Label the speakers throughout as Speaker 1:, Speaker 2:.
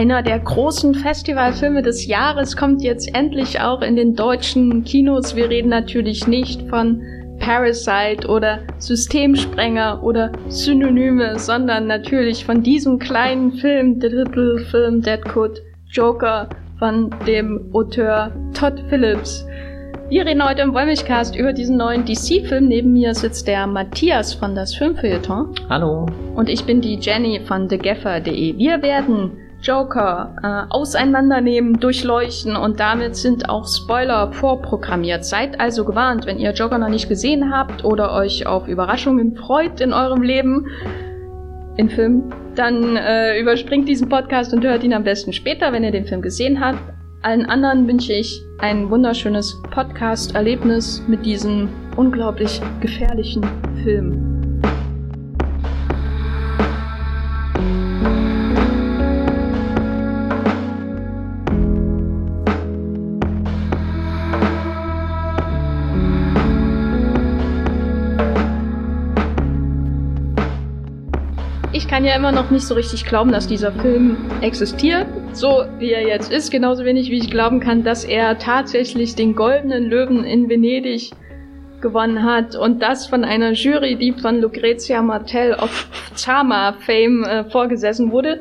Speaker 1: Einer der großen Festivalfilme des Jahres kommt jetzt endlich auch in den deutschen Kinos. Wir reden natürlich nicht von Parasite oder Systemsprenger oder Synonyme, sondern natürlich von diesem kleinen Film, der Titelfilm Dead Code Joker von dem Auteur Todd Phillips. Wir reden heute im Wollmilchcast über diesen neuen DC-Film. Neben mir sitzt der Matthias von das Filmfeuilleton.
Speaker 2: Hallo.
Speaker 1: Und ich bin die Jenny von thegaffer.de. Wir werden Joker äh, auseinandernehmen, durchleuchten und damit sind auch Spoiler vorprogrammiert. Seid also gewarnt, wenn ihr Joker noch nicht gesehen habt oder euch auf Überraschungen freut in eurem Leben, in Film, dann äh, überspringt diesen Podcast und hört ihn am besten später, wenn ihr den Film gesehen habt. Allen anderen wünsche ich ein wunderschönes Podcast-Erlebnis mit diesem unglaublich gefährlichen Film. Kann ja immer noch nicht so richtig glauben, dass dieser Film existiert, so wie er jetzt ist, genauso wenig wie ich glauben kann, dass er tatsächlich den goldenen Löwen in Venedig gewonnen hat und das von einer Jury, die von Lucrezia Martel of Zama Fame äh, vorgesessen wurde.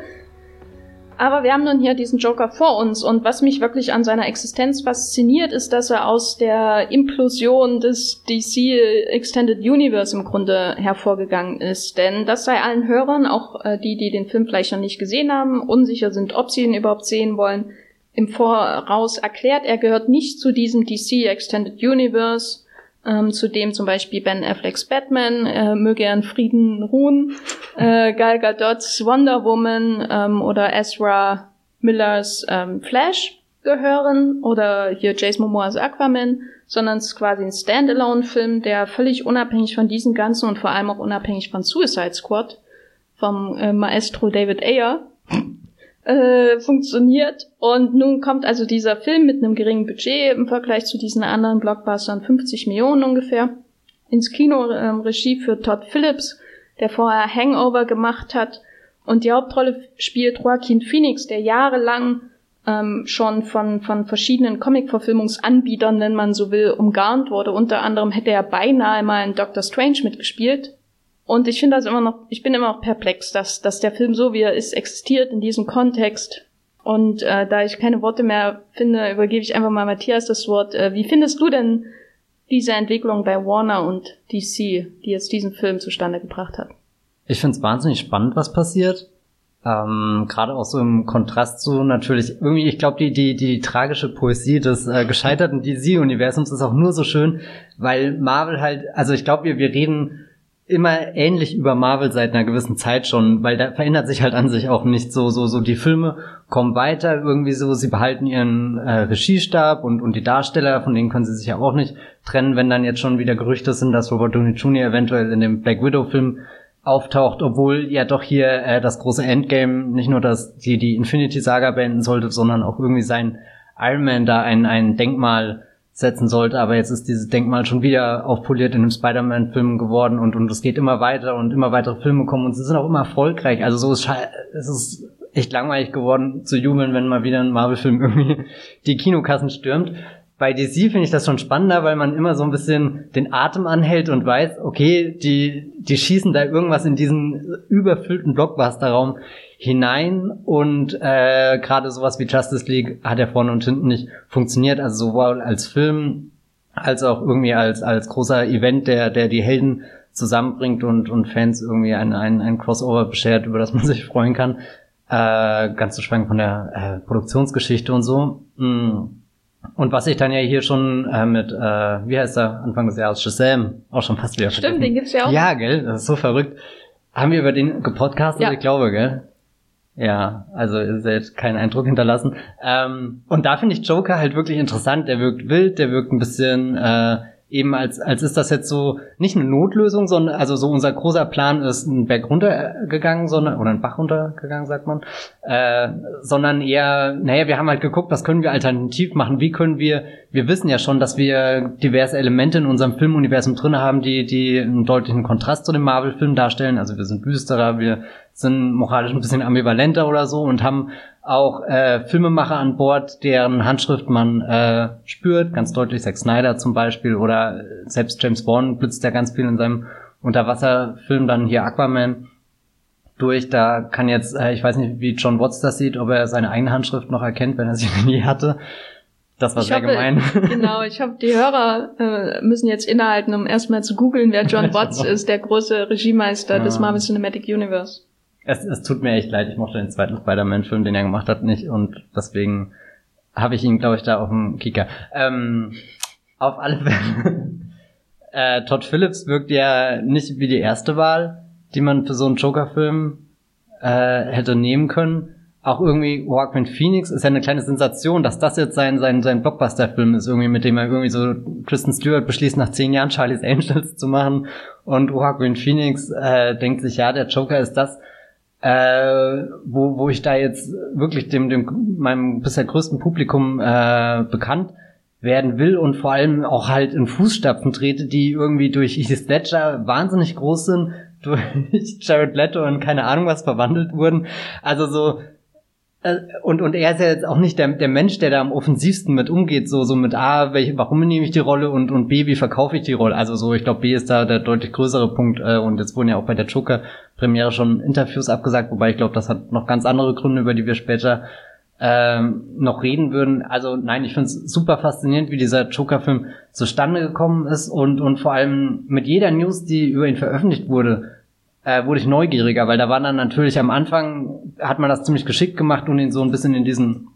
Speaker 1: Aber wir haben nun hier diesen Joker vor uns und was mich wirklich an seiner Existenz fasziniert, ist, dass er aus der Implosion des DC Extended Universe im Grunde hervorgegangen ist. Denn das sei allen Hörern, auch äh, die, die den Film vielleicht noch nicht gesehen haben, unsicher sind, ob sie ihn überhaupt sehen wollen, im Voraus erklärt, er gehört nicht zu diesem DC Extended Universe, ähm, zu dem zum Beispiel Ben Afflecks Batman, äh, möge er in Frieden ruhen, äh, Gal Gadot's Wonder Woman ähm, oder Ezra Millers ähm, Flash gehören oder hier Jason Momoa's Aquaman, sondern es ist quasi ein Standalone-Film, der völlig unabhängig von diesen ganzen und vor allem auch unabhängig von Suicide Squad vom äh, Maestro David Ayer äh, funktioniert. Und nun kommt also dieser Film mit einem geringen Budget im Vergleich zu diesen anderen Blockbustern, 50 Millionen ungefähr, ins Kino ähm, Regie für Todd Phillips, der vorher Hangover gemacht hat. Und die Hauptrolle spielt Joaquin Phoenix, der jahrelang ähm, schon von, von verschiedenen Comic-Verfilmungsanbietern, wenn man so will, umgarnt wurde. Unter anderem hätte er beinahe mal in Doctor Strange mitgespielt. Und ich finde das immer noch, ich bin immer noch perplex, dass, dass der Film so wie er ist, existiert in diesem Kontext. Und äh, da ich keine Worte mehr finde, übergebe ich einfach mal Matthias das Wort. Äh, wie findest du denn diese Entwicklung bei Warner und DC, die jetzt diesen Film zustande gebracht hat?
Speaker 2: Ich finde es wahnsinnig spannend, was passiert. Ähm, Gerade auch so im Kontrast zu natürlich irgendwie, ich glaube, die, die, die tragische Poesie des äh, gescheiterten DC-Universums ist auch nur so schön, weil Marvel halt, also ich glaube, wir, wir reden immer ähnlich über Marvel seit einer gewissen Zeit schon, weil da verändert sich halt an sich auch nicht so, so, so die Filme kommen weiter irgendwie so, sie behalten ihren äh, Regiestab und, und die Darsteller, von denen können sie sich ja auch nicht trennen, wenn dann jetzt schon wieder Gerüchte sind, dass Robert Downey Jr. eventuell in dem Black Widow Film auftaucht, obwohl ja doch hier äh, das große Endgame nicht nur das, die, die Infinity Saga beenden sollte, sondern auch irgendwie sein Iron Man da ein, ein Denkmal setzen sollte. Aber jetzt ist dieses Denkmal schon wieder aufpoliert in einem Spider-Man-Film geworden und, und es geht immer weiter und immer weitere Filme kommen und sie sind auch immer erfolgreich. Also so ist es ist echt langweilig geworden zu jubeln, wenn mal wieder ein Marvel-Film irgendwie die Kinokassen stürmt. Bei DC finde ich das schon spannender, weil man immer so ein bisschen den Atem anhält und weiß, okay, die, die schießen da irgendwas in diesen überfüllten Blockbuster-Raum hinein und äh, gerade sowas wie Justice League hat ja vorne und hinten nicht funktioniert, also sowohl als Film als auch irgendwie als als großer Event, der der die Helden zusammenbringt und und Fans irgendwie ein ein, ein Crossover beschert, über das man sich freuen kann. Äh, ganz zu schweigen von der äh, Produktionsgeschichte und so. Mm. Und was ich dann ja hier schon äh, mit, äh, wie heißt er, Anfang des Jahres, Shazam, auch schon fast wieder
Speaker 1: Stimmt, vergessen. den gibt's ja auch.
Speaker 2: Ja, gell, das ist so verrückt. Haben wir über den gepodcastet? Ja. Ich glaube, gell? Ja, also jetzt keinen Eindruck hinterlassen. Ähm, und da finde ich Joker halt wirklich interessant. Der wirkt wild, der wirkt ein bisschen äh, eben als als ist das jetzt so nicht eine Notlösung, sondern also so unser großer Plan ist ein Berg runtergegangen, sondern oder ein Bach runtergegangen, sagt man, äh, sondern eher, naja, wir haben halt geguckt, was können wir alternativ machen, wie können wir, wir wissen ja schon, dass wir diverse Elemente in unserem Filmuniversum drin haben, die die einen deutlichen Kontrast zu dem Marvel-Film darstellen. Also wir sind düsterer, wir sind moralisch ein bisschen ambivalenter oder so und haben auch äh, Filmemacher an Bord, deren Handschrift man äh, spürt, ganz deutlich Zack Snyder zum Beispiel oder selbst James Bond blitzt ja ganz viel in seinem Unterwasserfilm, dann hier Aquaman durch. Da kann jetzt, äh, ich weiß nicht, wie John Watts das sieht, ob er seine eigene Handschrift noch erkennt, wenn er sie nie hatte. Das war ich sehr hoffe, gemein.
Speaker 1: Genau, ich hoffe, die Hörer äh, müssen jetzt innehalten, um erstmal zu googeln, wer John Watts ist, der große Regiemeister ja. des Marvel Cinematic Universe.
Speaker 2: Es, es tut mir echt leid, ich mochte den zweiten Spider-Man-Film, den er gemacht hat, nicht und deswegen habe ich ihn, glaube ich, da auf dem Kicker. Ähm, auf alle Fälle. äh, Todd Phillips wirkt ja nicht wie die erste Wahl, die man für so einen Joker-Film äh, hätte nehmen können. Auch irgendwie Joaquin Phoenix ist ja eine kleine Sensation, dass das jetzt sein, sein, sein Blockbuster-Film ist, irgendwie, mit dem er irgendwie so Kristen Stewart beschließt, nach zehn Jahren Charlie's Angels zu machen. Und Joaquin Phoenix äh, denkt sich, ja, der Joker ist das, äh, wo, wo ich da jetzt wirklich dem, dem meinem bisher größten Publikum äh, bekannt werden will und vor allem auch halt in Fußstapfen trete, die irgendwie durch Heath Ledger wahnsinnig groß sind, durch Jared Leto und keine Ahnung was verwandelt wurden. Also so und, und er ist ja jetzt auch nicht der, der Mensch, der da am offensivsten mit umgeht, so, so mit A, welche, warum nehme ich die Rolle und, und B, wie verkaufe ich die Rolle? Also so, ich glaube, B ist da der deutlich größere Punkt äh, und jetzt wurden ja auch bei der Joker-Premiere schon Interviews abgesagt, wobei ich glaube, das hat noch ganz andere Gründe, über die wir später ähm, noch reden würden. Also nein, ich finde es super faszinierend, wie dieser Joker-Film zustande gekommen ist und, und vor allem mit jeder News, die über ihn veröffentlicht wurde, äh, wurde ich neugieriger, weil da war dann natürlich am Anfang, hat man das ziemlich geschickt gemacht und ihn so ein bisschen in diesen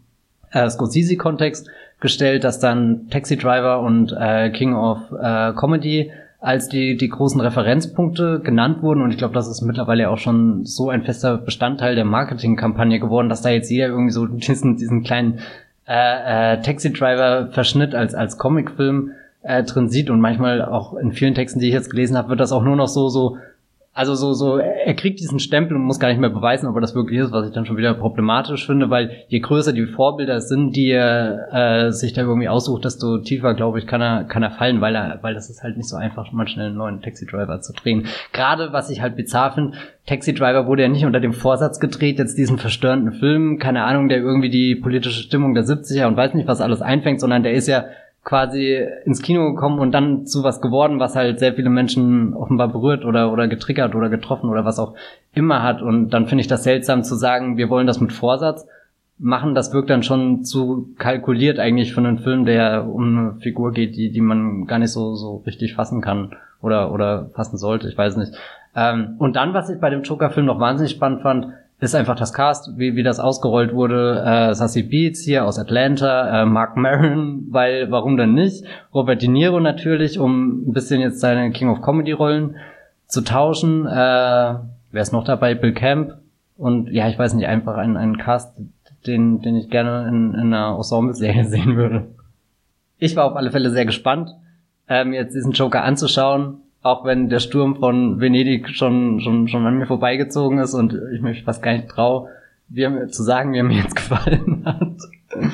Speaker 2: äh, Scorsese-Kontext gestellt, dass dann Taxi Driver und äh, King of äh, Comedy als die, die großen Referenzpunkte genannt wurden. Und ich glaube, das ist mittlerweile auch schon so ein fester Bestandteil der Marketingkampagne geworden, dass da jetzt jeder irgendwie so diesen, diesen kleinen äh, äh, Taxi Driver Verschnitt als, als Comicfilm äh, drin sieht. Und manchmal auch in vielen Texten, die ich jetzt gelesen habe, wird das auch nur noch so, so also so, so, er kriegt diesen Stempel und muss gar nicht mehr beweisen, ob er das wirklich ist, was ich dann schon wieder problematisch finde, weil je größer die Vorbilder sind, die er äh, sich da irgendwie aussucht, desto tiefer, glaube ich, kann er, kann er fallen, weil er, weil das ist halt nicht so einfach, mal schnell einen neuen Taxi Driver zu drehen. Gerade was ich halt bizarr finde, Taxi Driver wurde ja nicht unter dem Vorsatz gedreht, jetzt diesen verstörenden Film, keine Ahnung, der irgendwie die politische Stimmung der 70er und weiß nicht, was alles einfängt, sondern der ist ja quasi ins Kino gekommen und dann zu was geworden, was halt sehr viele Menschen offenbar berührt oder, oder getriggert oder getroffen oder was auch immer hat. Und dann finde ich das seltsam zu sagen, wir wollen das mit Vorsatz machen. Das wirkt dann schon zu kalkuliert eigentlich für einen Film, der um eine Figur geht, die, die man gar nicht so, so richtig fassen kann oder, oder fassen sollte. Ich weiß nicht. Ähm, und dann, was ich bei dem Joker-Film noch wahnsinnig spannend fand, ist einfach das Cast, wie, wie das ausgerollt wurde. Äh, Sassy Beats hier aus Atlanta, äh, Mark Maron, weil warum denn nicht? Robert De Niro natürlich, um ein bisschen jetzt seine King of Comedy Rollen zu tauschen. Äh, wer ist noch dabei? Bill Camp und ja, ich weiß nicht, einfach ein, ein Cast, den, den ich gerne in, in einer Ensemble-Serie sehen würde. Ich war auf alle Fälle sehr gespannt, ähm, jetzt diesen Joker anzuschauen auch wenn der Sturm von Venedig schon, schon, schon an mir vorbeigezogen ist und ich mich fast gar nicht traue, zu sagen, wie er mir jetzt gefallen hat.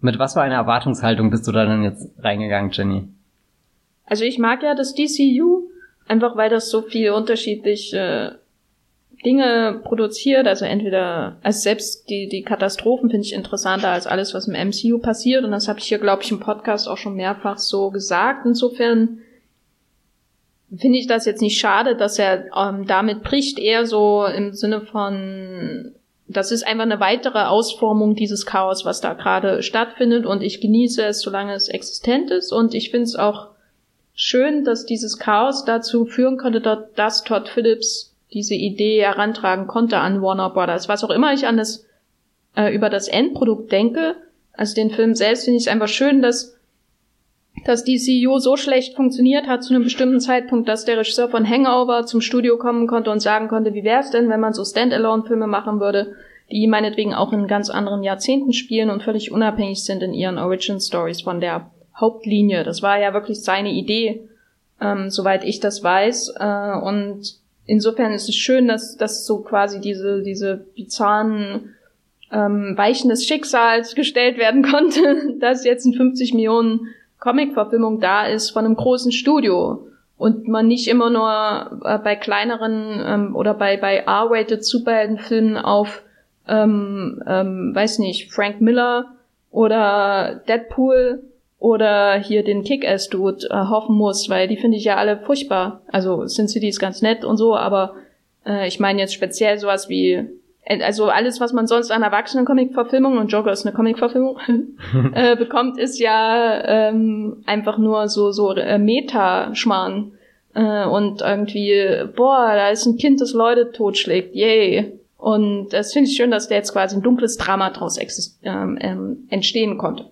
Speaker 2: Mit was für einer Erwartungshaltung bist du da denn jetzt reingegangen, Jenny?
Speaker 1: Also ich mag ja das DCU, einfach weil das so viel unterschiedliche Dinge produziert, also entweder, also selbst die, die Katastrophen finde ich interessanter als alles, was im MCU passiert und das habe ich hier, glaube ich, im Podcast auch schon mehrfach so gesagt. Insofern finde ich das jetzt nicht schade, dass er ähm, damit bricht, eher so im Sinne von, das ist einfach eine weitere Ausformung dieses Chaos, was da gerade stattfindet. Und ich genieße es, solange es existent ist. Und ich finde es auch schön, dass dieses Chaos dazu führen könnte, dass Todd Phillips diese Idee herantragen konnte an Warner Brothers. Was auch immer ich an das, äh, über das Endprodukt denke, also den Film selbst finde ich es einfach schön, dass dass die CEO so schlecht funktioniert hat zu einem bestimmten Zeitpunkt, dass der Regisseur von Hangover zum Studio kommen konnte und sagen konnte, wie wäre es denn, wenn man so Standalone-Filme machen würde, die meinetwegen auch in ganz anderen Jahrzehnten spielen und völlig unabhängig sind in ihren Origin Stories von der Hauptlinie. Das war ja wirklich seine Idee, ähm, soweit ich das weiß. Äh, und insofern ist es schön, dass, dass so quasi diese, diese bizarren ähm, Weichen des Schicksals gestellt werden konnte, dass jetzt ein 50 Millionen Comic-Verfilmung da ist von einem großen Studio. und man nicht immer nur äh, bei kleineren ähm, oder bei, bei R-rated Superheldenfilmen auf, ähm, ähm, weiß nicht, Frank Miller oder Deadpool oder hier den Kick-Ass-Dude äh, hoffen muss, weil die finde ich ja alle furchtbar. Also Sin City ist ganz nett und so, aber äh, ich meine jetzt speziell sowas wie also alles, was man sonst an Erwachsenen-Comic-Verfilmungen und Joker ist eine Comic-Verfilmung äh, bekommt, ist ja ähm, einfach nur so so äh, Meta-Schmarrn äh, und irgendwie boah, da ist ein Kind, das Leute totschlägt, yay. Und das finde ich schön, dass der jetzt quasi ein dunkles Drama draus ähm, ähm, entstehen konnte.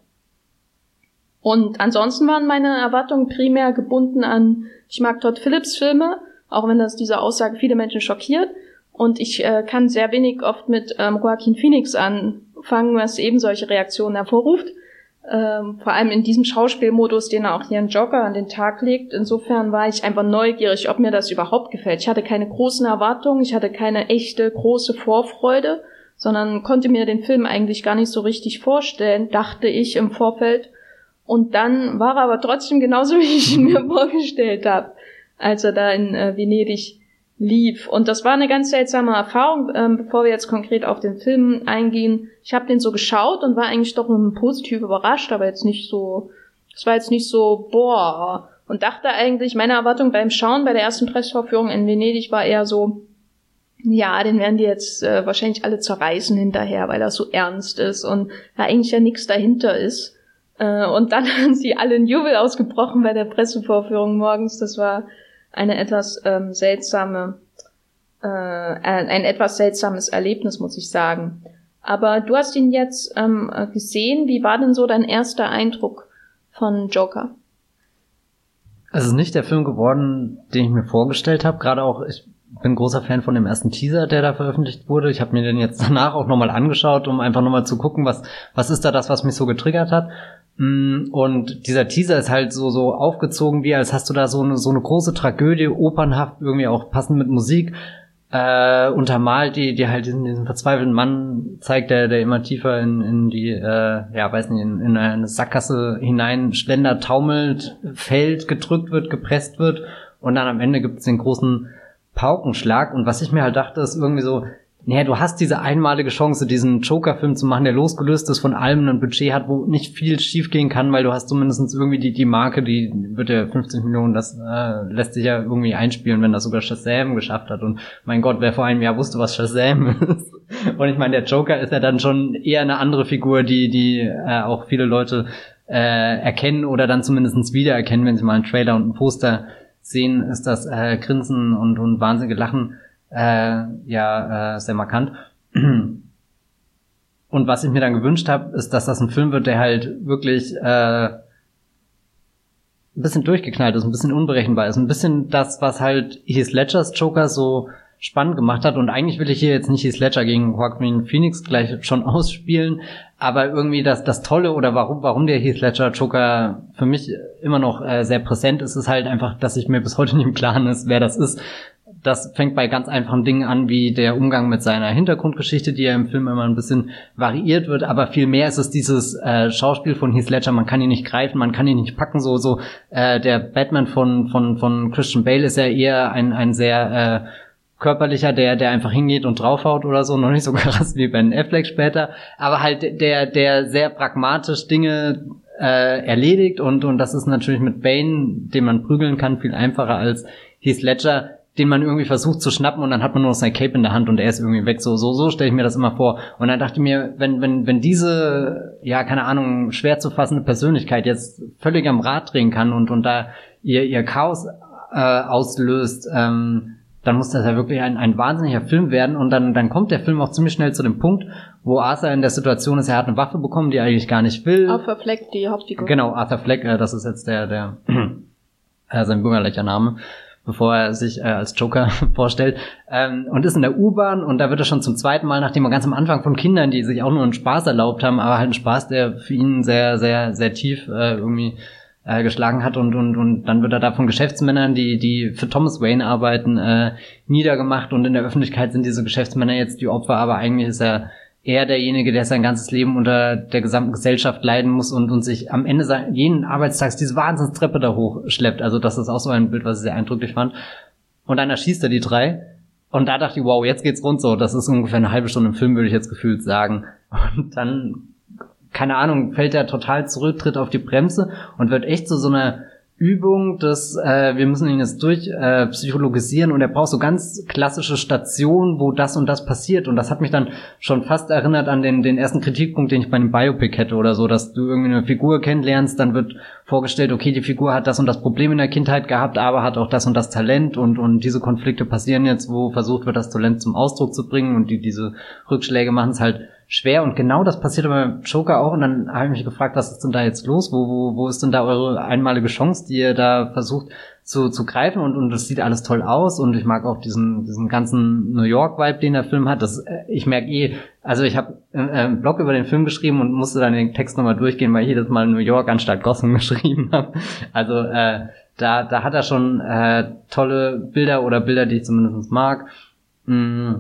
Speaker 1: Und ansonsten waren meine Erwartungen primär gebunden an, ich mag Todd Phillips Filme, auch wenn das diese Aussage viele Menschen schockiert. Und ich äh, kann sehr wenig oft mit ähm, Joaquin Phoenix anfangen, was eben solche Reaktionen hervorruft. Ähm, vor allem in diesem Schauspielmodus, den er auch hier in Joker an den Tag legt. Insofern war ich einfach neugierig, ob mir das überhaupt gefällt. Ich hatte keine großen Erwartungen, ich hatte keine echte große Vorfreude, sondern konnte mir den Film eigentlich gar nicht so richtig vorstellen, dachte ich im Vorfeld. Und dann war er aber trotzdem genauso, wie ich ihn mir vorgestellt habe, als er da in äh, Venedig lief. Und das war eine ganz seltsame Erfahrung, ähm, bevor wir jetzt konkret auf den Film eingehen. Ich habe den so geschaut und war eigentlich doch positiv überrascht, aber jetzt nicht so, es war jetzt nicht so, boah. Und dachte eigentlich, meine Erwartung beim Schauen bei der ersten Pressvorführung in Venedig war eher so, ja, den werden die jetzt äh, wahrscheinlich alle zerreißen hinterher, weil das so ernst ist und da eigentlich ja nichts dahinter ist. Äh, und dann haben sie alle in Jubel ausgebrochen bei der Pressevorführung morgens. Das war eine etwas ähm, seltsame, äh, ein etwas seltsames Erlebnis, muss ich sagen. Aber du hast ihn jetzt ähm, gesehen. Wie war denn so dein erster Eindruck von Joker?
Speaker 2: Es ist nicht der Film geworden, den ich mir vorgestellt habe. Gerade auch, ich bin großer Fan von dem ersten Teaser, der da veröffentlicht wurde. Ich habe mir den jetzt danach auch nochmal angeschaut, um einfach nochmal zu gucken, was, was ist da das, was mich so getriggert hat. Mm, und dieser Teaser ist halt so, so aufgezogen, wie als hast du da so eine, so eine große Tragödie, opernhaft, irgendwie auch passend mit Musik, äh, untermalt, die, die halt diesen, diesen verzweifelten Mann zeigt, der, der immer tiefer in, in die, äh, ja, weiß nicht, in, in eine Sackgasse hinein schlendert, taumelt, fällt, gedrückt wird, gepresst wird und dann am Ende gibt es den großen Paukenschlag. Und was ich mir halt dachte, ist irgendwie so, naja, du hast diese einmalige Chance, diesen Joker-Film zu machen, der losgelöst ist von allem ein Budget hat, wo nicht viel schiefgehen kann, weil du hast zumindest irgendwie die, die Marke, die wird ja 50 Millionen, das äh, lässt sich ja irgendwie einspielen, wenn das sogar Shazam geschafft hat. Und mein Gott, wer vor einem Jahr wusste, was Shazam ist. Und ich meine, der Joker ist ja dann schon eher eine andere Figur, die, die äh, auch viele Leute äh, erkennen oder dann zumindest wiedererkennen, wenn sie mal einen Trailer und ein Poster sehen, ist das äh, Grinsen und, und wahnsinnige Lachen äh, ja äh, sehr markant. Und was ich mir dann gewünscht habe, ist, dass das ein Film wird, der halt wirklich äh, ein bisschen durchgeknallt ist, ein bisschen unberechenbar ist, ein bisschen das, was halt Heath Ledgers Joker so spannend gemacht hat. Und eigentlich will ich hier jetzt nicht Heath Ledger gegen Joaquin Phoenix gleich schon ausspielen, aber irgendwie das, das Tolle oder warum, warum der Heath Ledger Joker für mich immer noch äh, sehr präsent ist, ist halt einfach, dass ich mir bis heute nicht im Klaren ist, wer das ist das fängt bei ganz einfachen Dingen an, wie der Umgang mit seiner Hintergrundgeschichte, die ja im Film immer ein bisschen variiert wird, aber viel mehr ist es dieses äh, Schauspiel von Heath Ledger, man kann ihn nicht greifen, man kann ihn nicht packen, so, so, äh, der Batman von, von, von Christian Bale ist ja eher ein, ein sehr, äh, körperlicher, der, der einfach hingeht und draufhaut oder so, noch nicht so krass wie Ben Affleck später, aber halt der, der sehr pragmatisch Dinge äh, erledigt. Und, und das ist natürlich mit Bane, den man prügeln kann, viel einfacher als Heath Ledger, den man irgendwie versucht zu schnappen und dann hat man nur noch sein Cape in der Hand und er ist irgendwie weg. So, so, so stelle ich mir das immer vor. Und dann dachte ich mir, wenn, wenn, wenn diese, ja, keine Ahnung, schwer zu fassende Persönlichkeit jetzt völlig am Rad drehen kann und, und da ihr, ihr Chaos äh, auslöst, ähm, dann muss das ja wirklich ein, ein wahnsinniger Film werden und dann, dann kommt der Film auch ziemlich schnell zu dem Punkt, wo Arthur in der Situation ist, er hat eine Waffe bekommen, die er eigentlich gar nicht will.
Speaker 1: Arthur Fleck, die Hauptfigur.
Speaker 2: Genau, Arthur Fleck, äh, das ist jetzt der, der, äh, sein bürgerlicher Name bevor er sich äh, als Joker vorstellt, ähm, und ist in der U-Bahn und da wird er schon zum zweiten Mal, nachdem er ganz am Anfang von Kindern, die sich auch nur einen Spaß erlaubt haben, aber halt einen Spaß, der für ihn sehr, sehr, sehr tief äh, irgendwie äh, geschlagen hat und, und, und dann wird er da von Geschäftsmännern, die, die für Thomas Wayne arbeiten, äh, niedergemacht und in der Öffentlichkeit sind diese Geschäftsmänner jetzt die Opfer, aber eigentlich ist er er derjenige, der sein ganzes Leben unter der gesamten Gesellschaft leiden muss und, und sich am Ende jeden Arbeitstags diese Wahnsinnstreppe da hochschleppt. Also das ist auch so ein Bild, was ich sehr eindrücklich fand. Und dann erschießt er die drei. Und da dachte ich, wow, jetzt geht's rund so. Das ist ungefähr eine halbe Stunde im Film, würde ich jetzt gefühlt sagen. Und dann, keine Ahnung, fällt er total zurück, tritt auf die Bremse und wird echt zu so, so einer Übung, dass äh, wir müssen ihn jetzt durch äh, psychologisieren und er braucht so ganz klassische Stationen, wo das und das passiert. Und das hat mich dann schon fast erinnert an den, den ersten Kritikpunkt, den ich bei einem Biopic hätte oder so, dass du irgendwie eine Figur kennenlernst, dann wird vorgestellt, okay, die Figur hat das und das Problem in der Kindheit gehabt, aber hat auch das und das Talent und, und diese Konflikte passieren jetzt, wo versucht wird, das Talent zum Ausdruck zu bringen und die, diese Rückschläge machen es halt schwer und genau das passiert beim Joker auch und dann habe ich mich gefragt, was ist denn da jetzt los? Wo, wo, wo ist denn da eure einmalige Chance, die ihr da versucht zu, zu greifen und, und das sieht alles toll aus und ich mag auch diesen, diesen ganzen New York-Vibe, den der Film hat. Das, äh, ich merke eh, also ich habe äh, einen Blog über den Film geschrieben und musste dann den Text nochmal durchgehen, weil ich jedes Mal New York anstatt Gotham geschrieben habe. Also äh, da, da hat er schon äh, tolle Bilder oder Bilder, die ich zumindest mag. Mm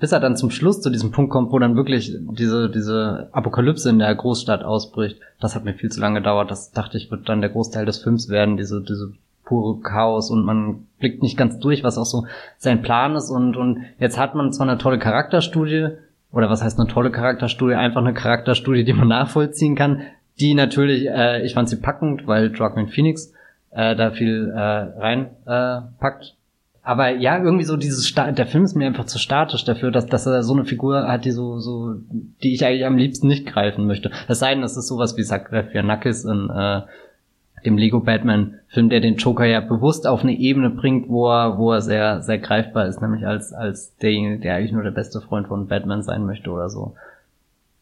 Speaker 2: bis er dann zum Schluss zu diesem Punkt kommt, wo dann wirklich diese, diese Apokalypse in der Großstadt ausbricht. Das hat mir viel zu lange gedauert. Das dachte ich, wird dann der Großteil des Films werden, diese, diese pure Chaos und man blickt nicht ganz durch, was auch so sein Plan ist und, und jetzt hat man zwar eine tolle Charakterstudie, oder was heißt eine tolle Charakterstudie, einfach eine Charakterstudie, die man nachvollziehen kann, die natürlich, äh, ich fand sie packend, weil Joaquin Phoenix äh, da viel äh, rein äh, packt aber ja, irgendwie so dieses Sta der Film ist mir einfach zu statisch dafür, dass, dass er so eine Figur hat, die so, so, die ich eigentlich am liebsten nicht greifen möchte. Es sei denn, es ist sowas wie Sacrifianakis in äh, dem Lego Batman Film, der den Joker ja bewusst auf eine Ebene bringt, wo er, wo er sehr, sehr greifbar ist, nämlich als, als derjenige, der eigentlich nur der beste Freund von Batman sein möchte oder so.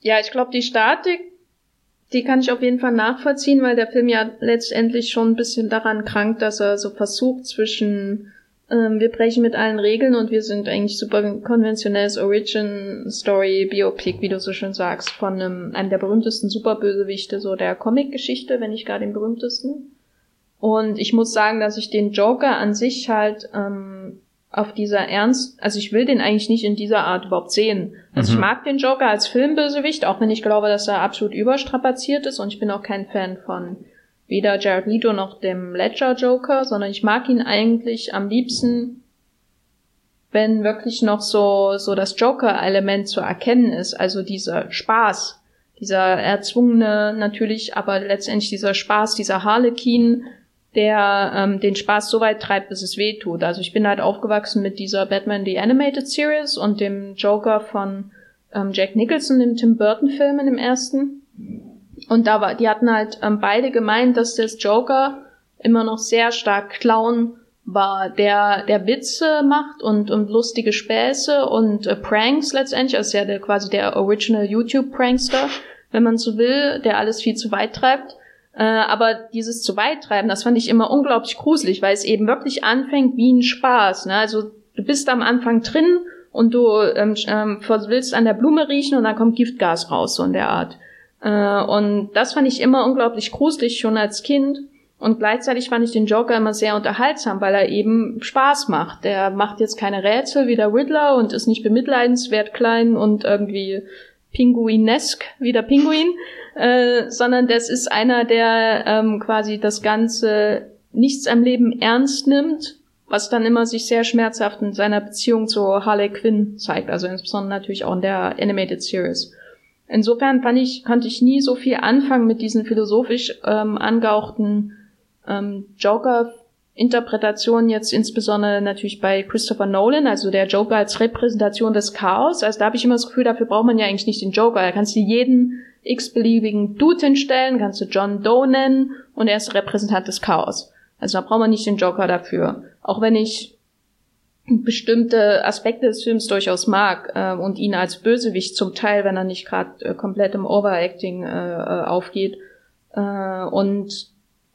Speaker 1: Ja, ich glaube, die Statik, die kann ich auf jeden Fall nachvollziehen, weil der Film ja letztendlich schon ein bisschen daran krankt, dass er so versucht zwischen ähm, wir brechen mit allen Regeln und wir sind eigentlich super konventionelles Origin Story Biopic, wie du so schön sagst, von einem, einem der berühmtesten Superbösewichte so der Comic-Geschichte, wenn nicht gar den berühmtesten. Und ich muss sagen, dass ich den Joker an sich halt ähm, auf dieser Ernst, also ich will den eigentlich nicht in dieser Art überhaupt sehen. Also mhm. ich mag den Joker als Filmbösewicht, auch wenn ich glaube, dass er absolut überstrapaziert ist und ich bin auch kein Fan von weder Jared Leto noch dem Ledger Joker, sondern ich mag ihn eigentlich am liebsten, wenn wirklich noch so, so das Joker-Element zu erkennen ist, also dieser Spaß, dieser erzwungene natürlich, aber letztendlich dieser Spaß, dieser Harlequin, der ähm, den Spaß so weit treibt, bis es weh tut. Also ich bin halt aufgewachsen mit dieser Batman The Animated Series und dem Joker von ähm, Jack Nicholson im Tim Burton Film in dem ersten. Und da war, die hatten halt ähm, beide gemeint, dass das Joker immer noch sehr stark Clown war, der der Witze macht und und lustige Späße und äh, Pranks letztendlich, also ja der quasi der Original YouTube Prankster, wenn man so will, der alles viel zu weit treibt. Äh, aber dieses zu weit treiben, das fand ich immer unglaublich gruselig, weil es eben wirklich anfängt wie ein Spaß. Ne? Also du bist am Anfang drin und du ähm, ähm, willst an der Blume riechen und dann kommt Giftgas raus, so in der Art. Äh, und das fand ich immer unglaublich gruselig schon als Kind. Und gleichzeitig fand ich den Joker immer sehr unterhaltsam, weil er eben Spaß macht. Der macht jetzt keine Rätsel wie der Riddler und ist nicht bemitleidenswert klein und irgendwie pinguinesk wie der Pinguin, äh, sondern das ist einer, der ähm, quasi das Ganze nichts am Leben ernst nimmt, was dann immer sich sehr schmerzhaft in seiner Beziehung zu Harley Quinn zeigt, also insbesondere natürlich auch in der Animated Series. Insofern fand ich, konnte ich nie so viel anfangen mit diesen philosophisch ähm, angehauchten ähm, Joker-Interpretationen, jetzt insbesondere natürlich bei Christopher Nolan, also der Joker als Repräsentation des Chaos. Also da habe ich immer das Gefühl, dafür braucht man ja eigentlich nicht den Joker. Da kannst du jeden x-beliebigen Dude hinstellen, kannst du John Doe nennen und er ist Repräsentant des Chaos. Also da braucht man nicht den Joker dafür. Auch wenn ich bestimmte Aspekte des Films durchaus mag äh, und ihn als Bösewicht zum Teil, wenn er nicht gerade äh, komplett im Overacting äh, äh, aufgeht. Äh, und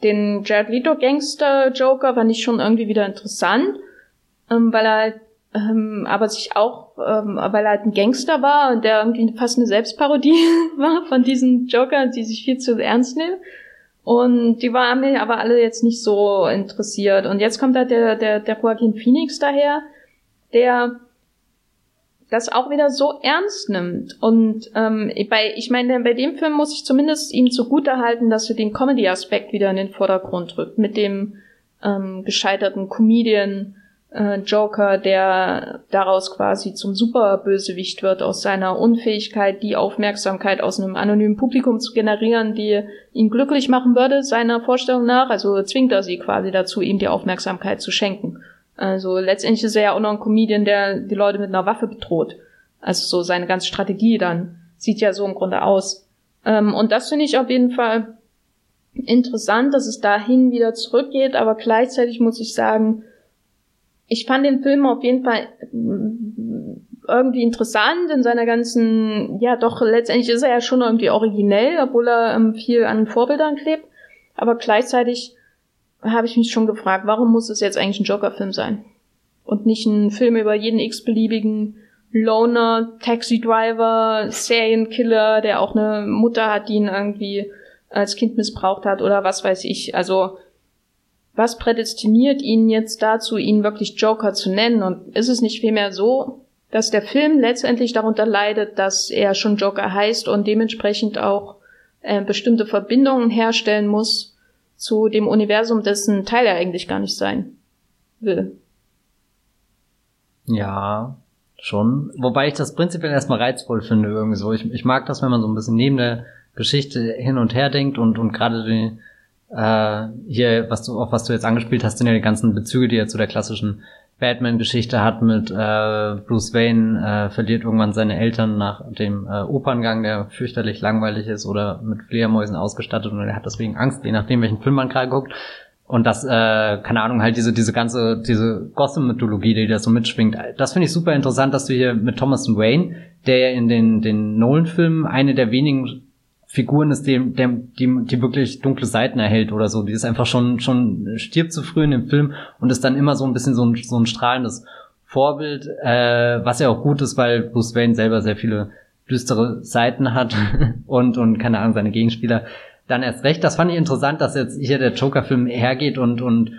Speaker 1: den Jared Leto Gangster Joker fand ich schon irgendwie wieder interessant, ähm, weil er halt, ähm, aber sich auch, ähm, weil er halt ein Gangster war und der irgendwie fast eine Selbstparodie war von diesen Jokern, die sich viel zu ernst nehmen. Und die waren mir aber alle jetzt nicht so interessiert. Und jetzt kommt halt der, der, der Joaquin Phoenix daher, der das auch wieder so ernst nimmt. Und ähm, bei, ich meine, bei dem Film muss ich zumindest ihm zugutehalten, dass er den Comedy-Aspekt wieder in den Vordergrund rückt, mit dem ähm, gescheiterten Comedian äh, Joker, der daraus quasi zum Superbösewicht wird, aus seiner Unfähigkeit, die Aufmerksamkeit aus einem anonymen Publikum zu generieren, die ihn glücklich machen würde, seiner Vorstellung nach. Also zwingt er sie quasi dazu, ihm die Aufmerksamkeit zu schenken. Also letztendlich ist er ja auch noch ein Comedian, der die Leute mit einer Waffe bedroht. Also so seine ganze Strategie dann sieht ja so im Grunde aus. Ähm, und das finde ich auf jeden Fall interessant, dass es dahin wieder zurückgeht, aber gleichzeitig muss ich sagen, ich fand den Film auf jeden Fall mm, irgendwie interessant in seiner ganzen, ja doch, letztendlich ist er ja schon irgendwie originell, obwohl er ähm, viel an Vorbildern klebt, aber gleichzeitig habe ich mich schon gefragt, warum muss es jetzt eigentlich ein Joker-Film sein? Und nicht ein Film über jeden x-beliebigen Loner, Taxi-Driver, Serienkiller, der auch eine Mutter hat, die ihn irgendwie als Kind missbraucht hat oder was weiß ich. Also, was prädestiniert ihn jetzt dazu, ihn wirklich Joker zu nennen? Und ist es nicht vielmehr so, dass der Film letztendlich darunter leidet, dass er schon Joker heißt und dementsprechend auch äh, bestimmte Verbindungen herstellen muss zu dem Universum, dessen Teil er eigentlich gar nicht sein will.
Speaker 2: Ja, schon. Wobei ich das prinzipiell erstmal reizvoll finde, irgendwie so. Ich, ich mag das, wenn man so ein bisschen neben der Geschichte hin und her denkt und, und gerade die, äh, hier, was du, auf was du jetzt angespielt hast, sind ja die ganzen Bezüge, die er zu der klassischen Batman-Geschichte hat mit äh, Bruce Wayne äh, verliert irgendwann seine Eltern nach dem äh, Operngang, der fürchterlich langweilig ist oder mit Fledermäusen ausgestattet und er hat deswegen Angst, je nachdem welchen Film man gerade guckt. Und das, äh, keine Ahnung, halt diese, diese ganze, diese Gotham-Mythologie, die da so mitschwingt, das finde ich super interessant, dass du hier mit Thomas Wayne, der ja in den, den Nolan-Filmen eine der wenigen Figuren ist, die, die, die, wirklich dunkle Seiten erhält oder so. Die ist einfach schon, schon stirbt zu früh in dem Film und ist dann immer so ein bisschen so ein, so ein strahlendes Vorbild, äh, was ja auch gut ist, weil Bruce Wayne selber sehr viele düstere Seiten hat und, und keine Ahnung, seine Gegenspieler dann erst recht. Das fand ich interessant, dass jetzt hier der Joker-Film hergeht und, und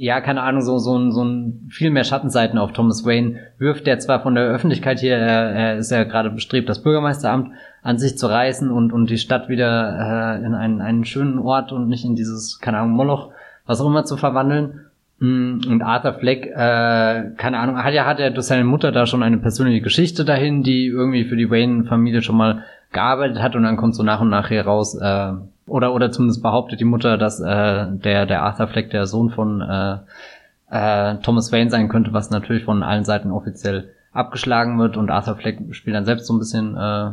Speaker 2: ja, keine Ahnung, so, so, so ein viel mehr Schattenseiten auf Thomas Wayne wirft, der zwar von der Öffentlichkeit hier, er, er ist ja gerade bestrebt, das Bürgermeisteramt an sich zu reißen und, und die Stadt wieder äh, in einen, einen schönen Ort und nicht in dieses, keine Ahnung, Moloch, was auch immer zu verwandeln. Mm, und Arthur Fleck, äh, keine Ahnung, hat ja, hat ja durch seine Mutter da schon eine persönliche Geschichte dahin, die irgendwie für die Wayne-Familie schon mal gearbeitet hat und dann kommt so nach und nach hier raus, äh, oder, oder zumindest behauptet die Mutter, dass äh, der, der Arthur Fleck der Sohn von äh, äh, Thomas Wayne sein könnte, was natürlich von allen Seiten offiziell abgeschlagen wird. Und Arthur Fleck spielt dann selbst so ein bisschen äh,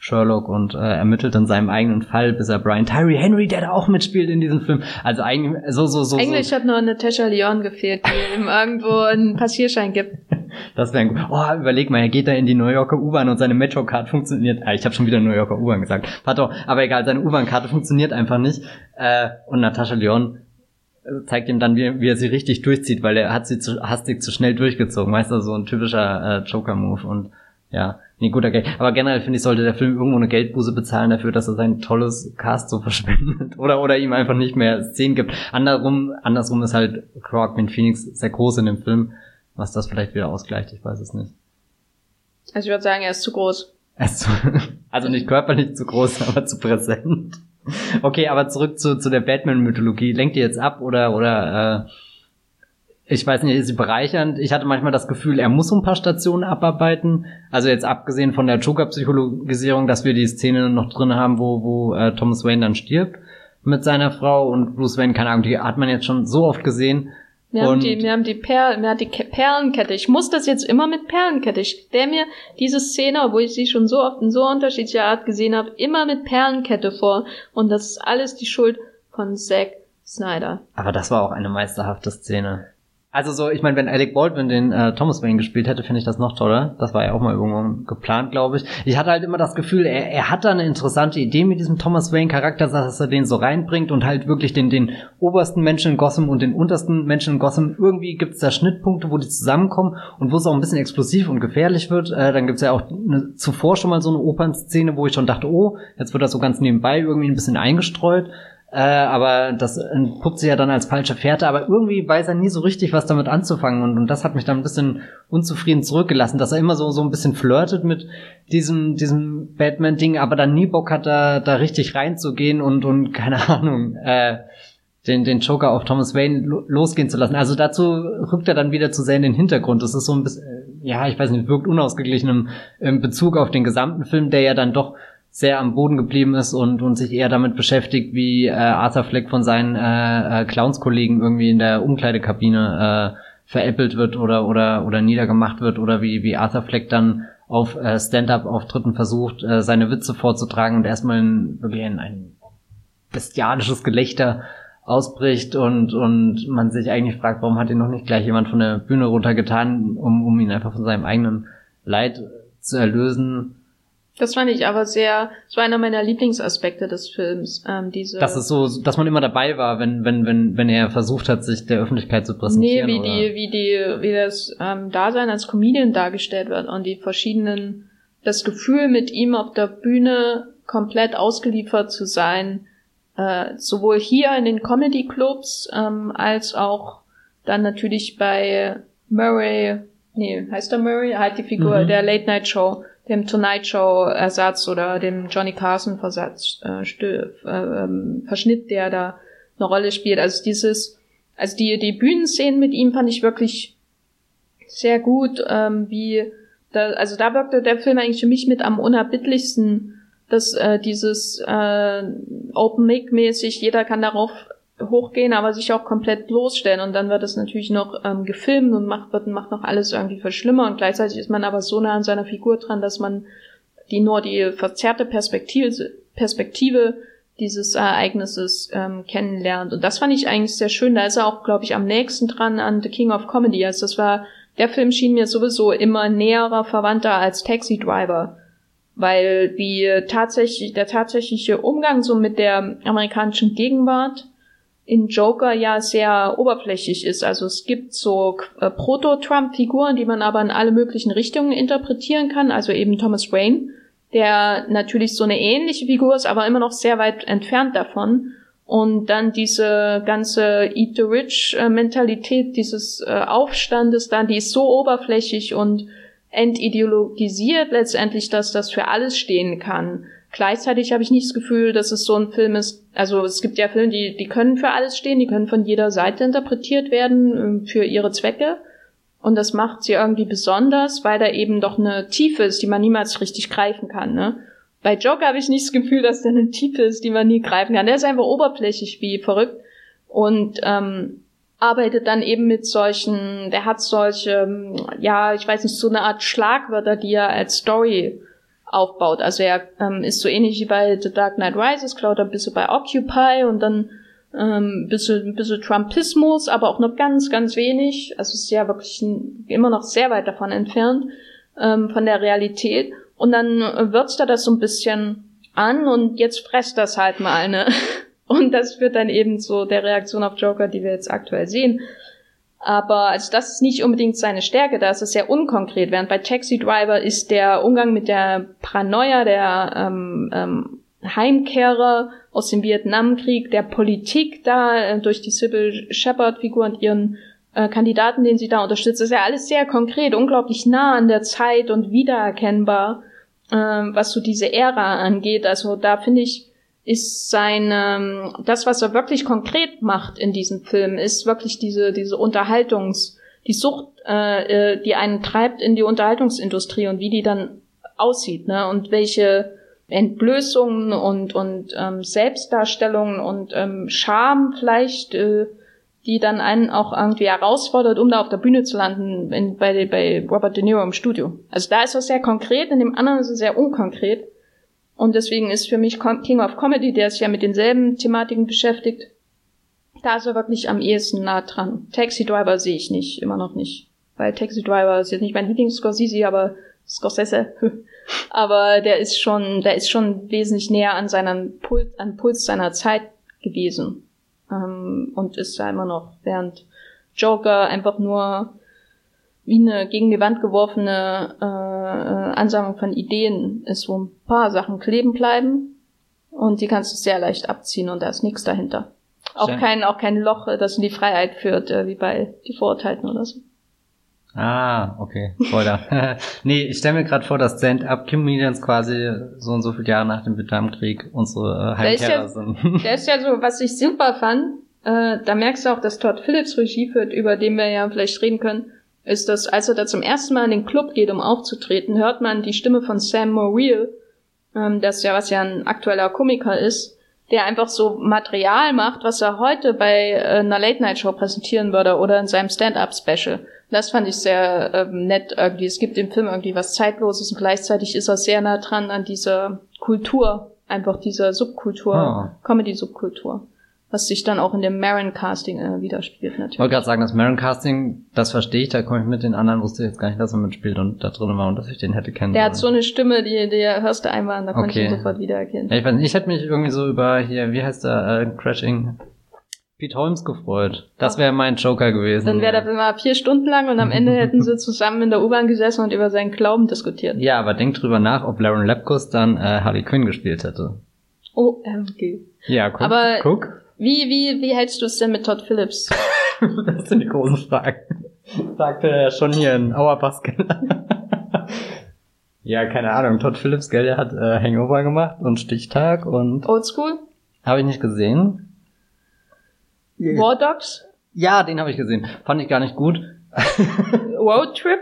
Speaker 2: Sherlock und äh, ermittelt in seinem eigenen Fall, bis er Brian Tyree Henry, der da auch mitspielt in diesem Film. Also eigentlich so so so.
Speaker 1: Eigentlich
Speaker 2: so.
Speaker 1: hat nur Natasha Leon gefehlt, die ihm irgendwo einen Passierschein gibt.
Speaker 2: Das wäre gut. Oh, überleg mal, er geht da in die New Yorker U-Bahn und seine Metro-Card funktioniert. Ah, ich habe schon wieder New Yorker U-Bahn gesagt. Pardon, aber egal, seine U-Bahn-Karte funktioniert einfach nicht. Äh, und Natasha Leon äh, zeigt ihm dann, wie, wie er sie richtig durchzieht, weil er hat sie zu hastig zu schnell durchgezogen. Weißt du, so ein typischer äh, Joker-Move und ja, nee, guter Geld. Aber generell finde ich, sollte der Film irgendwo eine Geldbuße bezahlen dafür, dass er sein tolles Cast so verschwendet. Oder, oder ihm einfach nicht mehr Szenen gibt. Andersrum, andersrum ist halt Croc mit Phoenix sehr groß in dem Film, was das vielleicht wieder ausgleicht, ich weiß es nicht.
Speaker 1: Also ich würde sagen, er ist zu groß.
Speaker 2: Er ist zu, also nicht körperlich zu groß, aber zu präsent. Okay, aber zurück zu, zu der Batman-Mythologie. Lenkt ihr jetzt ab oder, oder äh, ich weiß nicht, ist sie bereichernd. Ich hatte manchmal das Gefühl, er muss so ein paar Stationen abarbeiten. Also jetzt abgesehen von der Joker-Psychologisierung, dass wir die Szene noch drin haben, wo, wo äh, Thomas Wayne dann stirbt mit seiner Frau und Bruce Wayne, keine Ahnung, die hat man jetzt schon so oft gesehen.
Speaker 1: Wir haben die, wir haben die, Perl, wir haben die Perlenkette. Ich muss das jetzt immer mit Perlenkette. Ich stelle mir diese Szene, obwohl ich sie schon so oft in so unterschiedlicher Art gesehen habe, immer mit Perlenkette vor. Und das ist alles die Schuld von Zack Snyder.
Speaker 2: Aber das war auch eine meisterhafte Szene. Also so, ich meine, wenn Alec Baldwin den äh, Thomas Wayne gespielt hätte, finde ich das noch toller. Das war ja auch mal irgendwann geplant, glaube ich. Ich hatte halt immer das Gefühl, er, er hat da eine interessante Idee mit diesem Thomas Wayne Charakter, dass er den so reinbringt und halt wirklich den, den obersten Menschen in Gotham und den untersten Menschen in Gotham. Irgendwie gibt es da Schnittpunkte, wo die zusammenkommen und wo es auch ein bisschen explosiv und gefährlich wird. Äh, dann gibt es ja auch eine, zuvor schon mal so eine Opernszene, wo ich schon dachte, oh, jetzt wird das so ganz nebenbei irgendwie ein bisschen eingestreut. Äh, aber das entpuppt sich ja dann als falsche Fährte, aber irgendwie weiß er nie so richtig, was damit anzufangen und, und das hat mich dann ein bisschen unzufrieden zurückgelassen, dass er immer so, so ein bisschen flirtet mit diesem, diesem Batman-Ding, aber dann nie Bock hat, da, da richtig reinzugehen und, und keine Ahnung, äh, den, den Joker auf Thomas Wayne losgehen zu lassen. Also dazu rückt er dann wieder zu sehr in den Hintergrund. Das ist so ein bisschen, äh, ja, ich weiß nicht, wirkt unausgeglichen im, im Bezug auf den gesamten Film, der ja dann doch sehr am Boden geblieben ist und, und sich eher damit beschäftigt, wie äh, Arthur Fleck von seinen äh, äh, Clownskollegen irgendwie in der Umkleidekabine äh, veräppelt wird oder oder oder niedergemacht wird oder wie wie Arthur Fleck dann auf äh, Stand-up-Auftritten versucht, äh, seine Witze vorzutragen und erstmal in, wirklich ein, ein bestialisches Gelächter ausbricht und und man sich eigentlich fragt, warum hat ihn noch nicht gleich jemand von der Bühne runtergetan, um um ihn einfach von seinem eigenen Leid zu erlösen
Speaker 1: das fand ich aber sehr, das war einer meiner Lieblingsaspekte des Films, ähm, diese.
Speaker 2: Das ist so, dass man immer dabei war, wenn, wenn, wenn, wenn er versucht hat, sich der Öffentlichkeit zu präsentieren.
Speaker 1: Nee, wie oder? die, wie die, wie das ähm, Dasein als Comedian dargestellt wird und die verschiedenen, das Gefühl mit ihm auf der Bühne komplett ausgeliefert zu sein, äh, sowohl hier in den Comedy Clubs ähm, als auch dann natürlich bei Murray, nee, heißt er Murray? Halt die Figur mhm. der Late Night Show dem Tonight Show Ersatz oder dem Johnny Carson Versatz, äh, äh, ähm, Verschnitt, der da eine Rolle spielt. Also dieses, also die, die Bühnenszenen mit ihm fand ich wirklich sehr gut, ähm, wie, da, also da wirkte der Film eigentlich für mich mit am unerbittlichsten, dass äh, dieses äh, Open Mic mäßig, jeder kann darauf hochgehen, aber sich auch komplett bloßstellen und dann wird es natürlich noch ähm, gefilmt und macht wird macht noch alles irgendwie viel schlimmer und gleichzeitig ist man aber so nah an seiner Figur dran, dass man die nur die verzerrte Perspektive Perspektive dieses Ereignisses ähm, kennenlernt und das fand ich eigentlich sehr schön. Da ist er auch, glaube ich, am nächsten dran an The King of Comedy. Also das war der Film schien mir sowieso immer näherer Verwandter als Taxi Driver weil die tatsächlich der tatsächliche Umgang so mit der amerikanischen Gegenwart in Joker ja sehr oberflächlich ist. Also es gibt so äh, Proto-Trump-Figuren, die man aber in alle möglichen Richtungen interpretieren kann. Also eben Thomas Wayne, der natürlich so eine ähnliche Figur ist, aber immer noch sehr weit entfernt davon. Und dann diese ganze Eat the Rich-Mentalität dieses äh, Aufstandes dann, die ist so oberflächlich und entideologisiert letztendlich, dass das für alles stehen kann. Gleichzeitig habe ich nicht das Gefühl, dass es so ein Film ist, also es gibt ja Filme, die, die können für alles stehen, die können von jeder Seite interpretiert werden ähm, für ihre Zwecke. Und das macht sie irgendwie besonders, weil da eben doch eine Tiefe ist, die man niemals richtig greifen kann. Ne? Bei Joker habe ich nicht das Gefühl, dass da eine Tiefe ist, die man nie greifen kann. Der ist einfach oberflächlich wie verrückt und ähm, arbeitet dann eben mit solchen, der hat solche, ähm, ja, ich weiß nicht, so eine Art Schlagwörter, die er als Story aufbaut. Also er ähm, ist so ähnlich wie bei The Dark Knight Rises, klaut ein bisschen bei Occupy und dann ähm, ein bisschen, ein bisschen Trumpismus, aber auch nur ganz, ganz wenig. Also ist ja wirklich ein, immer noch sehr weit davon entfernt, ähm, von der Realität. Und dann äh, würzt er das so ein bisschen an und jetzt fresst das halt mal, ne? Und das führt dann eben zu der Reaktion auf Joker, die wir jetzt aktuell sehen. Aber also das ist nicht unbedingt seine Stärke, da ist es sehr unkonkret. Während bei Taxi Driver ist der Umgang mit der Paranoia, der ähm, ähm, Heimkehrer aus dem Vietnamkrieg, der Politik da äh, durch die Sybil Shepard-Figur und ihren äh, Kandidaten, den sie da unterstützt, ist ja alles sehr konkret, unglaublich nah an der Zeit und wiedererkennbar, äh, was so diese Ära angeht. Also da finde ich, ist sein, das, was er wirklich konkret macht in diesem Film, ist wirklich diese, diese Unterhaltungs, die Sucht, äh, äh, die einen treibt in die Unterhaltungsindustrie und wie die dann aussieht, ne? Und welche Entblößungen und, und ähm, Selbstdarstellungen und ähm, Scham vielleicht, äh, die dann einen auch irgendwie herausfordert, um da auf der Bühne zu landen in, bei, bei Robert De Niro im Studio. Also da ist er sehr konkret, in dem anderen ist er sehr unkonkret. Und deswegen ist für mich King of Comedy, der sich ja mit denselben Thematiken beschäftigt, da ist er wirklich am ehesten nah dran. Taxi Driver sehe ich nicht, immer noch nicht. Weil Taxi Driver ist jetzt nicht mein Lieblings-Scorsese, aber Scorsese. aber der ist schon, der ist schon wesentlich näher an seinen Puls, an Puls seiner Zeit gewesen. Ähm, und ist da immer noch, während Joker einfach nur wie eine gegen die Wand geworfene äh, äh, Ansammlung von Ideen ist, wo ein paar Sachen kleben bleiben Und die kannst du sehr leicht abziehen und da ist nichts dahinter. Auch
Speaker 2: Schön.
Speaker 1: kein, auch kein Loch, das in die Freiheit führt, äh, wie bei die Vorurteilten oder so.
Speaker 2: Ah, okay. Spoiler. nee, ich stelle mir gerade vor, dass Stand-Up-Comedians quasi so und so viele Jahre nach dem Vietnamkrieg unsere äh, Heimkehrer
Speaker 1: ja-
Speaker 2: sind.
Speaker 1: Der ist ja so, was ich super fand, äh, da merkst du auch, dass Todd Phillips Regie führt, über den wir ja vielleicht reden können, ist, dass als er da zum ersten Mal in den Club geht, um aufzutreten, hört man die Stimme von Sam Morrill, ähm, das ja, was ja ein aktueller Komiker ist, der einfach so Material macht, was er heute bei äh, einer Late-Night-Show präsentieren würde oder in seinem Stand-Up-Special. Das fand ich sehr ähm, nett irgendwie. Es gibt im Film irgendwie was Zeitloses und gleichzeitig ist er sehr nah dran an dieser Kultur, einfach dieser Subkultur,
Speaker 2: Ah.
Speaker 1: Comedy-Subkultur, was sich dann auch in dem Marin-Casting äh, widerspiegelt
Speaker 2: Ich
Speaker 1: natürlich.
Speaker 2: wollte gerade sagen, das Maron Casting, das verstehe ich, da komme ich mit den anderen, wusste ich jetzt gar nicht, dass er mitspielt und da drin war und dass ich den hätte kennen
Speaker 1: Der hat so eine Stimme, die, die hörst du einmal und da konnte ich
Speaker 2: Okay.
Speaker 1: ihn sofort wiedererkennen.
Speaker 2: ja, ich weiß nicht, ich hätte mich irgendwie so über hier, wie heißt der, äh, Crashing Pete Holmes gefreut. Das wäre mein Joker gewesen.
Speaker 1: Dann wäre Film mal vier Stunden lang und am Ende hätten sie zusammen in der U-Bahn gesessen und über seinen Glauben diskutiert.
Speaker 2: Ja, aber denk drüber nach, ob Lauren Lapkus dann äh, Harley Quinn gespielt hätte.
Speaker 1: Oh, okay.
Speaker 2: Ja, guck.
Speaker 1: Aber-
Speaker 2: guck.
Speaker 1: Wie, wie, wie hältst du es denn mit Todd Phillips?
Speaker 2: Das sind die großen Fragen. Sagte er schon hier in Auerbach-Skeller. ja, keine Ahnung. Todd Phillips, gell, der hat äh, Hangover gemacht und Stichtag und
Speaker 1: Oldschool?
Speaker 2: habe ich nicht gesehen.
Speaker 1: War Dogs?
Speaker 2: Ja, den habe ich gesehen. Fand ich gar nicht gut.
Speaker 1: Road Trip?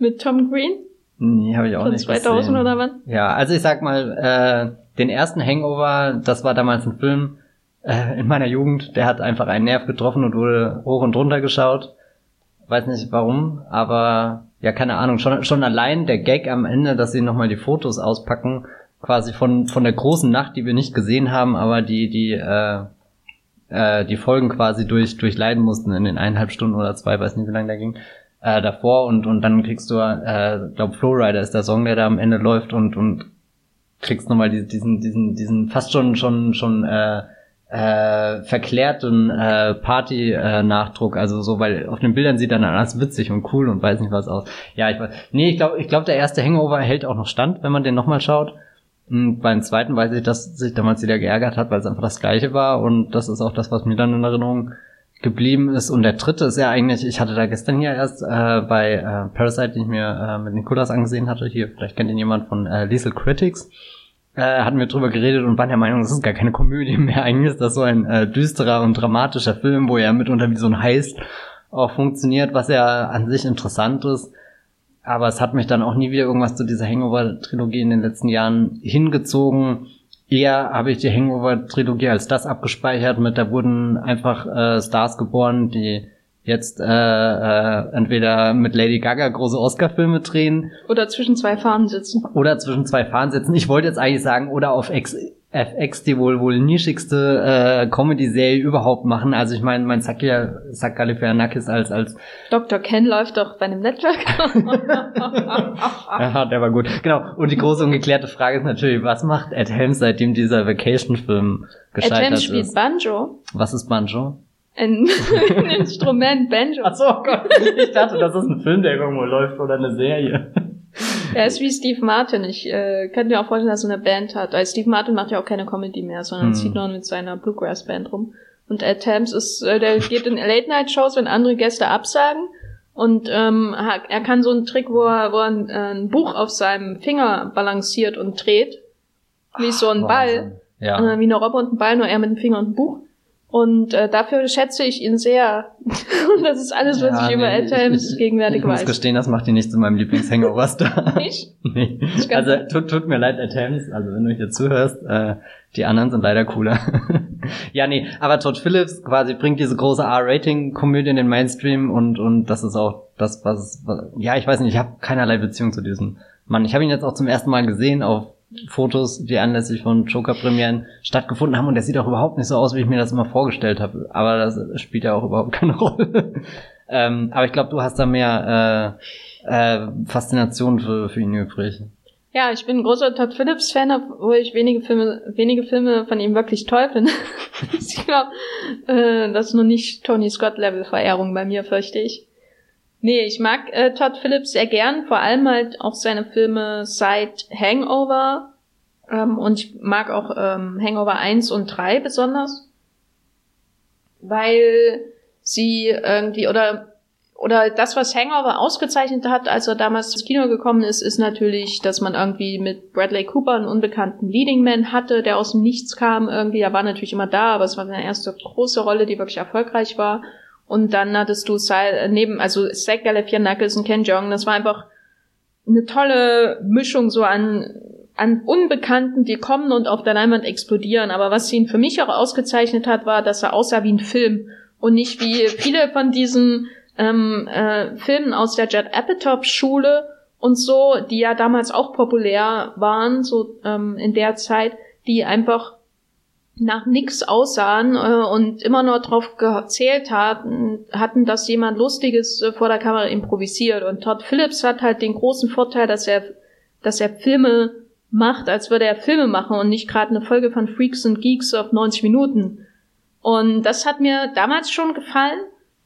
Speaker 1: Mit Tom Green?
Speaker 2: Nee, habe ich auch
Speaker 1: Von
Speaker 2: nicht
Speaker 1: 2000
Speaker 2: gesehen.
Speaker 1: oder wann?
Speaker 2: Ja, also ich sag mal, äh, den ersten Hangover, das war damals ein Film äh, in meiner Jugend, der hat einfach einen Nerv getroffen und wurde hoch und runter geschaut. Weiß nicht warum, aber ja, keine Ahnung, schon, schon allein der Gag am Ende, dass sie nochmal die Fotos auspacken, quasi von, von der großen Nacht, die wir nicht gesehen haben, aber die, die, äh, äh, die Folgen quasi durch, durchleiden mussten in den eineinhalb Stunden oder zwei, weiß nicht, wie lange der ging, äh, davor und, und dann kriegst du, äh, glaub, Flowrider ist der Song, der da am Ende läuft und, und kriegst nochmal diesen, diesen, diesen, diesen fast schon, schon, schon, äh, äh, verklärten äh, Party-Nachdruck, also so, weil auf den Bildern sieht dann alles witzig und cool und weiß nicht was aus. Ja, ich weiß. Nee, ich glaube, ich glaube, der erste Hangover hält auch noch stand, wenn man den nochmal schaut. Und beim zweiten weiß ich, dass sich damals wieder geärgert hat, weil es einfach das gleiche war und das ist auch das, was mir dann in Erinnerung geblieben ist. Und der dritte ist ja eigentlich, ich hatte da gestern hier erst äh, bei äh, Parasite, den ich mir äh, mit Nikolas angesehen hatte, hier, vielleicht kennt ihn jemand von äh, Lethal Critics, äh, hatten wir drüber geredet und waren der Meinung, das ist gar keine Komödie mehr. Eigentlich ist das so ein äh, düsterer und dramatischer Film, wo er mitunter wie so ein Heist auch funktioniert, was ja an sich interessant ist. Aber es hat mich dann auch nie wieder irgendwas zu dieser Hangover-Trilogie in den letzten Jahren hingezogen. Eher habe ich die Hangover-Trilogie als das abgespeichert mit, da wurden einfach äh, Stars geboren, die jetzt äh, äh, entweder mit Lady Gaga große Oscar-Filme drehen
Speaker 1: Oder zwischen zwei Fahnen sitzen.
Speaker 2: oder zwischen zwei Fahnen sitzen. Ich wollte jetzt eigentlich sagen, oder auf X, FX die wohl wohl nischigste äh, Comedy-Serie überhaupt machen. Also ich meine, mein Sakia Sakalifianakis als als
Speaker 1: Dr. Ken läuft doch bei einem Network.
Speaker 2: Aha, der war gut. Genau. Und die große ungeklärte Frage ist natürlich, was macht Ed Helms, seitdem dieser Vacation-Film
Speaker 1: Ed
Speaker 2: gescheitert
Speaker 1: Helms spielt
Speaker 2: ist?
Speaker 1: Banjo.
Speaker 2: Was ist Banjo?
Speaker 1: Ein, ein Instrument, Banjo.
Speaker 2: Ach so, Gott. Ich dachte, das ist ein Film, der irgendwo läuft oder eine Serie.
Speaker 1: Er ist wie Steve Martin. Ich äh, kann mir auch vorstellen, dass er eine Band hat. Weil Steve Martin macht ja auch keine Comedy mehr, sondern
Speaker 2: Hm.
Speaker 1: zieht nur mit seiner Bluegrass-Band rum. Und Ed Helms ist, äh, der geht in Late-Night-Shows, wenn andere Gäste absagen. Und ähm, er kann so einen Trick, wo er, wo er ein, äh, ein Buch auf seinem Finger balanciert und dreht. Wie so ein Ball.
Speaker 2: Ja.
Speaker 1: Äh, wie eine Robbe und ein Ball, nur er mit dem Finger und ein Buch. Und äh, dafür schätze ich ihn sehr. und das ist alles, was
Speaker 2: Ja,
Speaker 1: ich über
Speaker 2: nee,
Speaker 1: Ed Helms
Speaker 2: ich-
Speaker 1: gegenwärtig
Speaker 2: Ich muss
Speaker 1: weiß.
Speaker 2: gestehen, das macht ihn nicht zu meinem Lieblings-Hangover-Star.
Speaker 1: Nicht?
Speaker 2: nee. Also tut, tut mir leid, Ed Helms, also wenn du hier zuhörst, äh, die anderen sind leider cooler. ja, nee, aber Todd Phillips quasi bringt diese große R-Rating-Komödie in den Mainstream und, und das ist auch das, was, was ja, ich weiß nicht, ich habe keinerlei Beziehung zu diesem Mann. Ich habe ihn jetzt auch zum ersten Mal gesehen auf Fotos, die anlässlich von Joker-Premieren stattgefunden haben und der sieht auch überhaupt nicht so aus, wie ich mir das immer vorgestellt habe. Aber das spielt ja auch überhaupt keine Rolle. ähm, aber ich glaube, du hast da mehr äh, äh, Faszination für, für ihn übrig.
Speaker 1: Ja, ich bin ein großer Todd Phillips-Fan, obwohl ich wenige Filme, wenige Filme von ihm wirklich toll finde. ich glaube, äh, das ist nur nicht Tony Scott-Level-Verehrung bei mir, fürchte ich. Nee, ich mag äh, Todd Phillips sehr gern, vor allem halt auch seine Filme seit Hangover Ähm, und ich mag auch ähm, Hangover 1 und 3 besonders, weil sie irgendwie, oder oder das, was Hangover ausgezeichnet hat, als er damals ins Kino gekommen ist, ist natürlich, dass man irgendwie mit Bradley Cooper einen unbekannten Leading Man hatte, der aus dem Nichts kam irgendwie. Er war natürlich immer da, aber es war seine erste große Rolle, die wirklich erfolgreich war. Und dann hattest du Sil neben, also Zach Galifianakis und Ken Jeong, das war einfach eine tolle Mischung so an an Unbekannten, die kommen und auf der Leinwand explodieren. Aber was ihn für mich auch ausgezeichnet hat, war, dass er aussah wie ein Film und nicht wie viele von diesen ähm, äh, Filmen aus der Judd Apatow Schule und so, die ja damals auch populär waren, so ähm, in der Zeit, die einfach nach nix aussahen äh, und immer nur darauf gezählt hatten, hatten, dass jemand Lustiges äh, vor der Kamera improvisiert. Und Todd Phillips hat halt den großen Vorteil, dass er, dass er Filme macht, als würde er Filme machen und nicht gerade eine Folge von Freaks and Geeks auf 90 Minuten. Und das hat mir damals schon gefallen.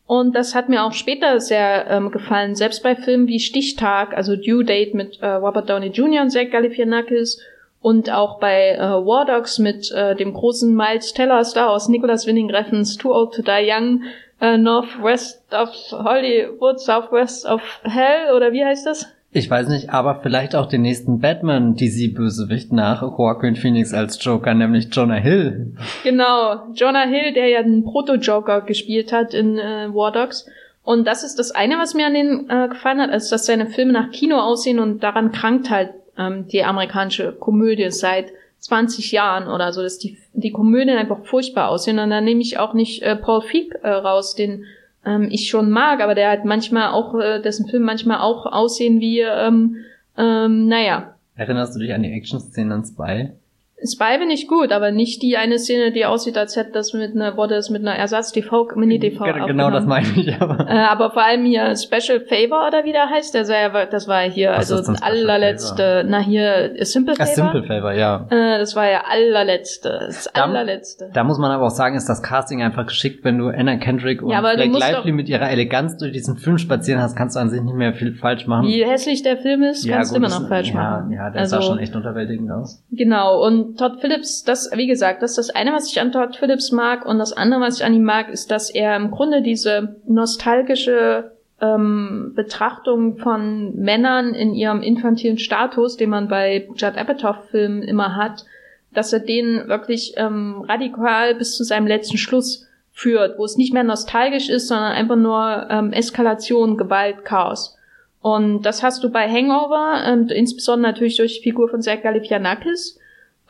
Speaker 1: Und das hat mir auch später sehr ähm, gefallen, selbst bei Filmen wie Stichtag, also Due Date mit äh, Robert Downey Jr. und Zach Galifianakis und auch bei äh, War Dogs mit äh, dem großen Miles Teller Star aus Nicholas Winning Refn's Too Old to Die Young, äh, Northwest of Hollywood, Southwest of Hell oder wie heißt das?
Speaker 2: Ich weiß nicht, aber vielleicht auch den nächsten Batman DC-Bösewicht nach Joaquin Phoenix als Joker, nämlich Jonah Hill.
Speaker 1: Genau, Jonah Hill, der ja den Proto-Joker gespielt hat in äh, War Dogs. Und das ist das eine, was mir an den äh, gefallen hat, also dass seine Filme nach Kino aussehen und daran krankt halt ähm, die amerikanische Komödie seit 20 Jahren oder so, dass die, die Komödien einfach furchtbar aussehen. Und dann nehme ich auch nicht äh, Paul Feig äh, raus, den ähm, ich schon mag, aber der hat manchmal auch, äh, dessen Film manchmal auch aussehen wie, ähm, ähm, naja.
Speaker 2: Erinnerst du dich an die Action-Szenen in Spy?
Speaker 1: Spy bin ich gut, aber nicht die eine Szene, die aussieht, als hätte das mit einer, wurde es mit einer Ersatz-TV, Mini-TV
Speaker 2: Genau, das meine ich aber.
Speaker 1: Äh, aber vor allem hier Special Favor oder wie der heißt, der war, das war hier, Was also allerletzte, na hier, Simple Favor. A
Speaker 2: Simple Favor, ja.
Speaker 1: Äh, das war ja allerletzte, das da, allerletzte.
Speaker 2: Da muss man aber auch sagen, ist das Casting einfach geschickt, wenn du Anna Kendrick und ja, Blake Lively mit ihrer Eleganz durch diesen Film spazieren hast, kannst du an sich nicht mehr viel falsch machen.
Speaker 1: Wie hässlich der Film ist, ja, kannst du immer noch falsch
Speaker 2: ja,
Speaker 1: machen.
Speaker 2: Ja, der also, sah schon echt unterwältigend aus.
Speaker 1: Genau, und Todd Phillips, das, wie gesagt, das ist das eine, was ich an Todd Phillips mag. Und das andere, was ich an ihm mag, ist, dass er im Grunde diese nostalgische ähm, Betrachtung von Männern in ihrem infantilen Status, den man bei Judd Apatow-Filmen immer hat, dass er den wirklich ähm, radikal bis zu seinem letzten Schluss führt, wo es nicht mehr nostalgisch ist, sondern einfach nur ähm, Eskalation, Gewalt, Chaos. Und das hast du bei Hangover, ähm, insbesondere natürlich durch die Figur von Zach Galifianakis,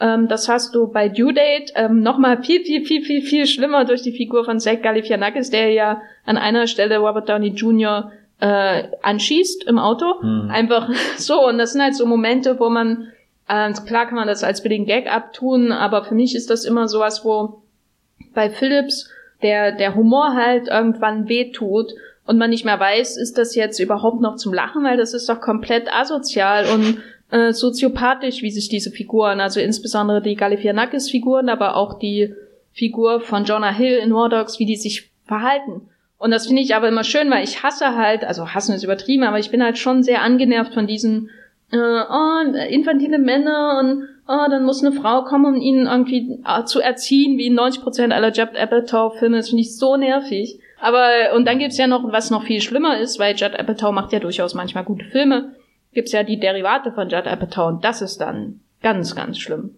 Speaker 1: ähm, das hast du bei Due Date ähm, nochmal viel, viel, viel, viel, viel schlimmer durch die Figur von Zach Galifianakis, der ja an einer Stelle Robert Downey Jr. Äh, anschießt im Auto. Mhm. Einfach so. Und das sind halt so Momente, wo man, äh, klar kann man das als billigen Gag abtun, aber für mich ist das immer sowas, wo bei Philips der, der Humor halt irgendwann wehtut und man nicht mehr weiß, ist das jetzt überhaupt noch zum Lachen, weil das ist doch komplett asozial und äh, soziopathisch, wie sich diese Figuren, also insbesondere die Galifianakis-Figuren, aber auch die Figur von Jonah Hill in War Dogs, wie die sich verhalten. Und das finde ich aber immer schön, weil ich hasse halt, also hassen ist übertrieben, aber ich bin halt schon sehr angenervt von diesen äh, oh, infantile Männer und oh, dann muss eine Frau kommen, um ihn irgendwie äh, zu erziehen, wie 90% aller Judd Apatow-Filme. Das finde ich so nervig. Aber, und dann gibt's ja noch, was noch viel schlimmer ist, weil Judd Apatow macht ja durchaus manchmal gute Filme gibt's ja die Derivate von Judd Apatow und das ist dann ganz, ganz schlimm.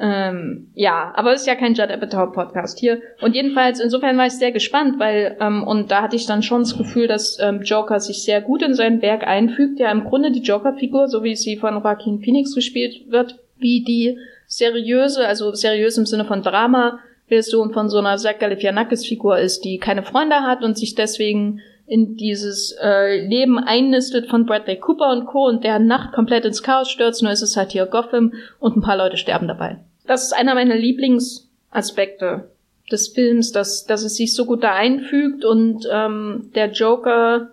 Speaker 1: Ähm, ja, aber es ist ja kein Judd Apatow Podcast hier. Und jedenfalls, insofern war ich sehr gespannt, weil, ähm, und da hatte ich dann schon das Gefühl, dass ähm, Joker sich sehr gut in sein Werk einfügt. Ja, im Grunde die Joker-Figur, so wie sie von Joaquin Phoenix gespielt wird, wie die seriöse, also seriös im Sinne von Drama, Version von so einer Zach Galifianakis-Figur ist, die keine Freunde hat und sich deswegen in dieses äh, Leben einnistet von Bradley Cooper und Co. und der Nacht komplett ins Chaos stürzt, nur ist es halt hier Gotham und ein paar Leute sterben dabei. Das ist einer meiner Lieblingsaspekte des Films, dass, dass es sich so gut da einfügt und ähm, der Joker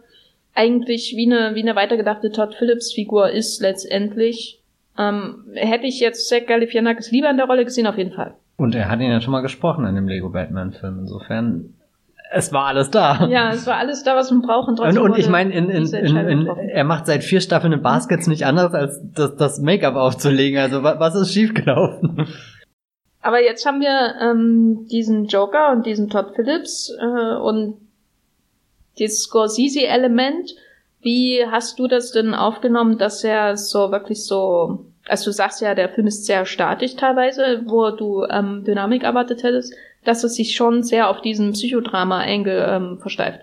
Speaker 1: eigentlich wie eine, wie eine weitergedachte Todd Phillips Figur ist letztendlich. Ähm, hätte ich jetzt Zach Galifianakis lieber in der Rolle gesehen, auf jeden Fall.
Speaker 2: Und er hat ihn ja schon mal gesprochen in dem Lego Batman Film. Insofern es war alles da.
Speaker 1: Ja, es war alles da, was man braucht.
Speaker 2: Und, und, und ich meine, in, in, in, er macht seit vier Staffeln in Baskets nicht anders, als das, das Make-up aufzulegen. Also was ist schiefgelaufen?
Speaker 1: Aber jetzt haben wir ähm, diesen Joker und diesen Todd Phillips äh, und das Scorsese-Element. Wie hast du das denn aufgenommen, dass er so wirklich so, also du sagst ja, der Film ist sehr statisch teilweise, wo du ähm, Dynamik erwartet hättest dass es sich schon sehr auf diesen Psychodrama-Engel ähm, versteift.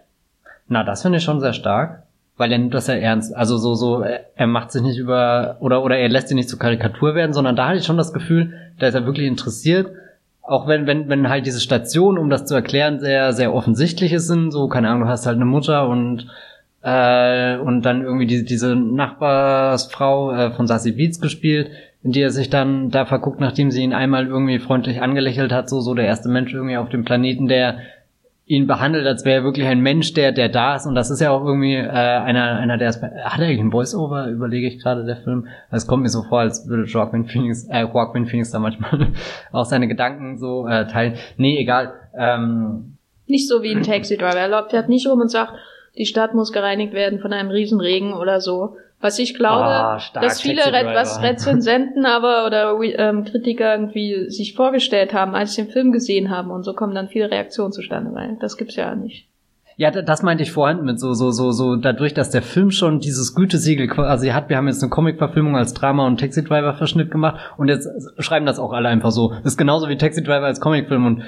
Speaker 2: Na, das finde ich schon sehr stark, weil er nimmt das ja ernst. Also so, so, er macht sich nicht über, oder, oder er lässt sich nicht zur Karikatur werden, sondern da hatte ich schon das Gefühl, da ist er wirklich interessiert. Auch wenn, wenn, wenn halt diese Stationen, um das zu erklären, sehr, sehr offensichtlich sind, so, keine Ahnung, du hast halt eine Mutter und äh, und dann irgendwie die, diese Nachbarsfrau äh, von Sassy Beats gespielt, in die er sich dann da verguckt, nachdem sie ihn einmal irgendwie freundlich angelächelt hat, so, so der erste Mensch irgendwie auf dem Planeten, der ihn behandelt, als wäre er wirklich ein Mensch, der, der da ist. Und das ist ja auch irgendwie äh, einer, einer der hat er eigentlich ein Voice-Over, überlege ich gerade, der Film. Es kommt mir so vor, als würde Joaquin Phoenix, äh, Joaquin Phoenix da manchmal auch seine Gedanken so äh, teilen. Nee, egal. Ähm,
Speaker 1: nicht so wie ein Taxi-Driver. Er läuft halt nicht rum und sagt, die Stadt muss gereinigt werden von einem Riesenregen oder so. Was ich glaube, oh, dass viele was Rezensenten aber oder ähm, Kritiker irgendwie sich vorgestellt haben, als sie den Film gesehen haben und so kommen dann viele Reaktionen zustande, weil das gibt's ja nicht.
Speaker 2: Ja, das meinte ich vorhin mit so, so, so, so, dadurch, dass der Film schon dieses Gütesiegel quasi hat. Wir haben jetzt eine Comic-Verfilmung als Drama und Taxi Driver-Verschnitt gemacht und jetzt schreiben das auch alle einfach so. ist genauso wie Taxi Driver als Comicfilm und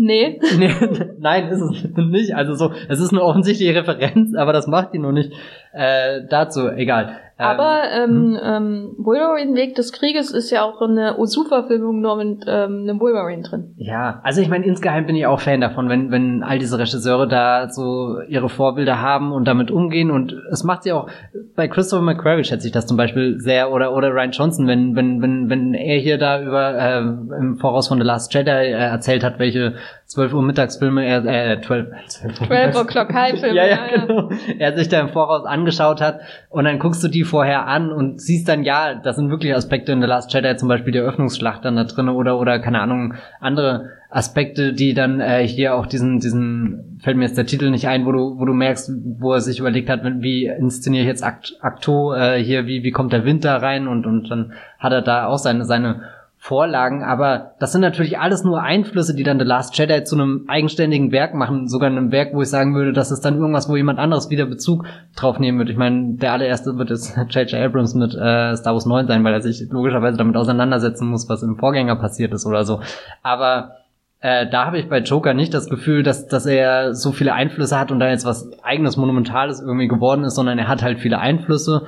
Speaker 1: Nee.
Speaker 2: nee. Nein, ist es nicht. Also so, es ist eine offensichtliche Referenz, aber das macht die noch nicht äh, dazu. Egal.
Speaker 1: Aber ähm, ähm, ähm, Wolverine Weg des Krieges ist ja auch eine Osu-Verfilmung nur mit ähm, einem Wolverine drin.
Speaker 2: Ja, also ich meine, insgeheim bin ich auch Fan davon, wenn, wenn all diese Regisseure da so ihre Vorbilder haben und damit umgehen. Und es macht sie auch, bei Christopher McQuarrie schätze ich das zum Beispiel sehr, oder, oder Ryan Johnson, wenn, wenn, wenn, wenn er hier da über äh, im Voraus von The Last Jedi äh, erzählt hat, welche 12 Uhr Mittagsfilme er, äh, 12,
Speaker 1: 12 Uhr 12 O'Clock High Filme.
Speaker 2: ja, ja, ja, genau. Er sich da im Voraus angeschaut hat und dann guckst du die vorher an und siehst dann, ja, das sind wirklich Aspekte in The Last Jedi, zum Beispiel die Eröffnungsschlacht dann da drin oder, oder, keine Ahnung, andere Aspekte, die dann äh, hier auch diesen, diesen, fällt mir jetzt der Titel nicht ein, wo du, wo du merkst, wo er sich überlegt hat, wie inszeniere ich jetzt Akt, Akto äh, hier, wie, wie kommt der Winter rein und, und dann hat er da auch seine, seine Vorlagen, aber das sind natürlich alles nur Einflüsse, die dann The Last Jedi zu einem eigenständigen Werk machen, sogar einem Werk, wo ich sagen würde, das ist dann irgendwas, wo jemand anderes wieder Bezug drauf nehmen wird. Ich meine, der allererste wird jetzt J.J. Abrams mit äh, Star Wars 9 sein, weil er sich logischerweise damit auseinandersetzen muss, was im Vorgänger passiert ist oder so. Aber äh, da habe ich bei Joker nicht das Gefühl, dass, dass er so viele Einflüsse hat und da jetzt was eigenes Monumentales irgendwie geworden ist, sondern er hat halt viele Einflüsse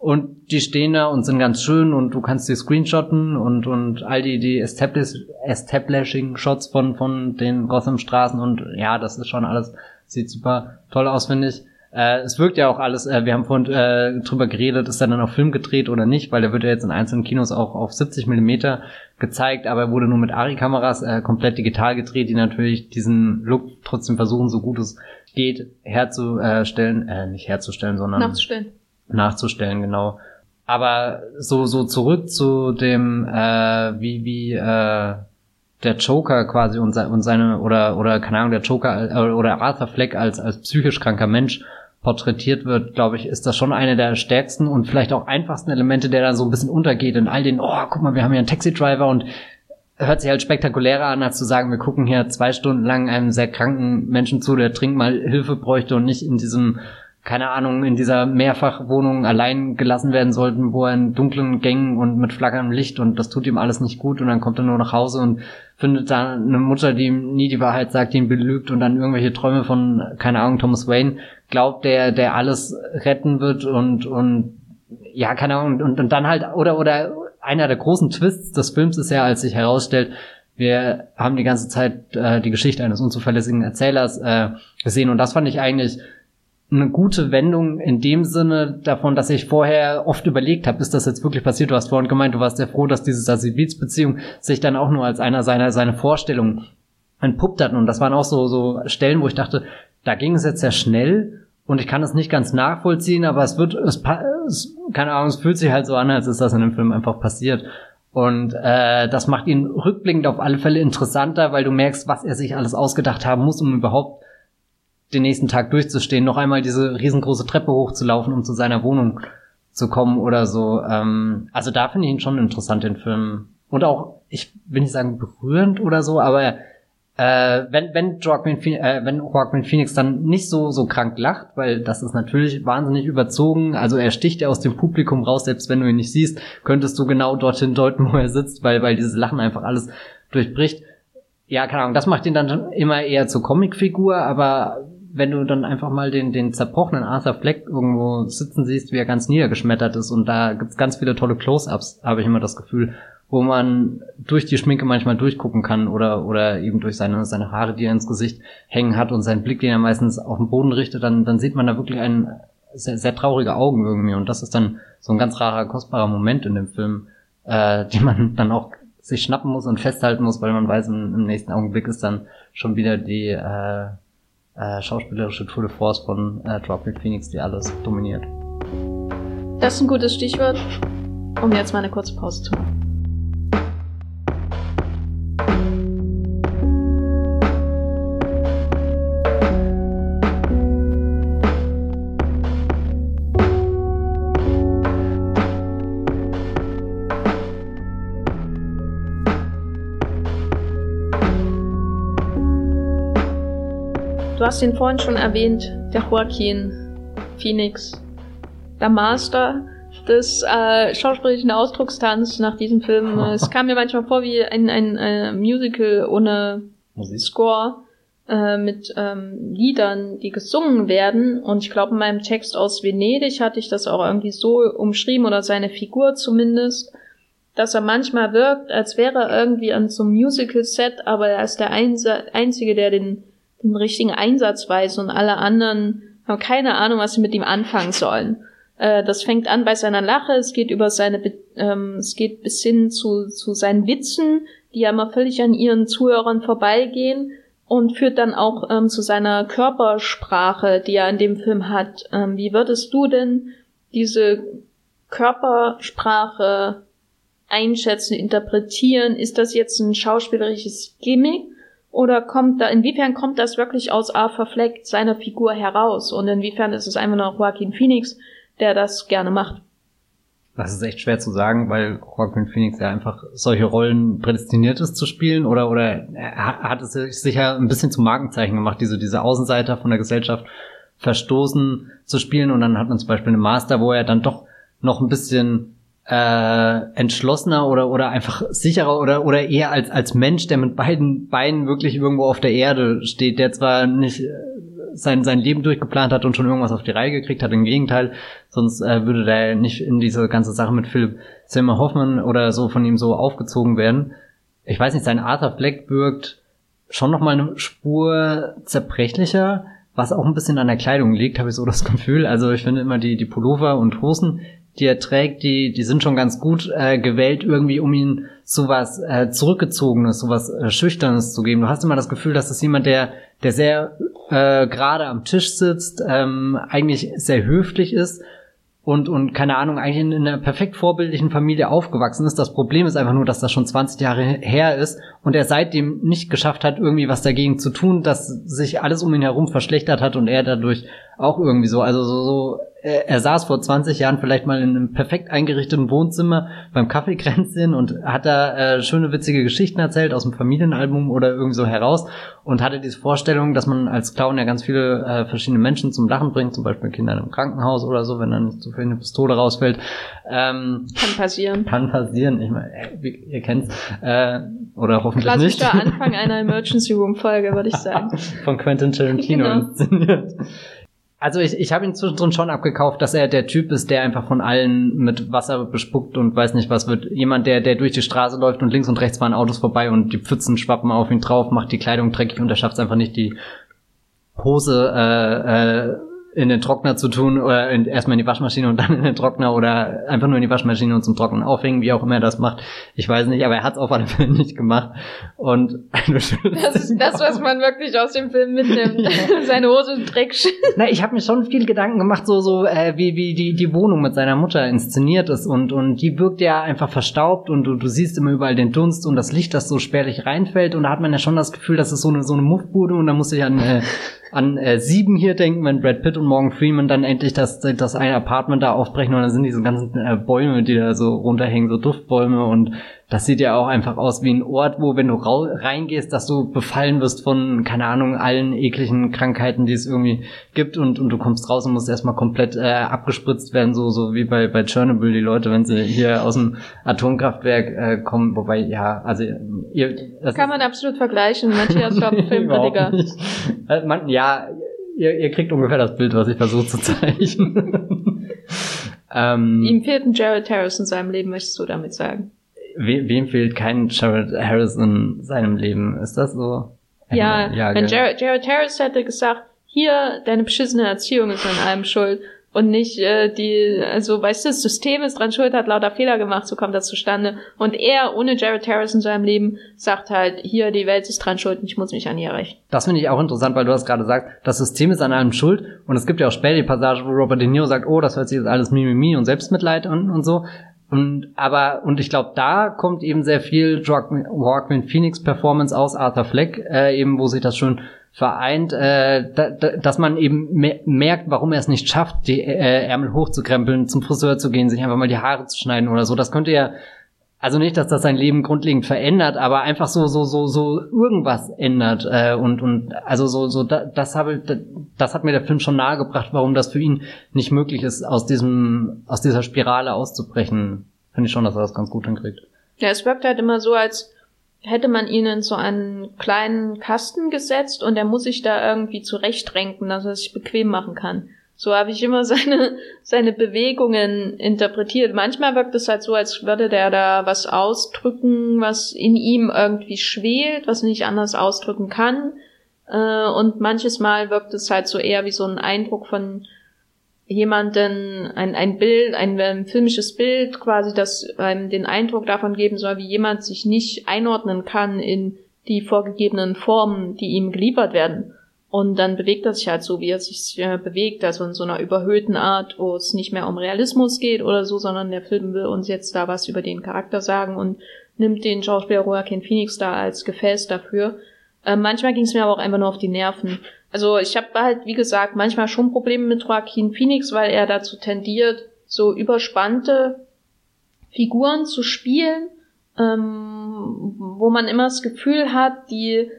Speaker 2: und die stehen da und sind ganz schön und du kannst die screenshotten und, und all die, die Establish, Establishing Shots von, von den Gotham Straßen und ja, das ist schon alles, sieht super toll aus, finde ich. Äh, es wirkt ja auch alles, äh, wir haben vorhin äh, drüber geredet, ist er dann auf Film gedreht oder nicht, weil der wird ja jetzt in einzelnen Kinos auch auf 70 Millimeter gezeigt, aber er wurde nur mit Ari-Kameras äh, komplett digital gedreht, die natürlich diesen Look trotzdem versuchen, so gut es geht, herzustellen, äh, nicht herzustellen, sondern
Speaker 1: nachzustellen
Speaker 2: nachzustellen, genau. Aber so, so zurück zu dem, äh, wie, wie, äh, der Joker quasi und, se und seine, oder, oder, keine Ahnung, der Joker äh, oder Arthur Fleck als, als psychisch kranker Mensch porträtiert wird, glaube ich, ist das schon eine der stärksten und vielleicht auch einfachsten Elemente, der dann so ein bisschen untergeht in all den, oh, guck mal, wir haben hier einen Taxi-Driver und hört sich halt spektakulärer an, als zu sagen, wir gucken hier zwei Stunden lang einem sehr kranken Menschen zu, der dringend mal Hilfe bräuchte und nicht in diesem keine Ahnung, in dieser Mehrfachwohnung allein gelassen werden sollten, wo er in dunklen Gängen und mit flackerndem Licht und das tut ihm alles nicht gut und dann kommt er nur nach Hause und findet da eine Mutter, die ihm nie die Wahrheit sagt, die ihn belügt und dann irgendwelche Träume von, keine Ahnung, Thomas Wayne. Glaubt, der, der alles retten wird und, und, ja, keine Ahnung, und, und dann halt, oder, oder einer der großen Twists des Films ist ja, als sich herausstellt, wir haben die ganze Zeit äh, die Geschichte eines unzuverlässigen Erzählers äh, gesehen und das fand ich eigentlich eine gute Wendung in dem Sinne davon, dass ich vorher oft überlegt habe, ist das jetzt wirklich passiert? Du hast vorhin gemeint, du warst sehr froh, dass diese Sassy-Beats-Beziehung sich dann auch nur als einer seiner seine Vorstellungen entpuppt hat. Und das waren auch so, so Stellen, wo ich dachte, da ging es jetzt sehr schnell und ich kann es nicht ganz nachvollziehen, aber es wird, es, es keine Ahnung, es fühlt sich halt so an, als ist das in dem Film einfach passiert. Und äh, das macht ihn rückblickend auf alle Fälle interessanter, weil du merkst, was er sich alles ausgedacht haben muss, um überhaupt den nächsten Tag durchzustehen, noch einmal diese riesengroße Treppe hochzulaufen, um zu seiner Wohnung zu kommen oder so. Ähm, also da finde ich ihn schon interessant, den Film. Und auch, ich will nicht sagen berührend oder so, aber äh, wenn, wenn, Joaquin, äh, wenn Joaquin Phoenix dann nicht so, so krank lacht, weil das ist natürlich wahnsinnig überzogen, also er sticht ja aus dem Publikum raus, selbst wenn du ihn nicht siehst, könntest du genau dorthin deuten, wo er sitzt, weil, weil dieses Lachen einfach alles durchbricht. Ja, keine Ahnung, das macht ihn dann immer eher zur Comicfigur, aber wenn du dann einfach mal den, den zerbrochenen Arthur Fleck irgendwo sitzen siehst, wie er ganz niedergeschmettert ist und da gibt's ganz viele tolle Close-Ups, habe ich immer das Gefühl, wo man durch die Schminke manchmal durchgucken kann oder, oder eben durch seine, seine Haare, die er ins Gesicht hängen hat und seinen Blick, den er meistens auf den Boden richtet, dann, dann sieht man da wirklich ein sehr, sehr traurige Augen irgendwie und das ist dann so ein ganz rarer, kostbarer Moment in dem Film, äh, den man dann auch sich schnappen muss und festhalten muss, weil man weiß, im, im nächsten Augenblick ist dann schon wieder die äh, äh, schauspielerische Tour de Force von äh, Dropkick Phoenix, die alles dominiert.
Speaker 1: Das ist ein gutes Stichwort, um jetzt mal eine kurze Pause zu machen. Hast ihn vorhin schon erwähnt, der Joaquin Phoenix, der Master des äh, schauspielerischen Ausdruckstanz nach diesem Film. es kam mir manchmal vor wie ein, ein äh, Musical ohne Musik. Score äh, mit ähm, Liedern, die gesungen werden. Und ich glaube, in meinem Text aus Venedig hatte ich das auch irgendwie so umschrieben oder seine Figur zumindest, dass er manchmal wirkt, als wäre er irgendwie an so einem Musical-Set, aber er ist der Einsa Einzige, der den den richtigen Einsatz weiß und alle anderen haben keine Ahnung, was sie mit ihm anfangen sollen. Äh, das fängt an bei seiner Lache, es geht über seine, ähm, es geht bis hin zu, zu seinen Witzen, die ja immer völlig an ihren Zuhörern vorbeigehen und führt dann auch ähm, zu seiner Körpersprache, die er in dem Film hat. Ähm, wie würdest du denn diese Körpersprache einschätzen, interpretieren? Ist das jetzt ein schauspielerisches Gimmick oder kommt da, inwiefern kommt das wirklich aus Arthur Fleck, seiner Figur heraus? Und inwiefern ist es einfach nur Joaquin Phoenix, der das gerne macht?
Speaker 2: Das ist echt schwer zu sagen, weil Joaquin Phoenix ja einfach solche Rollen prädestiniert ist zu spielen oder, oder er hat es sich sicher ein bisschen zum Markenzeichen gemacht, diese, diese Außenseiter von der Gesellschaft verstoßen zu spielen und dann hat man zum Beispiel eine Master, wo er dann doch noch ein bisschen äh, entschlossener oder oder einfach sicherer oder oder eher als als Mensch, der mit beiden Beinen wirklich irgendwo auf der Erde steht, der zwar nicht äh, sein sein Leben durchgeplant hat und schon irgendwas auf die Reihe gekriegt hat, im Gegenteil, sonst äh, würde der nicht in diese ganze Sache mit Philipp Zimmer Hoffmann oder so von ihm so aufgezogen werden. Ich weiß nicht, sein Arthur Fleck wirkt schon noch mal eine Spur zerbrechlicher, was auch ein bisschen an der Kleidung liegt, habe ich so das Gefühl. Also ich finde immer die die Pullover und Hosen, die er trägt, die, die sind schon ganz gut äh, gewählt, irgendwie, um ihn sowas äh, zurückgezogenes, sowas äh, Schüchternes zu geben. Du hast immer das Gefühl, dass es jemand, der, der sehr äh, gerade am Tisch sitzt, ähm, eigentlich sehr höflich ist und, und keine Ahnung, eigentlich in, in einer perfekt vorbildlichen Familie aufgewachsen ist. Das Problem ist einfach nur, dass das schon 20 Jahre her ist und er seitdem nicht geschafft hat, irgendwie was dagegen zu tun, dass sich alles um ihn herum verschlechtert hat und er dadurch auch irgendwie so, also so, so er saß vor 20 Jahren vielleicht mal in einem perfekt eingerichteten Wohnzimmer beim Kaffeekränzchen und hat da äh, schöne witzige Geschichten erzählt aus dem Familienalbum oder irgendwie so heraus und hatte diese Vorstellung, dass man als Clown ja ganz viele äh, verschiedene Menschen zum Lachen bringt, zum Beispiel Kinder im Krankenhaus oder so, wenn dann viel eine Pistole rausfällt.
Speaker 1: Ähm, kann passieren.
Speaker 2: Kann passieren. Ich meine, äh, ihr kennt's. Äh, oder hoffentlich Klassischer nicht.
Speaker 1: Klassischer Anfang einer Emergency Room Folge, würde ich sagen.
Speaker 2: Von Quentin Tarantino genau. inszeniert. Also ich, ich habe ihn zwischendrin schon abgekauft, dass er der Typ ist, der einfach von allen mit Wasser bespuckt und weiß nicht was wird. Jemand, der, der durch die Straße läuft und links und rechts fahren Autos vorbei und die Pfützen schwappen auf ihn drauf, macht die Kleidung dreckig und er schafft es einfach nicht, die Hose äh, äh, in den Trockner zu tun oder in, erstmal in die Waschmaschine und dann in den Trockner oder einfach nur in die Waschmaschine und zum Trocknen aufhängen, wie auch immer er das macht. Ich weiß nicht, aber er hat es auf alle Fälle nicht gemacht. Und
Speaker 1: das ist das, was man wirklich aus dem Film mitnimmt. Ja. Seine Hose ist Dreck.
Speaker 2: Na, ich habe mir schon viel Gedanken gemacht, so so äh, wie wie die die Wohnung mit seiner Mutter inszeniert ist und und die wirkt ja einfach verstaubt und du, du siehst immer überall den Dunst und das Licht, das so spärlich reinfällt und da hat man ja schon das Gefühl, das ist so eine so eine Muffbude und da muss ich an äh, an äh, sieben hier denken, wenn Brad Pitt und Morgan Freeman dann endlich das, das eine Apartment da aufbrechen und dann sind diese ganzen äh, Bäume, die da so runterhängen, so Duftbäume und das sieht ja auch einfach aus wie ein Ort, wo, wenn du reingehst, dass du befallen wirst von, keine Ahnung, allen ekligen Krankheiten, die es irgendwie gibt und, und du kommst raus und musst erstmal komplett äh, abgespritzt werden, so, so wie bei, bei Chernobyl, die Leute, wenn sie hier aus dem Atomkraftwerk äh, kommen, wobei, ja, also
Speaker 1: ihr, das Kann man absolut vergleichen, Matthias war Filmkritiker.
Speaker 2: Äh, man, ja, ihr, ihr kriegt ungefähr das Bild, was ich versuche zu zeichnen.
Speaker 1: ähm, Ihm fehlt ein Jared Harris in seinem Leben, möchtest du damit sagen?
Speaker 2: We, wem fehlt kein Jared Harris in seinem Leben? Ist das so?
Speaker 1: Ja, ja wenn Jared, Jared Harris hätte gesagt, hier, deine beschissene Erziehung ist an allem schuld und nicht äh, die, also weißt du, das System ist dran schuld, hat lauter Fehler gemacht, so kommt das zustande. Und er, ohne Jared Harris in seinem Leben, sagt halt, hier, die Welt ist dran schuld und ich muss mich an ihr rächen.
Speaker 2: Das finde ich auch interessant, weil du hast gerade gesagt, das System ist an allem schuld und es gibt ja auch später die Passage, wo Robert De Niro sagt, oh, das hört sich jetzt alles Mimimi und Selbstmitleid und, und so. Und aber und ich glaube, da kommt eben sehr viel Joaquin Phoenix Performance aus Arthur Fleck, äh, eben wo sich das schon vereint, äh, da, da, dass man eben me merkt, warum er es nicht schafft, die äh, Ärmel hochzukrempeln, zum Friseur zu gehen, sich einfach mal die Haare zu schneiden oder so. Das könnte ja also nicht, dass das sein Leben grundlegend verändert, aber einfach so so so so irgendwas ändert äh, und und also so so da, das habe das hat mir der Film schon nahegebracht, warum das für ihn nicht möglich ist, aus diesem aus dieser Spirale auszubrechen. Finde ich schon, dass er das ganz gut hinkriegt.
Speaker 1: Ja, es wirkt halt immer so, als hätte man ihn in so einen kleinen Kasten gesetzt und er muss sich da irgendwie zurechtrenken, dass er sich bequem machen kann. So habe ich immer seine, seine Bewegungen interpretiert. Manchmal wirkt es halt so, als würde der da was ausdrücken, was in ihm irgendwie schwelt, was nicht anders ausdrücken kann. Äh, und manches Mal wirkt es halt so eher wie so ein Eindruck von jemanden, ein, ein Bild, ein, ein filmisches Bild quasi, das einem den Eindruck davon geben soll, wie jemand sich nicht einordnen kann in die vorgegebenen Formen, die ihm geliefert werden. Und dann bewegt er sich halt so, wie er sich äh, bewegt, also in so einer überhöhten Art, wo es nicht mehr um Realismus geht oder so, sondern der Film will uns jetzt da was über den Charakter sagen und nimmt den Schauspieler Joaquin Phoenix da als Gefäß dafür. Äh, manchmal ging es mir aber auch einfach nur auf die Nerven. Also ich habe halt, wie gesagt, manchmal schon Probleme mit Joaquin Phoenix, weil er dazu tendiert, so überspannte Figuren zu spielen, ähm, wo man immer das Gefühl hat, die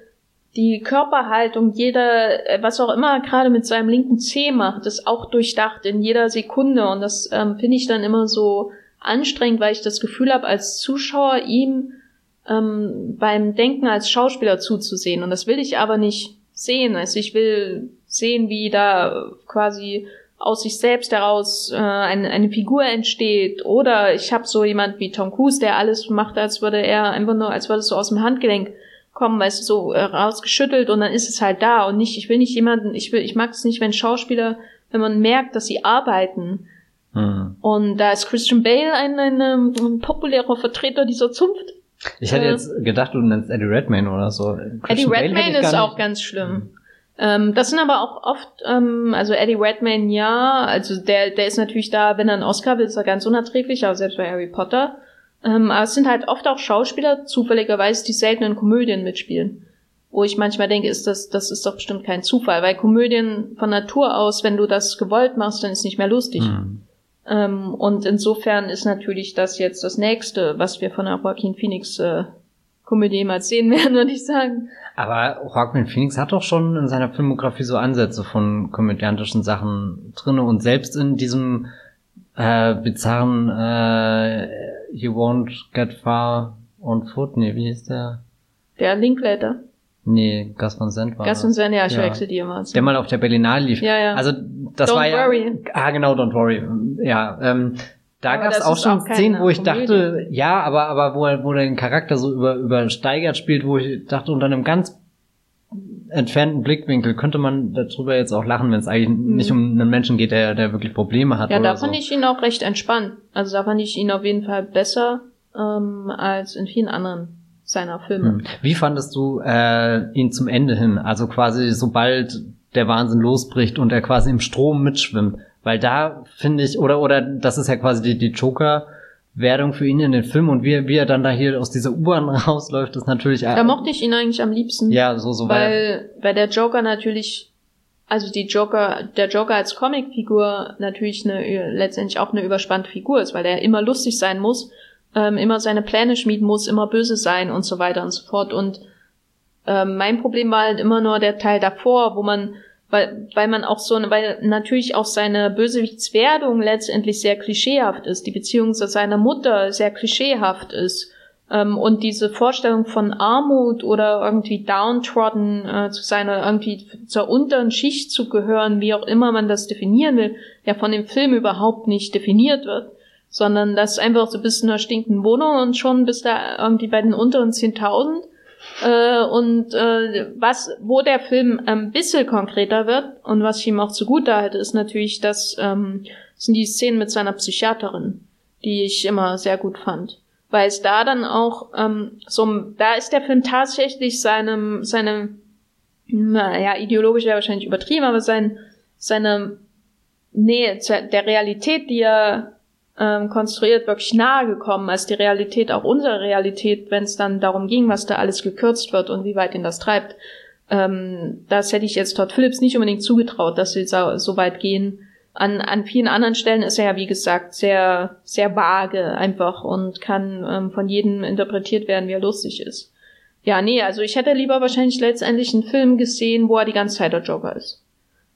Speaker 1: die Körperhaltung jeder, äh, was auch immer gerade mit seinem linken Zeh macht, ist auch durchdacht in jeder Sekunde. Und das ähm, finde ich dann immer so anstrengend, weil ich das Gefühl habe, als Zuschauer ihm ähm, beim Denken als Schauspieler zuzusehen. Und das will ich aber nicht sehen. Also ich will sehen, wie da quasi aus sich selbst heraus äh, eine, eine Figur entsteht. Oder ich habe so jemand wie Tom Cruise, der alles macht, als würde er einfach nur, als würde es so aus dem Handgelenk kommen, weißt du, so äh, rausgeschüttelt und dann ist es halt da und nicht, ich will nicht jemanden, ich will, ich mag es nicht, wenn Schauspieler, wenn man merkt, dass sie arbeiten. Mhm. Und da ist Christian Bale ein, ein, ein populärer Vertreter dieser Zunft.
Speaker 2: Ich hätte äh, jetzt gedacht, du nennst Eddie Redmayne oder so.
Speaker 1: Christian Eddie Redmayne ist auch ganz schlimm. Mhm. Ähm, das sind aber auch oft, ähm, also Eddie Redmayne ja, also der, der ist natürlich da, wenn er einen Oscar will, ist er ganz unerträglich, aber selbst bei Harry Potter. Ähm, aber es sind halt oft auch Schauspieler, zufälligerweise, die selten in Komödien mitspielen. Wo ich manchmal denke, ist das, das ist doch bestimmt kein Zufall, weil Komödien von Natur aus, wenn du das gewollt machst, dann ist nicht mehr lustig. Mhm. Ähm, und insofern ist natürlich das jetzt das nächste, was wir von der Joaquin Phoenix äh, Komödie jemals sehen werden, würde ich sagen.
Speaker 2: Aber Joaquin Phoenix hat doch schon in seiner Filmografie so Ansätze von komödiantischen Sachen drinne und selbst in diesem äh, bizarren äh, You Won't Get Far on Foot, nee, wie hieß der?
Speaker 1: Der Linklater.
Speaker 2: Nee, Gas von Sand
Speaker 1: war Gas von Sand, ja, ich ja. verwechsel die immer.
Speaker 2: Der mal auf der Berlinale lief.
Speaker 1: Ja, ja.
Speaker 2: Also, das
Speaker 1: don't
Speaker 2: war
Speaker 1: ja... Worry.
Speaker 2: Ah, genau, Don't Worry. Ja, ähm, da gab es auch schon auch Szenen, wo ich Komödie. dachte, ja, aber, aber wo er, wo er den Charakter so über, übersteigert spielt, wo ich dachte, unter einem ganz entfernten Blickwinkel könnte man darüber jetzt auch lachen, wenn es eigentlich mhm. nicht um einen Menschen geht, der, der wirklich Probleme hat.
Speaker 1: Ja, da
Speaker 2: so.
Speaker 1: fand ich ihn auch recht entspannt. Also da fand ich ihn auf jeden Fall besser ähm, als in vielen anderen seiner Filme. Hm.
Speaker 2: Wie fandest du äh, ihn zum Ende hin? Also quasi sobald der Wahnsinn losbricht und er quasi im Strom mitschwimmt. Weil da finde ich, oder, oder das ist ja quasi die, die Joker- Werdung für ihn in den Film und wie, wie er dann da hier aus dieser U-Bahn rausläuft, ist natürlich.
Speaker 1: Da mochte ich ihn eigentlich am liebsten.
Speaker 2: Ja, so, so
Speaker 1: weil, weil der Joker natürlich also die Joker, der Joker als Comicfigur natürlich eine, letztendlich auch eine überspannte Figur ist, weil er immer lustig sein muss, ähm, immer seine Pläne schmieden muss, immer böse sein und so weiter und so fort. Und ähm, mein Problem war halt immer nur der Teil davor, wo man, weil, weil man auch so, weil natürlich auch seine Bösewichtswerdung letztendlich sehr klischeehaft ist, die Beziehung zu seiner Mutter sehr klischeehaft ist ähm, und diese Vorstellung von Armut oder irgendwie downtrodden äh, zu sein oder irgendwie zur unteren Schicht zu gehören, wie auch immer man das definieren will, ja von dem Film überhaupt nicht definiert wird. Sondern das ist einfach so bis in einer stinkenden Wohnung und schon bis da irgendwie bei den unteren 10.000. Äh, und äh, was, wo der Film ein bisschen konkreter wird und was ich ihm auch zugute halte, ist natürlich, dass ähm, sind die Szenen mit seiner Psychiaterin, die ich immer sehr gut fand. Weil es da dann auch ähm, so, da ist der Film tatsächlich seinem, seinem, naja, ideologisch wäre wahrscheinlich übertrieben, aber sein, seine Nähe der Realität, die er ähm, konstruiert, wirklich nahe gekommen, als die Realität auch unsere Realität, wenn es dann darum ging, was da alles gekürzt wird und wie weit ihn das treibt. Ähm, das hätte ich jetzt Todd Phillips nicht unbedingt zugetraut, dass sie so, so weit gehen an, an vielen anderen Stellen ist er ja, wie gesagt, sehr, sehr vage einfach und kann ähm, von jedem interpretiert werden, wie er lustig ist. Ja, nee, also ich hätte lieber wahrscheinlich letztendlich einen Film gesehen, wo er die ganze Zeit der Joker ist.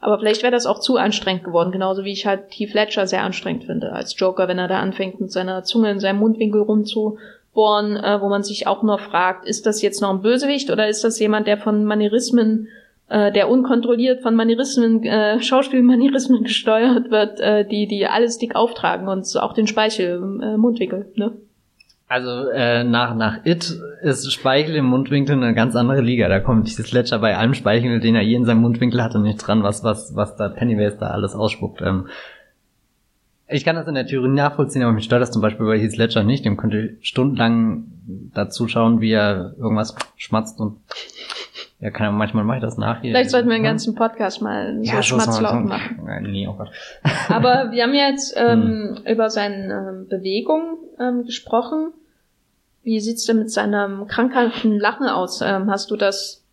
Speaker 1: Aber vielleicht wäre das auch zu anstrengend geworden, genauso wie ich halt Heath Ledger sehr anstrengend finde als Joker, wenn er da anfängt mit seiner Zunge in seinem Mundwinkel rumzubohren, äh, wo man sich auch nur fragt, ist das jetzt noch ein Bösewicht oder ist das jemand, der von Manierismen äh, der unkontrolliert von Manierismen, äh, Schauspielmanierismen gesteuert wird, äh, die, die alles dick auftragen und auch den Speichel äh, Mundwinkel, ne?
Speaker 2: Also äh, nach nach It ist Speichel im Mundwinkel eine ganz andere Liga. Da kommt dieses Ledger bei allem Speichel, den er je in seinem Mundwinkel hatte, nicht dran, was was was da Pennywise da alles ausspuckt. Ähm, ich kann das in der Theorie nachvollziehen, aber mich stört das zum Beispiel bei Heath Ledger nicht. Dem könnte stundenlang da zuschauen, wie er irgendwas schmatzt und ja, kann, manchmal mache ich das nach
Speaker 1: hier. Vielleicht sollten wir den ganzen Podcast mal so ja, Schmatzlaufen machen. Nein, nee, oh Gott. Aber wir haben jetzt ähm, hm. über seine ähm, Bewegung ähm, gesprochen. Wie sieht's denn mit seinem krankhaften Lachen aus? Ähm, hast du das,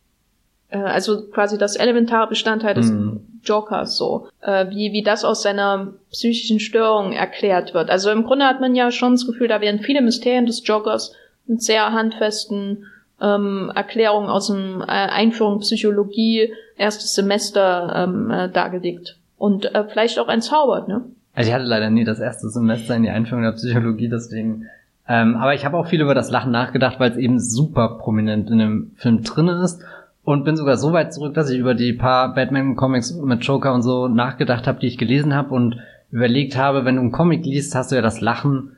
Speaker 1: äh, also quasi das elementare Bestandteil des hm. Jokers so, äh, wie, wie das aus seiner psychischen Störung erklärt wird. Also im Grunde hat man ja schon das Gefühl, da werden viele Mysterien des Jokers mit sehr handfesten ähm, Erklärung aus dem äh, Einführung Psychologie erstes Semester ähm, äh, dargelegt. Und äh, vielleicht auch entzaubert, ne?
Speaker 2: Also ich hatte leider nie das erste Semester in die Einführung der Psychologie, deswegen. Ähm, aber ich habe auch viel über das Lachen nachgedacht, weil es eben super prominent in dem Film drinne ist. Und bin sogar so weit zurück, dass ich über die paar Batman-Comics mit Joker und so nachgedacht habe, die ich gelesen habe und überlegt habe, wenn du einen Comic liest, hast du ja das Lachen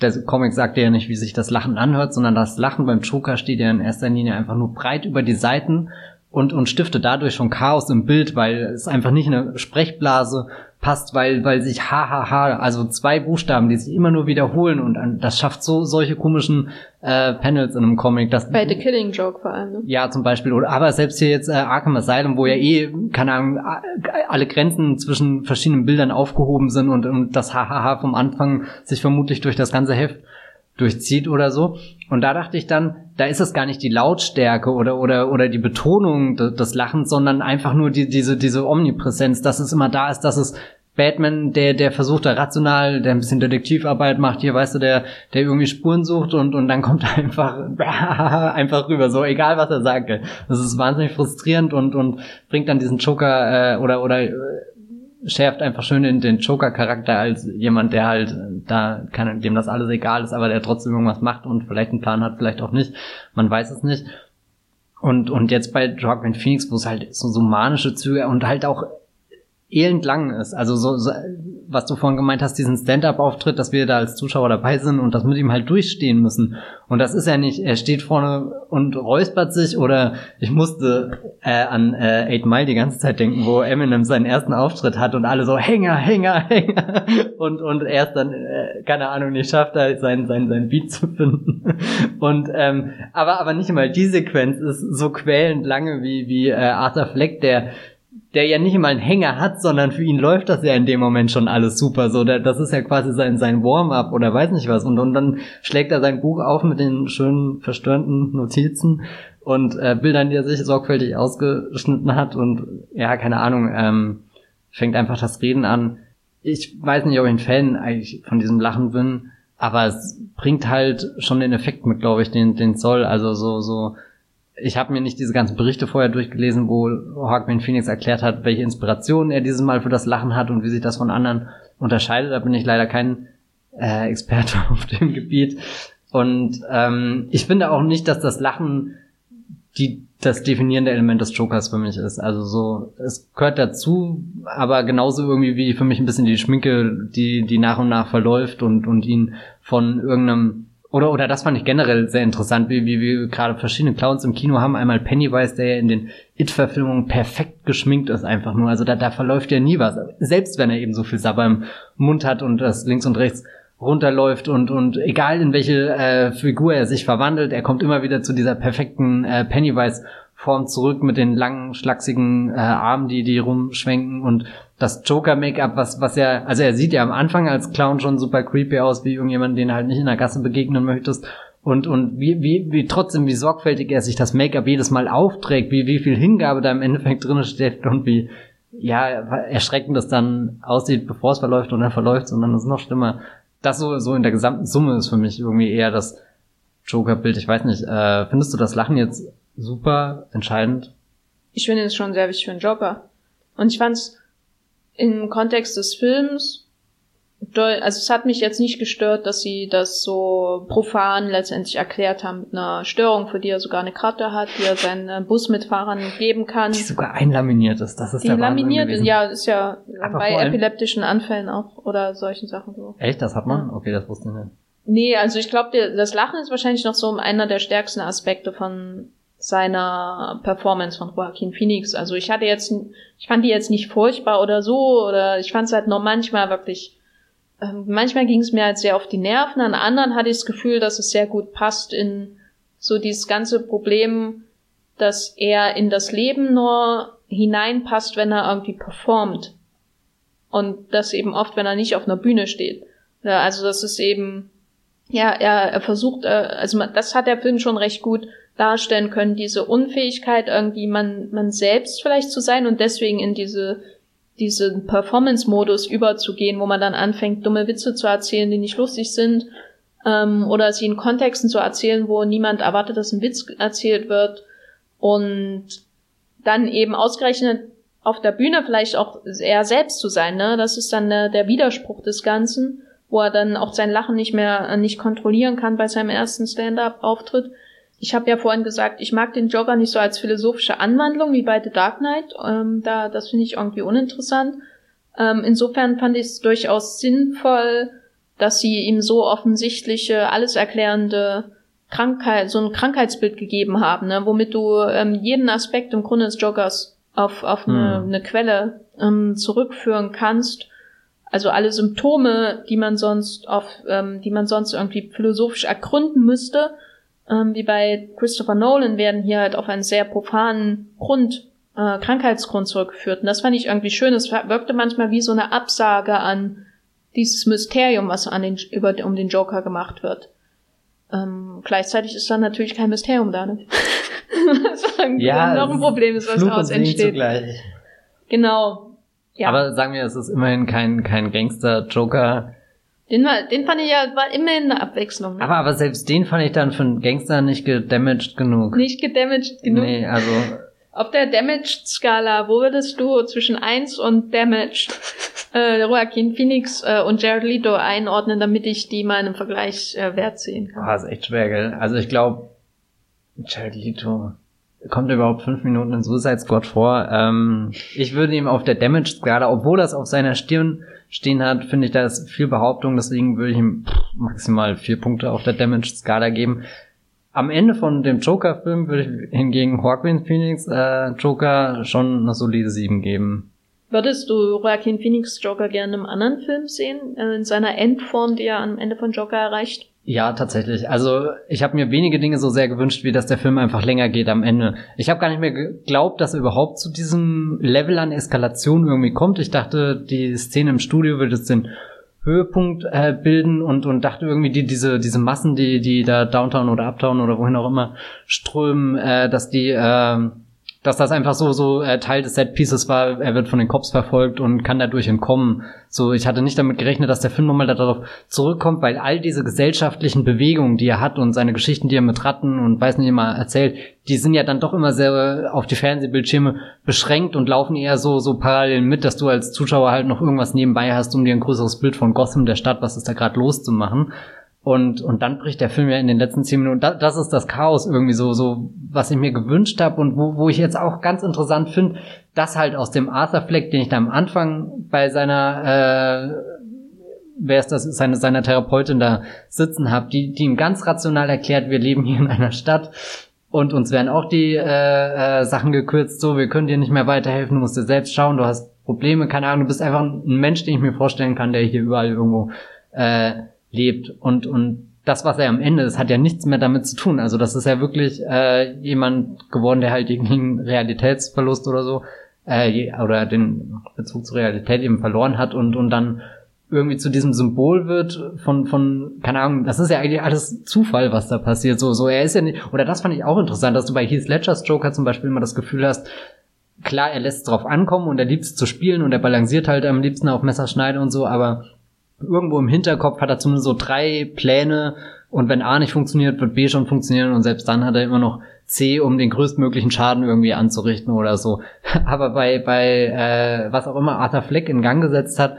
Speaker 2: der Comic sagt ja nicht, wie sich das Lachen anhört, sondern das Lachen beim Joker steht ja in erster Linie einfach nur breit über die Seiten und, und stiftet dadurch schon Chaos im Bild, weil es einfach nicht eine Sprechblase passt, weil, weil sich hahaha, also zwei Buchstaben, die sich immer nur wiederholen und das schafft so solche komischen äh, Panels in einem Comic. Dass,
Speaker 1: Bei The Killing Joke vor allem, ne?
Speaker 2: Ja, zum Beispiel. Oder, aber selbst hier jetzt äh, Arkham Asylum, wo ja eh, keine Ahnung, alle Grenzen zwischen verschiedenen Bildern aufgehoben sind und, und das hahaha vom Anfang sich vermutlich durch das ganze Heft durchzieht oder so. Und da dachte ich dann, da ist es gar nicht die Lautstärke oder oder oder die Betonung des Lachens, sondern einfach nur die, diese diese Omnipräsenz, dass es immer da ist, dass es Batman, der der versucht da rational, der ein bisschen Detektivarbeit macht, hier weißt du, der der irgendwie Spuren sucht und und dann kommt er einfach einfach rüber, so egal was er sagt. Das ist wahnsinnig frustrierend und und bringt dann diesen Joker äh, oder oder äh, schärft einfach schön in den Joker-Charakter als jemand, der halt da kann, dem das alles egal ist, aber der trotzdem irgendwas macht und vielleicht einen Plan hat, vielleicht auch nicht. Man weiß es nicht. Und, und jetzt bei Joaquin Phoenix, wo es halt so, so manische Züge und halt auch elend lang ist. Also so, so was du vorhin gemeint hast, diesen Stand-up-Auftritt, dass wir da als Zuschauer dabei sind und das mit ihm halt durchstehen müssen. Und das ist ja nicht, er steht vorne und räuspert sich oder ich musste äh, an äh, Eight Mile die ganze Zeit denken, wo Eminem seinen ersten Auftritt hat und alle so Hänger, Hänger, Hänger und und erst dann äh, keine Ahnung nicht schafft, da sein sein sein Beat zu finden. Und ähm, aber aber nicht mal die Sequenz ist so quälend lange wie wie äh, Arthur Fleck, der der ja nicht mal einen Hänger hat, sondern für ihn läuft das ja in dem Moment schon alles super. So, das ist ja quasi sein, sein Warm-up oder weiß nicht was. Und, und dann schlägt er sein Buch auf mit den schönen verstörenden Notizen und äh, Bildern, die er sich sorgfältig ausgeschnitten hat und ja, keine Ahnung, ähm, fängt einfach das Reden an. Ich weiß nicht, ob ich ein Fan eigentlich von diesem Lachen bin, aber es bringt halt schon den Effekt mit, glaube ich, den, den soll. Also so, so ich habe mir nicht diese ganzen Berichte vorher durchgelesen, wo Hawkman Phoenix erklärt hat, welche Inspirationen er dieses Mal für das Lachen hat und wie sich das von anderen unterscheidet. Da bin ich leider kein äh, Experte auf dem Gebiet. Und ähm, ich finde auch nicht, dass das Lachen die das definierende Element des Jokers für mich ist. Also so, es gehört dazu, aber genauso irgendwie wie für mich ein bisschen die Schminke, die, die nach und nach verläuft und, und ihn von irgendeinem oder, oder das fand ich generell sehr interessant, wie, wie wie gerade verschiedene Clowns im Kino haben. Einmal Pennywise, der ja in den It-Verfilmungen perfekt geschminkt ist, einfach nur. Also da, da verläuft ja nie was. Selbst wenn er eben so viel Sabber im Mund hat und das links und rechts runterläuft und, und egal in welche äh, Figur er sich verwandelt, er kommt immer wieder zu dieser perfekten äh, Pennywise Form zurück mit den langen, schlachsigen äh, Armen, die die rumschwenken und das Joker-Make-up, was, was er, also er sieht ja am Anfang als Clown schon super creepy aus, wie irgendjemand, den halt nicht in der Gasse begegnen möchtest. Und, und wie, wie, wie trotzdem, wie sorgfältig er sich das Make-up jedes Mal aufträgt, wie, wie viel Hingabe da im Endeffekt drin steht und wie, ja, erschreckend das dann aussieht, bevor es verläuft und dann verläuft und dann ist es noch schlimmer. Das so, so in der gesamten Summe ist für mich irgendwie eher das Joker-Bild. Ich weiß nicht, äh, findest du das Lachen jetzt super entscheidend?
Speaker 1: Ich finde es schon sehr wichtig für einen Joker. Und ich fand es im Kontext des Films, also es hat mich jetzt nicht gestört, dass sie das so profan letztendlich erklärt haben mit einer Störung, für die er sogar eine Karte hat, die er seinen Busmitfahrern geben kann. Die
Speaker 2: sogar einlaminiert ist, das ist
Speaker 1: die der laminiert ist, ja, ist ja Aber bei epileptischen Anfällen auch oder solchen Sachen so.
Speaker 2: Echt, das hat man? Okay, das wusste ich nicht.
Speaker 1: Nee, also ich glaube, das Lachen ist wahrscheinlich noch so einer der stärksten Aspekte von seiner Performance von Joaquin Phoenix. Also ich hatte jetzt, ich fand die jetzt nicht furchtbar oder so, oder ich fand es halt nur manchmal wirklich, ähm, manchmal ging es mir halt sehr auf die Nerven, an anderen hatte ich das Gefühl, dass es sehr gut passt in so dieses ganze Problem, dass er in das Leben nur hineinpasst, wenn er irgendwie performt. Und das eben oft, wenn er nicht auf einer Bühne steht. Also das ist eben, ja, er, er versucht, äh, also das hat der Film schon recht gut darstellen können, diese Unfähigkeit irgendwie man, man selbst vielleicht zu sein und deswegen in diese, diesen Performance-Modus überzugehen, wo man dann anfängt, dumme Witze zu erzählen, die nicht lustig sind, ähm, oder sie in Kontexten zu erzählen, wo niemand erwartet, dass ein Witz erzählt wird und dann eben ausgerechnet auf der Bühne vielleicht auch eher selbst zu sein, ne? Das ist dann der, der Widerspruch des Ganzen, wo er dann auch sein Lachen nicht mehr äh, nicht kontrollieren kann bei seinem ersten Stand-up-Auftritt ich habe ja vorhin gesagt, ich mag den Jogger nicht so als philosophische Anwandlung wie bei The Dark Knight. Ähm, da, das finde ich irgendwie uninteressant. Ähm, insofern fand ich es durchaus sinnvoll, dass sie ihm so offensichtliche, alles erklärende Krankheit, so ein Krankheitsbild gegeben haben, ne, womit du ähm, jeden Aspekt im Grunde des Joggers auf, auf eine, hm. eine Quelle ähm, zurückführen kannst. Also alle Symptome, die man sonst auf, ähm, die man sonst irgendwie philosophisch ergründen müsste, ähm, wie bei Christopher Nolan werden hier halt auf einen sehr profanen Grund, äh, Krankheitsgrund zurückgeführt. Und das fand ich irgendwie schön. Es wirkte manchmal wie so eine Absage an dieses Mysterium, was an den, über, um den Joker gemacht wird. Ähm, gleichzeitig ist dann natürlich kein Mysterium da, ne?
Speaker 2: was ja,
Speaker 1: noch ein Problem ist, was daraus entsteht. Zugleich. Genau.
Speaker 2: Ja. Aber sagen wir, es ist immerhin kein, kein Gangster-Joker,
Speaker 1: den, war, den fand ich ja, war immer eine Abwechslung.
Speaker 2: Ne? Aber, aber selbst den fand ich dann für einen Gangster nicht gedamaged genug.
Speaker 1: Nicht gedamaged genug?
Speaker 2: Nee, also.
Speaker 1: Auf der Damaged-Skala, wo würdest du zwischen 1 und Damaged äh, Joaquin Phoenix äh, und Jared Leto einordnen, damit ich die mal in einem Vergleich äh, wert sehen kann?
Speaker 2: Boah, ist echt schwer, gell? Also ich glaube, Jared Leto kommt überhaupt fünf Minuten in Suicide Squad vor. Ähm, ich würde ihm auf der Damaged-Skala, obwohl das auf seiner Stirn stehen hat, finde ich, da ist viel Behauptung, deswegen würde ich ihm maximal vier Punkte auf der Damage-Skala geben. Am Ende von dem Joker-Film würde ich hingegen Joaquin Phoenix äh, Joker schon eine solide sieben geben.
Speaker 1: Würdest du Joaquin Phoenix Joker gerne im anderen Film sehen, äh, in seiner Endform, die er am Ende von Joker erreicht?
Speaker 2: Ja, tatsächlich. Also ich habe mir wenige Dinge so sehr gewünscht, wie dass der Film einfach länger geht am Ende. Ich habe gar nicht mehr geglaubt, dass er überhaupt zu diesem Level an Eskalation irgendwie kommt. Ich dachte, die Szene im Studio würde es den Höhepunkt äh, bilden und und dachte irgendwie die diese diese Massen, die die da Downtown oder Uptown oder wohin auch immer strömen, äh, dass die äh, dass das einfach so so äh, Teil des Set Pieces war. Er wird von den Cops verfolgt und kann dadurch entkommen. So, ich hatte nicht damit gerechnet, dass der Film nochmal darauf zurückkommt, weil all diese gesellschaftlichen Bewegungen, die er hat und seine Geschichten, die er mit Ratten und weiß nicht immer erzählt, die sind ja dann doch immer sehr auf die Fernsehbildschirme beschränkt und laufen eher so so parallel mit, dass du als Zuschauer halt noch irgendwas nebenbei hast, um dir ein größeres Bild von Gotham, der Stadt, was ist da gerade loszumachen. Und, und dann bricht der Film ja in den letzten zehn Minuten. Das, das ist das Chaos irgendwie so, so, was ich mir gewünscht habe und wo, wo ich jetzt auch ganz interessant finde, dass halt aus dem Arthur Fleck, den ich da am Anfang bei seiner, äh, wer ist das, seine, seiner Therapeutin da sitzen habe, die, die ihm ganz rational erklärt, wir leben hier in einer Stadt und uns werden auch die äh, äh, Sachen gekürzt, so, wir können dir nicht mehr weiterhelfen, du musst dir selbst schauen, du hast Probleme, keine Ahnung, du bist einfach ein Mensch, den ich mir vorstellen kann, der hier überall irgendwo äh, lebt und und das, was er am Ende ist, hat ja nichts mehr damit zu tun. Also das ist ja wirklich äh, jemand geworden, der halt gegen Realitätsverlust oder so äh, oder den Bezug zur Realität eben verloren hat und und dann irgendwie zu diesem Symbol wird von von keine Ahnung, das ist ja eigentlich alles Zufall, was da passiert. So so er ist ja nicht oder das fand ich auch interessant, dass du bei Heath Ledgers Joker zum Beispiel immer das Gefühl hast, klar, er lässt es drauf ankommen und er liebt es zu spielen und er balanciert halt am liebsten auf Messerschneide und so, aber irgendwo im Hinterkopf hat er zumindest so drei Pläne und wenn A nicht funktioniert, wird B schon funktionieren und selbst dann hat er immer noch C, um den größtmöglichen Schaden irgendwie anzurichten oder so. Aber bei, bei äh, was auch immer Arthur Fleck in Gang gesetzt hat,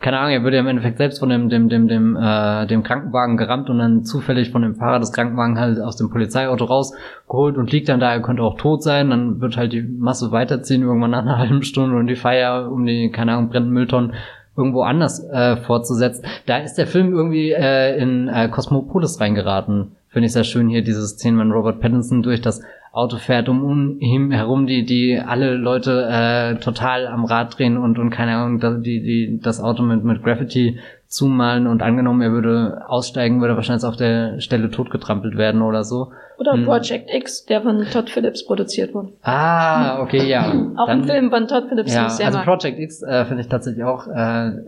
Speaker 2: keine Ahnung, er würde ja im Endeffekt selbst von dem, dem, dem, dem, äh, dem Krankenwagen gerammt und dann zufällig von dem Fahrer des Krankenwagens halt aus dem Polizeiauto rausgeholt und liegt dann da, er könnte auch tot sein, dann wird halt die Masse weiterziehen, irgendwann nach einer halben Stunde und die Feier um die, keine Ahnung, brennenden Mülltonnen irgendwo anders äh, fortzusetzen. Da ist der Film irgendwie äh, in äh, Cosmopolis reingeraten. Finde ich sehr schön hier, diese Szene, wenn Robert Pattinson durch das Auto fährt, um ihm herum, die, die alle Leute äh, total am Rad drehen und, und keine Ahnung, die, die das Auto mit, mit Graffiti zumalen und angenommen, er würde aussteigen, würde wahrscheinlich auf der Stelle totgetrampelt werden oder so.
Speaker 1: Oder hm. Project X, der von Todd Phillips produziert wurde.
Speaker 2: Ah, okay, ja.
Speaker 1: auch Dann, ein Film von Todd Phillips.
Speaker 2: Ja, also mag. Project X äh, finde ich tatsächlich auch, äh,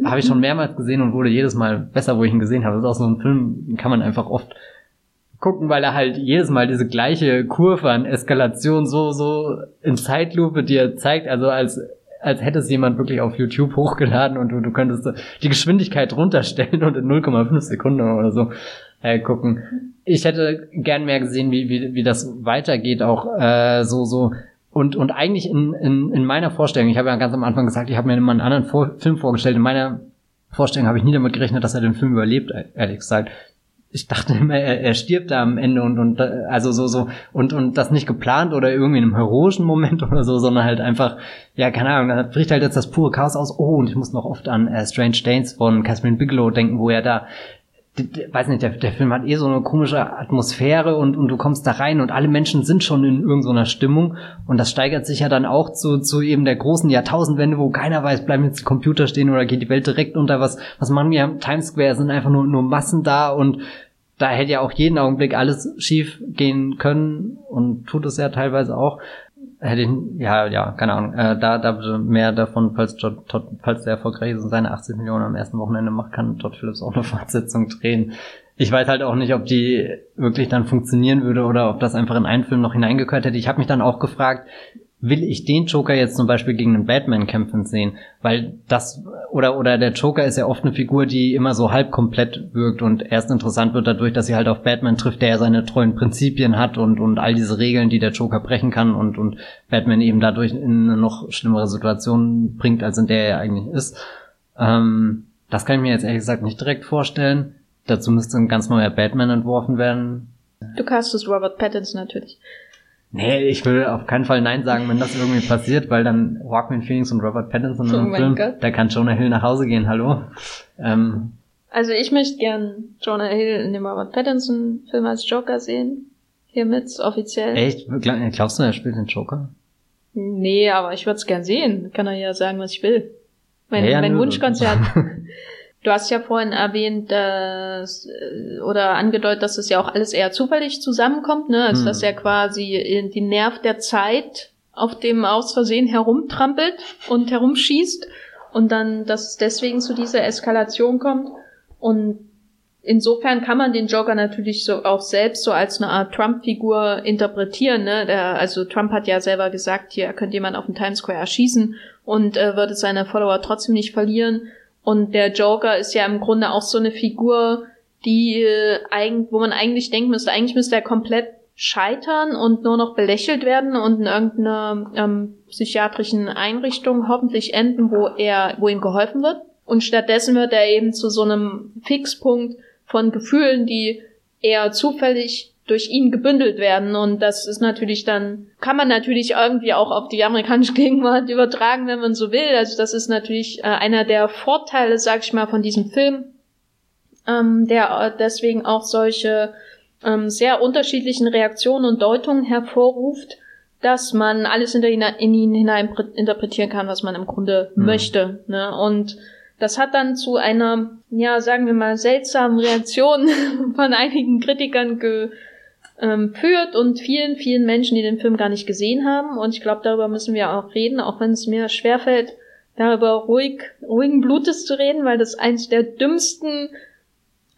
Speaker 2: habe ich schon mehrmals gesehen und wurde jedes Mal besser, wo ich ihn gesehen habe. Das ist auch so ein Film, den kann man einfach oft gucken, weil er halt jedes Mal diese gleiche Kurve an Eskalation so, so in Zeitlupe dir zeigt, also als als hätte es jemand wirklich auf YouTube hochgeladen und du, du könntest die Geschwindigkeit runterstellen und in 0,5 Sekunden oder so äh, gucken. Ich hätte gern mehr gesehen, wie, wie, wie das weitergeht, auch äh, so, so. Und, und eigentlich in, in, in meiner Vorstellung, ich habe ja ganz am Anfang gesagt, ich habe mir immer einen anderen Vor Film vorgestellt. In meiner Vorstellung habe ich nie damit gerechnet, dass er den Film überlebt, ehrlich gesagt ich dachte immer, er, er stirbt da am Ende und, und also so, so, und, und das nicht geplant oder irgendwie in einem heroischen Moment oder so, sondern halt einfach, ja, keine Ahnung, da bricht halt jetzt das pure Chaos aus. Oh, und ich muss noch oft an äh, Strange Danes von Catherine Bigelow denken, wo er da weiß nicht, der, der Film hat eh so eine komische Atmosphäre und, und du kommst da rein und alle Menschen sind schon in irgendeiner Stimmung und das steigert sich ja dann auch zu, zu eben der großen Jahrtausendwende, wo keiner weiß, bleiben jetzt die Computer stehen oder geht die Welt direkt unter, was, was machen wir am Times Square, sind einfach nur, nur Massen da und da hätte ja auch jeden Augenblick alles schief gehen können und tut es ja teilweise auch. Hätte ich, ja, ja, keine Ahnung, äh, da, da mehr davon, falls, falls der erfolgreich ist und seine 80 Millionen am ersten Wochenende macht, kann Todd Phillips auch eine Fortsetzung drehen. Ich weiß halt auch nicht, ob die wirklich dann funktionieren würde oder ob das einfach in einen Film noch hineingehört hätte. Ich habe mich dann auch gefragt, will ich den Joker jetzt zum Beispiel gegen einen Batman kämpfen sehen? Weil das, oder, oder der Joker ist ja oft eine Figur, die immer so halb komplett wirkt und erst interessant wird dadurch, dass sie halt auf Batman trifft, der ja seine treuen Prinzipien hat und, und all diese Regeln, die der Joker brechen kann und, und Batman eben dadurch in eine noch schlimmere Situation bringt, als in der er eigentlich ist. Ähm, das kann ich mir jetzt ehrlich gesagt nicht direkt vorstellen. Dazu müsste ein ganz neuer Batman entworfen werden.
Speaker 1: Du castest Robert Pattinson natürlich.
Speaker 2: Nee, ich will auf keinen Fall Nein sagen, wenn das irgendwie passiert, weil dann Joaquin Phoenix und Robert Pattinson oh im Film, Gott. da kann Jonah Hill nach Hause gehen, hallo. Ähm,
Speaker 1: also ich möchte gern Jonah Hill in dem Robert Pattinson Film als Joker sehen. Hiermit offiziell.
Speaker 2: Echt? Glaubst du, er spielt den Joker?
Speaker 1: Nee, aber ich würde es gern sehen. Kann er ja sagen, was ich will. Mein, ja, mein Wunschkonzert. Du hast ja vorhin erwähnt, dass, äh, oder angedeutet, dass es ja auch alles eher zufällig zusammenkommt, ne? Also, hm. dass er quasi die Nerv der Zeit auf dem aus Versehen herumtrampelt und herumschießt und dann, dass es deswegen zu dieser Eskalation kommt. Und insofern kann man den Joker natürlich so auch selbst so als eine Art Trump-Figur interpretieren. Ne? Der, also Trump hat ja selber gesagt, hier er könnte jemand auf dem Times Square erschießen und äh, würde seine Follower trotzdem nicht verlieren. Und der Joker ist ja im Grunde auch so eine Figur, die äh, eigentlich, wo man eigentlich denken müsste, eigentlich müsste er komplett scheitern und nur noch belächelt werden und in irgendeiner ähm, psychiatrischen Einrichtung hoffentlich enden, wo er, wo ihm geholfen wird. Und stattdessen wird er eben zu so einem Fixpunkt von Gefühlen, die eher zufällig durch ihn gebündelt werden. Und das ist natürlich dann, kann man natürlich irgendwie auch auf die amerikanische Gegenwart übertragen, wenn man so will. Also das ist natürlich äh, einer der Vorteile, sag ich mal, von diesem Film, ähm, der äh, deswegen auch solche ähm, sehr unterschiedlichen Reaktionen und Deutungen hervorruft, dass man alles in, in ihn hinein interpretieren kann, was man im Grunde mhm. möchte. Ne? Und das hat dann zu einer, ja, sagen wir mal, seltsamen Reaktion von einigen Kritikern ge ähm, führt und vielen, vielen Menschen, die den Film gar nicht gesehen haben. Und ich glaube, darüber müssen wir auch reden, auch wenn es mir schwerfällt, darüber ruhig, ruhigen Blutes zu reden, weil das eins der dümmsten,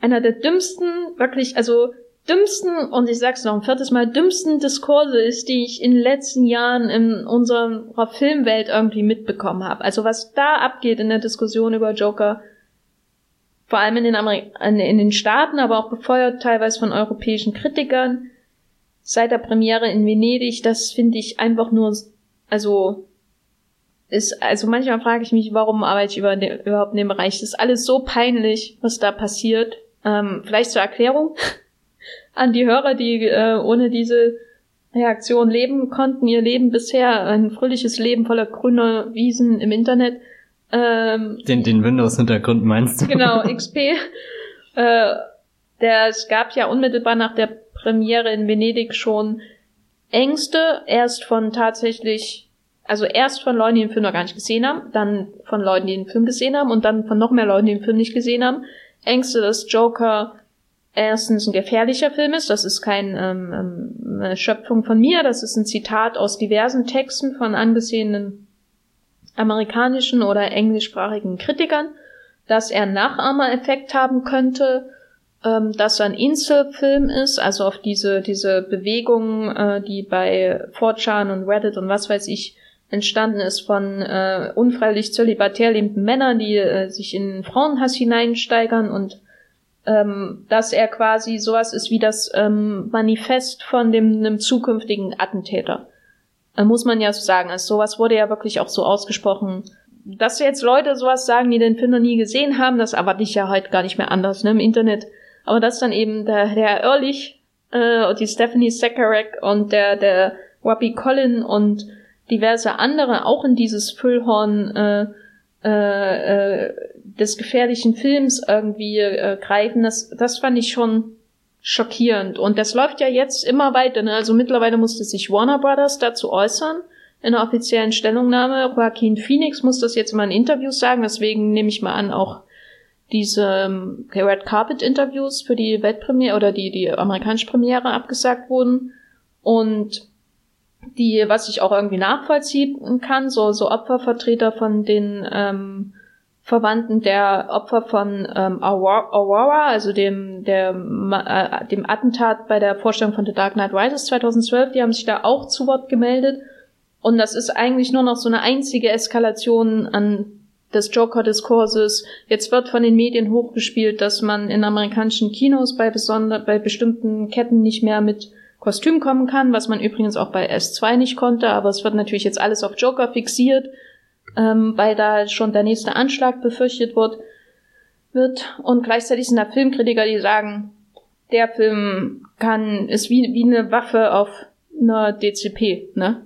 Speaker 1: einer der dümmsten, wirklich, also dümmsten, und ich sag's noch ein viertes Mal, dümmsten Diskurse ist, die ich in den letzten Jahren in unserer Filmwelt irgendwie mitbekommen habe. Also was da abgeht in der Diskussion über Joker, vor allem in den, Ameri in den Staaten, aber auch befeuert teilweise von europäischen Kritikern, seit der Premiere in Venedig, das finde ich einfach nur, also ist, also manchmal frage ich mich, warum arbeite ich über den, überhaupt in dem Bereich? Das ist alles so peinlich, was da passiert. Ähm, vielleicht zur Erklärung an die Hörer, die äh, ohne diese Reaktion leben konnten, ihr Leben bisher, ein fröhliches Leben voller grüner Wiesen im Internet.
Speaker 2: Ähm, den den Windows-Hintergrund meinst du?
Speaker 1: Genau, XP. äh, der, es gab ja unmittelbar nach der Premiere in Venedig schon Ängste, erst von tatsächlich, also erst von Leuten, die den Film noch gar nicht gesehen haben, dann von Leuten, die den Film gesehen haben und dann von noch mehr Leuten, die den Film nicht gesehen haben. Ängste, dass Joker erstens ein gefährlicher Film ist, das ist keine ähm, ähm, Schöpfung von mir, das ist ein Zitat aus diversen Texten von angesehenen amerikanischen oder englischsprachigen Kritikern, dass er Nachahmereffekt haben könnte, ähm, dass er ein Inselfilm ist, also auf diese, diese Bewegung, äh, die bei 4chan und Reddit und was weiß ich entstanden ist von äh, unfreiwillig zölibatär lebenden Männern, die äh, sich in Frauenhass hineinsteigern und ähm, dass er quasi sowas ist wie das ähm, Manifest von dem einem zukünftigen Attentäter. Äh, muss man ja so sagen. Also sowas wurde ja wirklich auch so ausgesprochen. Dass jetzt Leute sowas sagen, die den Film noch nie gesehen haben, das erwarte ich ja heute gar nicht mehr anders, ne, im Internet. Aber dass dann eben der, der Ehrlich, äh, und die Stephanie Sacharek und der, der Wappy Collin und diverse andere auch in dieses Füllhorn äh, äh, äh, des gefährlichen Films irgendwie äh, greifen, das, das fand ich schon schockierend. Und das läuft ja jetzt immer weiter. Ne? Also mittlerweile musste sich Warner Brothers dazu äußern in einer offiziellen Stellungnahme. Joaquin Phoenix muss das jetzt mal in Interviews sagen, deswegen nehme ich mal an, auch diese ähm, Red Carpet Interviews für die Weltpremiere oder die, die amerikanische Premiere abgesagt wurden. Und die, was ich auch irgendwie nachvollziehen kann, so, so Opfervertreter von den ähm, Verwandten der Opfer von ähm, Aurora, also dem, der, äh, dem Attentat bei der Vorstellung von The Dark Knight Rises 2012, die haben sich da auch zu Wort gemeldet. Und das ist eigentlich nur noch so eine einzige Eskalation an des Joker-Diskurses. Jetzt wird von den Medien hochgespielt, dass man in amerikanischen Kinos bei, besonder bei bestimmten Ketten nicht mehr mit Kostüm kommen kann, was man übrigens auch bei S2 nicht konnte, aber es wird natürlich jetzt alles auf Joker fixiert, ähm, weil da schon der nächste Anschlag befürchtet wird, wird. Und gleichzeitig sind da Filmkritiker, die sagen, der Film kann, ist wie, wie eine Waffe auf einer DCP, ne?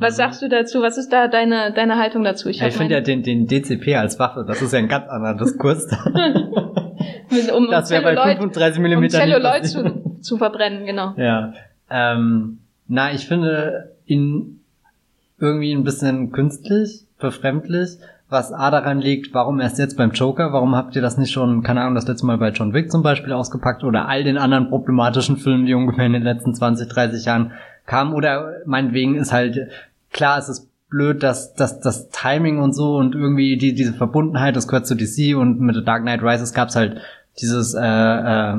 Speaker 1: Was mhm. sagst du dazu? Was ist da deine, deine Haltung dazu?
Speaker 2: Ich, ja, ich finde ja den, den DCP als Waffe, das ist ja ein ganz anderer Diskurs.
Speaker 1: um, das wäre bei 35 mm um Celluloid zu, zu verbrennen, genau.
Speaker 2: Ja. Ähm, na, ich finde, in irgendwie ein bisschen künstlich, befremdlich, was A daran liegt, warum erst jetzt beim Joker, warum habt ihr das nicht schon, keine Ahnung, das letzte Mal bei John Wick zum Beispiel ausgepackt oder all den anderen problematischen Filmen, die ungefähr in den letzten 20, 30 Jahren kamen oder meinetwegen ist halt, klar, es ist blöd, dass, dass das Timing und so und irgendwie die, diese Verbundenheit, das gehört zu DC und mit The Dark Knight Rises gab's halt dieses, äh, äh,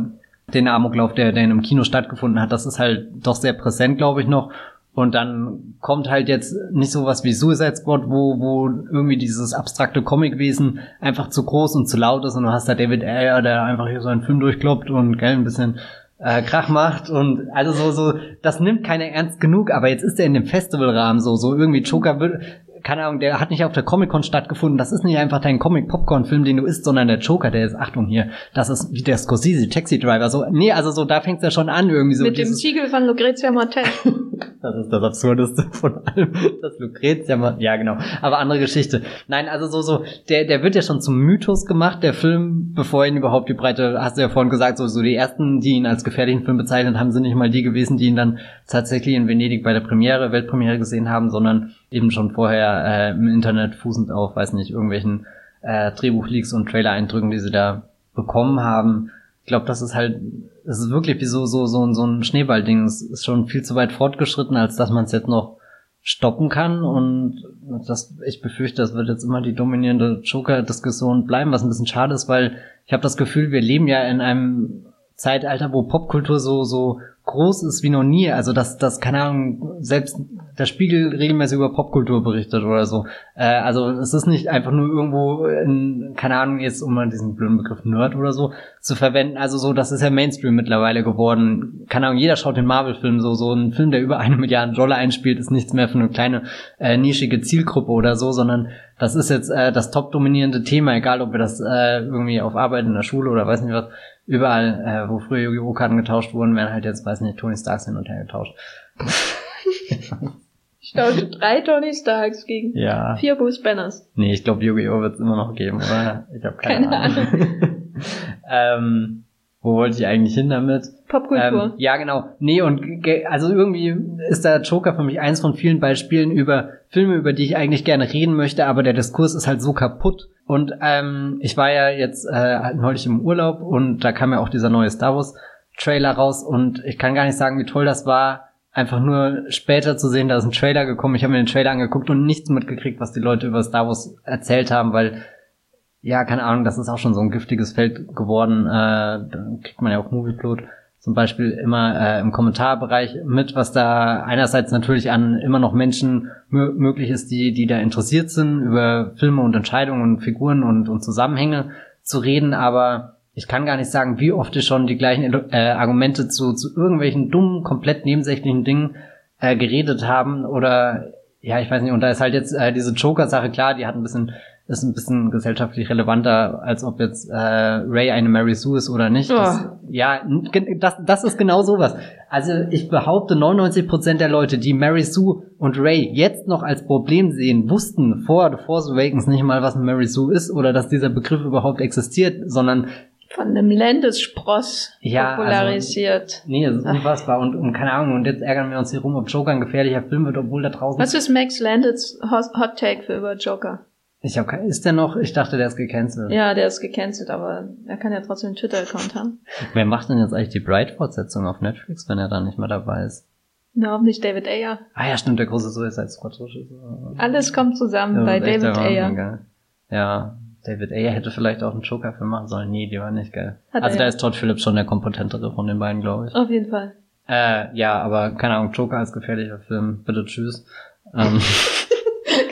Speaker 2: den Amoklauf, der, der in einem Kino stattgefunden hat, das ist halt doch sehr präsent, glaube ich, noch. Und dann kommt halt jetzt nicht sowas wie Suicide Squad, wo, wo irgendwie dieses abstrakte Comicwesen einfach zu groß und zu laut ist und du hast da David Ayer, der einfach hier so einen Film durchkloppt und gell, ein bisschen äh, Krach macht und also so, so, das nimmt keiner ernst genug, aber jetzt ist er in dem Festivalrahmen so, so irgendwie Joker wird, keine Ahnung, der hat nicht auf der Comic-Con stattgefunden. Das ist nicht einfach dein Comic-Popcorn-Film, den du isst, sondern der Joker, der ist, Achtung hier, das ist wie der Scorsese, Taxi Driver. So, nee, also so, da fängt's ja schon an irgendwie so.
Speaker 1: Mit dem Siegel von Lucrezia Martel.
Speaker 2: das ist das Absurdeste von allem. Das Lucrezia Martel, ja genau. Aber andere Geschichte. Nein, also so, so, der, der wird ja schon zum Mythos gemacht, der Film, bevor ihn überhaupt die Breite, hast du ja vorhin gesagt, so, so die ersten, die ihn als gefährlichen Film bezeichnet haben, sind nicht mal die gewesen, die ihn dann tatsächlich in Venedig bei der Premiere, Weltpremiere gesehen haben, sondern eben schon vorher äh, im Internet fußend auf, weiß nicht, irgendwelchen äh, Drehbuchleaks und Trailer-Eindrücken, die sie da bekommen haben. Ich glaube, das ist halt, es ist wirklich wie so, so, so, so ein Schneeballding. Es ist schon viel zu weit fortgeschritten, als dass man es jetzt noch stoppen kann und das, ich befürchte, das wird jetzt immer die dominierende Joker-Diskussion bleiben, was ein bisschen schade ist, weil ich habe das Gefühl, wir leben ja in einem Zeitalter, wo Popkultur so, so groß ist wie noch nie. Also dass, dass keine Ahnung, selbst der Spiegel regelmäßig über Popkultur berichtet oder so. Äh, also es ist nicht einfach nur irgendwo in, keine Ahnung, jetzt um mal diesen blöden Begriff Nerd oder so zu verwenden. Also so, das ist ja Mainstream mittlerweile geworden. Keine Ahnung, jeder schaut den Marvel-Film so. So ein Film, der über eine Milliarde Dollar einspielt, ist nichts mehr für eine kleine äh, nischige Zielgruppe oder so, sondern das ist jetzt äh, das top dominierende Thema, egal ob wir das äh, irgendwie auf Arbeit in der Schule oder weiß nicht was überall, äh, wo früher Yu-Gi-Oh! Karten getauscht wurden, werden halt jetzt, weiß nicht, Tony Starks hin und her getauscht.
Speaker 1: ich tausche drei Tony Starks gegen ja. vier Bruce Banners.
Speaker 2: Nee, ich glaube, Yu-Gi-Oh! wird es immer noch geben, oder? Ich habe keine, keine, Ahnung. Ahnung. ähm, wo wollte ich eigentlich hin damit?
Speaker 1: Popkultur.
Speaker 2: Ähm, ja, genau. Nee, und also irgendwie ist der Joker für mich eins von vielen Beispielen über Filme, über die ich eigentlich gerne reden möchte, aber der Diskurs ist halt so kaputt. Und ähm, ich war ja jetzt äh, neulich im Urlaub und da kam ja auch dieser neue Star Wars Trailer raus und ich kann gar nicht sagen, wie toll das war, einfach nur später zu sehen, da ist ein Trailer gekommen. Ich habe mir den Trailer angeguckt und nichts mitgekriegt, was die Leute über Star Wars erzählt haben, weil ja, keine Ahnung, das ist auch schon so ein giftiges Feld geworden. Äh, da kriegt man ja auch Movieplot zum Beispiel immer äh, im Kommentarbereich mit, was da einerseits natürlich an immer noch Menschen möglich ist, die, die da interessiert sind, über Filme und Entscheidungen und Figuren und, und Zusammenhänge zu reden, aber ich kann gar nicht sagen, wie oft ich schon die gleichen äh, Argumente zu, zu irgendwelchen dummen, komplett nebensächlichen Dingen äh, geredet haben oder ja, ich weiß nicht, und da ist halt jetzt äh, diese Joker-Sache, klar, die hat ein bisschen ist ein bisschen gesellschaftlich relevanter, als ob jetzt äh, Ray eine Mary Sue ist oder nicht. Das, ja, das, das ist genau sowas. Also ich behaupte, 99% der Leute, die Mary Sue und Ray jetzt noch als Problem sehen, wussten vor The Force Awakens nicht mal, was Mary Sue ist oder dass dieser Begriff überhaupt existiert, sondern
Speaker 1: von einem Landesspross ja, also, popularisiert. Also,
Speaker 2: nee, das ist unfassbar. Und, und keine Ahnung, und jetzt ärgern wir uns hier rum, ob Joker ein gefährlicher Film wird, obwohl da draußen...
Speaker 1: Was ist Max Landis Hot Take für über Joker?
Speaker 2: Ich habe ist der noch? Ich dachte, der ist gecancelt.
Speaker 1: Ja, der ist gecancelt, aber er kann ja trotzdem einen Twitter-Account haben.
Speaker 2: Wer macht denn jetzt eigentlich die Bright-Fortsetzung auf Netflix, wenn er da nicht mehr dabei ist?
Speaker 1: Na, hoffentlich David Ayer.
Speaker 2: Ah ja, stimmt, der große Suicide Squad.
Speaker 1: Alles kommt zusammen bei David Ayer.
Speaker 2: Ja, David Ayer hätte vielleicht auch einen Joker-Film machen sollen. Nee, die war nicht geil. Hat also da ja. ist Todd Phillips schon der kompetentere von den beiden, glaube ich.
Speaker 1: Auf jeden Fall.
Speaker 2: Äh, ja, aber keine Ahnung, Joker als gefährlicher Film. Bitte tschüss. Ähm.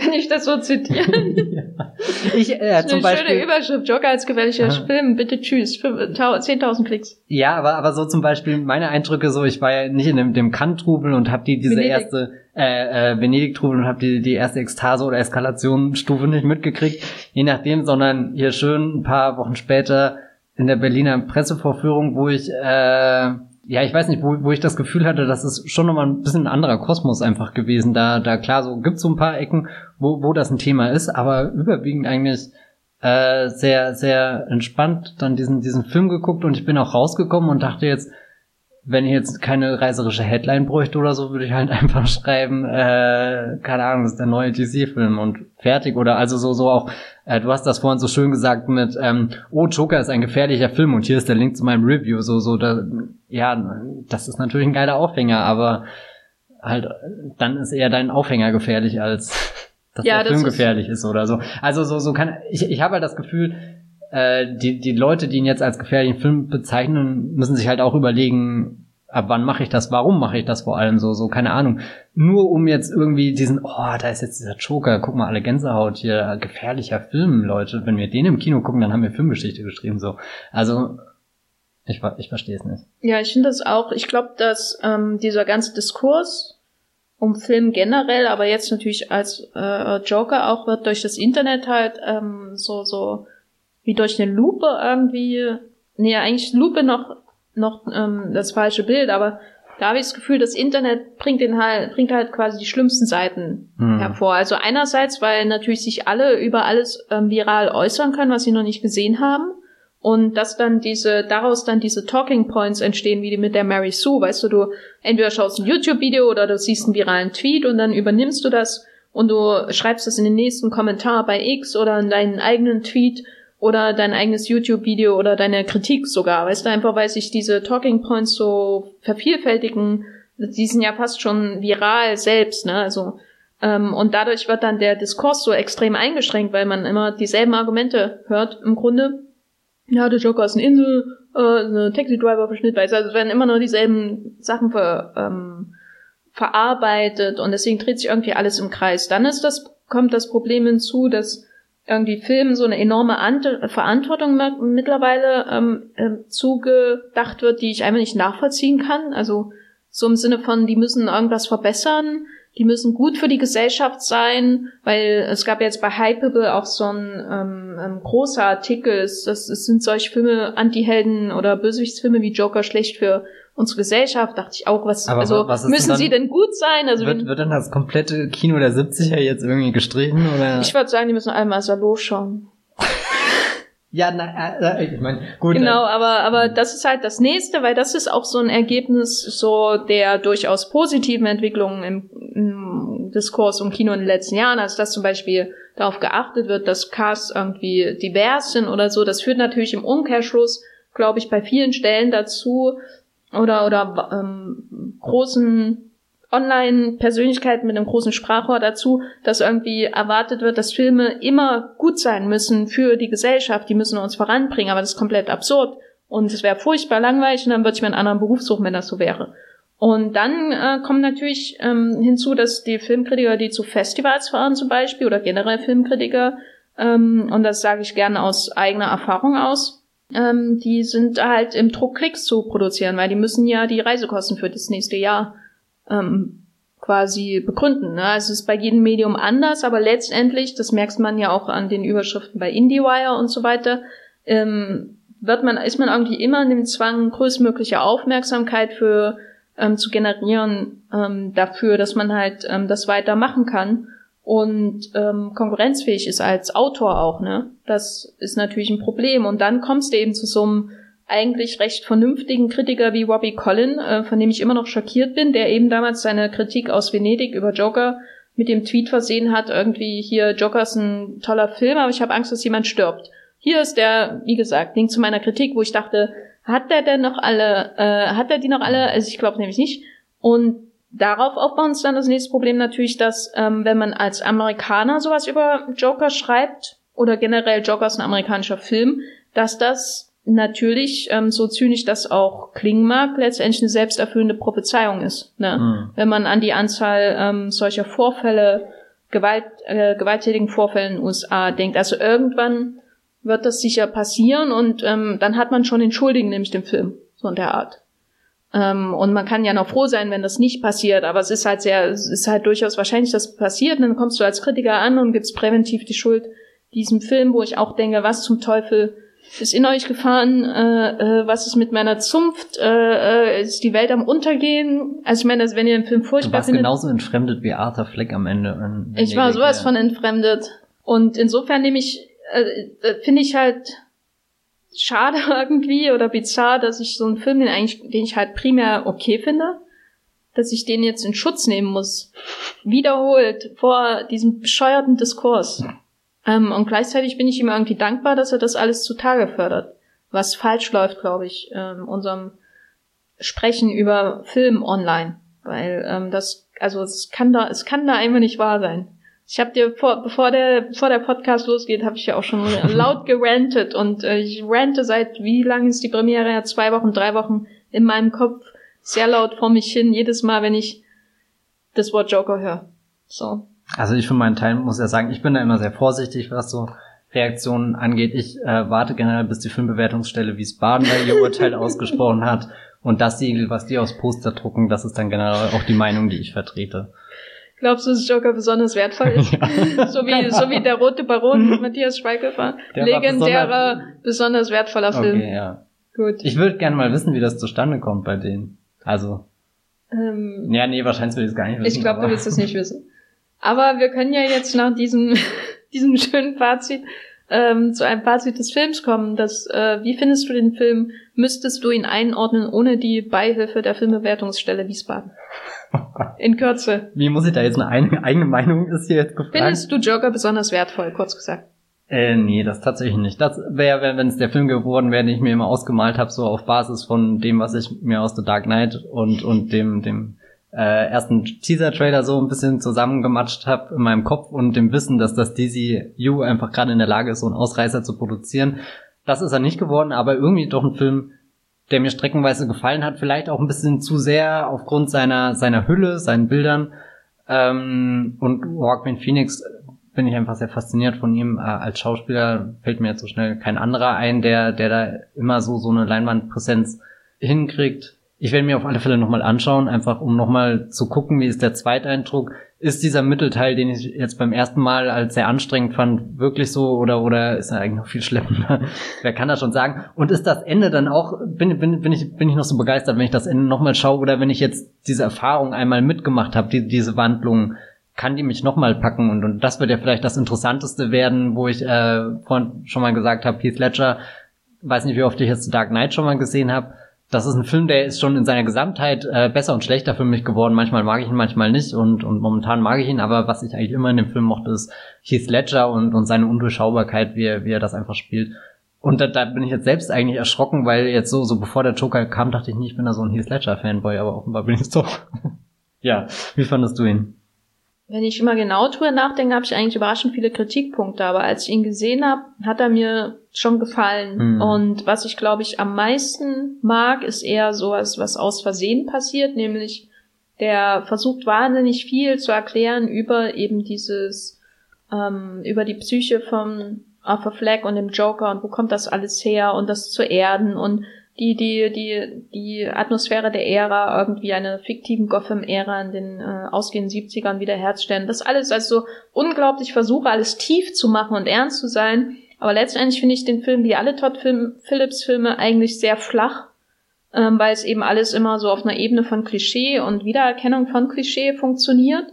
Speaker 1: Kann ich das so zitieren? ja. Ich, äh, zum eine Beispiel, schöne Überschrift. Joker als gefährlicher Aha. Film. Bitte tschüss. 10.000 Klicks.
Speaker 2: Ja, aber, aber so zum Beispiel meine Eindrücke so, ich war ja nicht in dem, dem Kant-Trubel und habe die diese Venedig. erste äh, äh, Venedig-Trubel und habe die, die erste Ekstase oder Eskalationsstufe nicht mitgekriegt, je nachdem, sondern hier schön ein paar Wochen später in der Berliner Pressevorführung, wo ich äh, ja, ich weiß nicht, wo, wo ich das Gefühl hatte, das ist schon nochmal ein bisschen ein anderer Kosmos einfach gewesen. Da, da klar, so gibt's so ein paar Ecken, wo, wo das ein Thema ist, aber überwiegend eigentlich äh, sehr, sehr entspannt dann diesen, diesen Film geguckt und ich bin auch rausgekommen und dachte jetzt, wenn ich jetzt keine reißerische Headline bräuchte oder so, würde ich halt einfach schreiben, äh, keine Ahnung, das ist der neue DC-Film und fertig. Oder also so, so auch, äh, du hast das vorhin so schön gesagt mit, ähm, oh, Joker ist ein gefährlicher Film und hier ist der Link zu meinem Review. So, so, da, ja, das ist natürlich ein geiler Aufhänger, aber halt, dann ist eher dein Aufhänger gefährlich als dass ja, der Film gefährlich ist oder so. Also so, so kann ich, ich habe halt das Gefühl, äh, die, die Leute, die ihn jetzt als gefährlichen Film bezeichnen, müssen sich halt auch überlegen, ab wann mache ich das, warum mache ich das vor allem so, so, keine Ahnung. Nur um jetzt irgendwie diesen, oh, da ist jetzt dieser Joker, guck mal, alle Gänsehaut hier, gefährlicher Film, Leute. Wenn wir den im Kino gucken, dann haben wir Filmgeschichte geschrieben, so. Also, ich, ich verstehe es nicht.
Speaker 1: Ja, ich finde das auch, ich glaube, dass ähm, dieser ganze Diskurs um Film generell, aber jetzt natürlich als äh, Joker auch wird durch das Internet halt ähm, so, so wie durch eine Lupe irgendwie, nee, eigentlich Lupe noch, noch ähm, das falsche Bild, aber da habe ich das Gefühl, das Internet bringt den halt, bringt halt quasi die schlimmsten Seiten hm. hervor. Also einerseits, weil natürlich sich alle über alles ähm, viral äußern können, was sie noch nicht gesehen haben. Und dass dann diese, daraus dann diese Talking Points entstehen, wie die mit der Mary Sue. Weißt du, du entweder schaust ein YouTube-Video oder du siehst einen viralen Tweet und dann übernimmst du das und du schreibst das in den nächsten Kommentar bei X oder in deinen eigenen Tweet oder dein eigenes YouTube-Video oder deine Kritik sogar, weißt du, einfach weil sich diese Talking Points so vervielfältigen, die sind ja fast schon viral selbst, ne, also, ähm, und dadurch wird dann der Diskurs so extrem eingeschränkt, weil man immer dieselben Argumente hört, im Grunde. Ja, der Joker ist eine Insel, äh, eine Taxi-Driver-Verschnitt, weißt du, also es werden immer nur dieselben Sachen ver, ähm, verarbeitet und deswegen dreht sich irgendwie alles im Kreis. Dann ist das, kommt das Problem hinzu, dass irgendwie Filmen so eine enorme Ante Verantwortung mittlerweile ähm, äh, zugedacht wird, die ich einfach nicht nachvollziehen kann. Also so im Sinne von, die müssen irgendwas verbessern, die müssen gut für die Gesellschaft sein, weil es gab jetzt bei Hypeable auch so ein ähm, ähm, großer Artikel, es, das, es sind solche Filme, Anti-Helden oder Bösewichtsfilme wie Joker schlecht für unsere Gesellschaft, dachte ich auch, was,
Speaker 2: Aber
Speaker 1: also
Speaker 2: was
Speaker 1: müssen denn sie denn gut sein? Also
Speaker 2: wird, wird dann das komplette Kino der 70er jetzt irgendwie gestrichen oder?
Speaker 1: Ich würde sagen, die müssen einmal Salo schauen.
Speaker 2: Ja, na, äh, äh, ich meine, gut.
Speaker 1: Genau, aber aber das ist halt das nächste, weil das ist auch so ein Ergebnis so der durchaus positiven Entwicklungen im, im Diskurs um Kino in den letzten Jahren, also dass zum Beispiel darauf geachtet wird, dass Casts irgendwie divers sind oder so. Das führt natürlich im Umkehrschluss, glaube ich, bei vielen Stellen dazu, oder, oder ähm, großen Online-Persönlichkeiten mit einem großen Sprachrohr dazu, dass irgendwie erwartet wird, dass Filme immer gut sein müssen für die Gesellschaft, die müssen uns voranbringen, aber das ist komplett absurd. Und es wäre furchtbar langweilig und dann würde ich mir einen anderen Beruf suchen, wenn das so wäre. Und dann äh, kommt natürlich ähm, hinzu, dass die Filmkritiker, die zu Festivals fahren zum Beispiel, oder generell Filmkritiker, ähm, und das sage ich gerne aus eigener Erfahrung aus, ähm, die sind halt im Druck Klicks zu produzieren, weil die müssen ja die Reisekosten für das nächste Jahr ähm, quasi begründen. Ne? Also es ist bei jedem Medium anders, aber letztendlich, das merkt man ja auch an den Überschriften bei IndieWire und so weiter, ähm, wird man, ist man irgendwie immer in dem Zwang, größtmögliche Aufmerksamkeit für ähm, zu generieren ähm, dafür, dass man halt ähm, das weitermachen kann und ähm, konkurrenzfähig ist als Autor auch, ne? Das ist natürlich ein Problem. Und dann kommst du eben zu so einem eigentlich recht vernünftigen Kritiker wie Robbie Collin, äh, von dem ich immer noch schockiert bin, der eben damals seine Kritik aus Venedig über Joker mit dem Tweet versehen hat, irgendwie hier Joker ist ein toller Film, aber ich habe Angst, dass jemand stirbt. Hier ist der, wie gesagt, Link zu meiner Kritik, wo ich dachte, hat der denn noch alle, äh, hat er die noch alle? Also ich glaube nämlich nicht. Und darauf aufbauen ist dann das nächste Problem natürlich, dass ähm, wenn man als Amerikaner sowas über Joker schreibt oder generell Joker ist ein amerikanischer Film, dass das natürlich, ähm, so zynisch das auch klingen mag, letztendlich eine selbsterfüllende Prophezeiung ist. Ne? Mhm. Wenn man an die Anzahl ähm, solcher Vorfälle, Gewalt, äh, gewalttätigen Vorfälle in den USA denkt. Also irgendwann wird das sicher passieren und ähm, dann hat man schon den Schuldigen, nämlich den Film, so in der Art. Ähm, und man kann ja noch froh sein, wenn das nicht passiert, aber es ist halt sehr, es ist halt durchaus wahrscheinlich, dass es passiert. Und dann kommst du als Kritiker an und gibst präventiv die Schuld diesem Film, wo ich auch denke, was zum Teufel ist in euch gefahren, äh, äh, was ist mit meiner Zunft, äh, äh, ist die Welt am Untergehen? Also ich meine, wenn ihr den Film furchtbar
Speaker 2: du warst findet, genauso entfremdet wie Arthur Fleck am Ende.
Speaker 1: Ich war sowas von entfremdet. Und insofern nehme ich, äh, äh, finde ich halt, schade irgendwie oder bizarr, dass ich so einen Film, den eigentlich, den ich halt primär okay finde, dass ich den jetzt in Schutz nehmen muss. Wiederholt vor diesem bescheuerten Diskurs. Ähm, und gleichzeitig bin ich ihm irgendwie dankbar, dass er das alles zutage fördert. Was falsch läuft, glaube ich, ähm, unserem Sprechen über Film online. Weil ähm, das, also es kann da, es kann da einfach nicht wahr sein. Ich habe dir vor, bevor der, bevor der Podcast losgeht, habe ich ja auch schon laut gerantet und äh, ich rante seit wie lange ist die Premiere? Ja, zwei Wochen, drei Wochen in meinem Kopf sehr laut vor mich hin, jedes Mal, wenn ich das Wort Joker höre. So.
Speaker 2: Also ich für meinen Teil muss ja sagen, ich bin da immer sehr vorsichtig, was so Reaktionen angeht. Ich äh, warte generell, bis die Filmbewertungsstelle Wiesbaden da ihr Urteil ausgesprochen hat. Und das Siegel, was die aus Poster drucken, das ist dann generell auch die Meinung, die ich vertrete.
Speaker 1: Glaubst du, dass Joker besonders wertvoll ist? Ja. so, wie, so wie der Rote Baron mit Matthias Schweighöfer. Legendärer, besonders, besonders, wertvoller Film. Okay,
Speaker 2: ja. Gut. Ich würde gerne mal wissen, wie das zustande kommt bei denen. Also. Ähm, ja, nee, wahrscheinlich will ich es gar nicht
Speaker 1: wissen. Ich glaube, du willst es nicht wissen. Aber wir können ja jetzt nach diesem, diesem schönen Fazit ähm, zu einem Fazit des Films kommen. Das, äh, wie findest du den Film? Müsstest du ihn einordnen ohne die Beihilfe der Filmbewertungsstelle Wiesbaden? In Kürze.
Speaker 2: Wie muss ich da jetzt eine eigene Meinung ist hier jetzt gefragt?
Speaker 1: Findest du Joker besonders wertvoll, kurz gesagt?
Speaker 2: Äh, nee, das tatsächlich nicht. Das wäre, wenn es der Film geworden wäre, den ich mir immer ausgemalt habe, so auf Basis von dem, was ich mir aus The Dark Knight und, und dem, dem äh, ersten Teaser-Trailer so ein bisschen zusammengematscht habe in meinem Kopf und dem Wissen, dass das DCU einfach gerade in der Lage ist, so einen Ausreißer zu produzieren. Das ist er nicht geworden, aber irgendwie doch ein Film, der mir streckenweise gefallen hat, vielleicht auch ein bisschen zu sehr aufgrund seiner, seiner Hülle, seinen Bildern. Ähm, und Joaquin Phoenix bin ich einfach sehr fasziniert von ihm. Äh, als Schauspieler fällt mir jetzt so schnell kein anderer ein, der, der da immer so, so eine Leinwandpräsenz hinkriegt. Ich werde mir auf alle Fälle nochmal anschauen, einfach um nochmal zu gucken, wie ist der Zweiteindruck. Ist dieser Mittelteil, den ich jetzt beim ersten Mal als sehr anstrengend fand, wirklich so oder, oder ist er eigentlich noch viel schleppender? Wer kann das schon sagen? Und ist das Ende dann auch, bin, bin, bin, ich, bin ich noch so begeistert, wenn ich das Ende nochmal schaue oder wenn ich jetzt diese Erfahrung einmal mitgemacht habe, die, diese Wandlung, kann die mich nochmal packen und, und das wird ja vielleicht das Interessanteste werden, wo ich äh, vorhin schon mal gesagt habe, Heath Ledger, weiß nicht, wie oft ich jetzt Dark Knight schon mal gesehen habe, das ist ein Film, der ist schon in seiner Gesamtheit äh, besser und schlechter für mich geworden. Manchmal mag ich ihn, manchmal nicht und, und momentan mag ich ihn, aber was ich eigentlich immer in dem Film mochte, ist Heath Ledger und, und seine Undurchschaubarkeit, wie er, wie er das einfach spielt. Und da, da bin ich jetzt selbst eigentlich erschrocken, weil jetzt so, so bevor der Joker kam, dachte ich nicht, ich bin da so ein Heath Ledger-Fanboy, aber offenbar bin ich doch. ja, wie fandest du ihn?
Speaker 1: Wenn ich immer genau drüber nachdenke, habe ich eigentlich überraschend viele Kritikpunkte. Aber als ich ihn gesehen habe, hat er mir schon gefallen. Mhm. Und was ich, glaube ich, am meisten mag, ist eher sowas, was aus Versehen passiert, nämlich der versucht wahnsinnig viel zu erklären über eben dieses, ähm, über die Psyche von Arthur Fleck und dem Joker und wo kommt das alles her und das zu erden und die, die, die, die Atmosphäre der Ära, irgendwie eine fiktiven Gotham-Ära in den äh, ausgehenden 70ern wiederherstellen. Das alles also unglaublich versuche, alles tief zu machen und ernst zu sein. Aber letztendlich finde ich den Film, wie alle Todd Phillips Filme, eigentlich sehr flach, ähm, weil es eben alles immer so auf einer Ebene von Klischee und Wiedererkennung von Klischee funktioniert.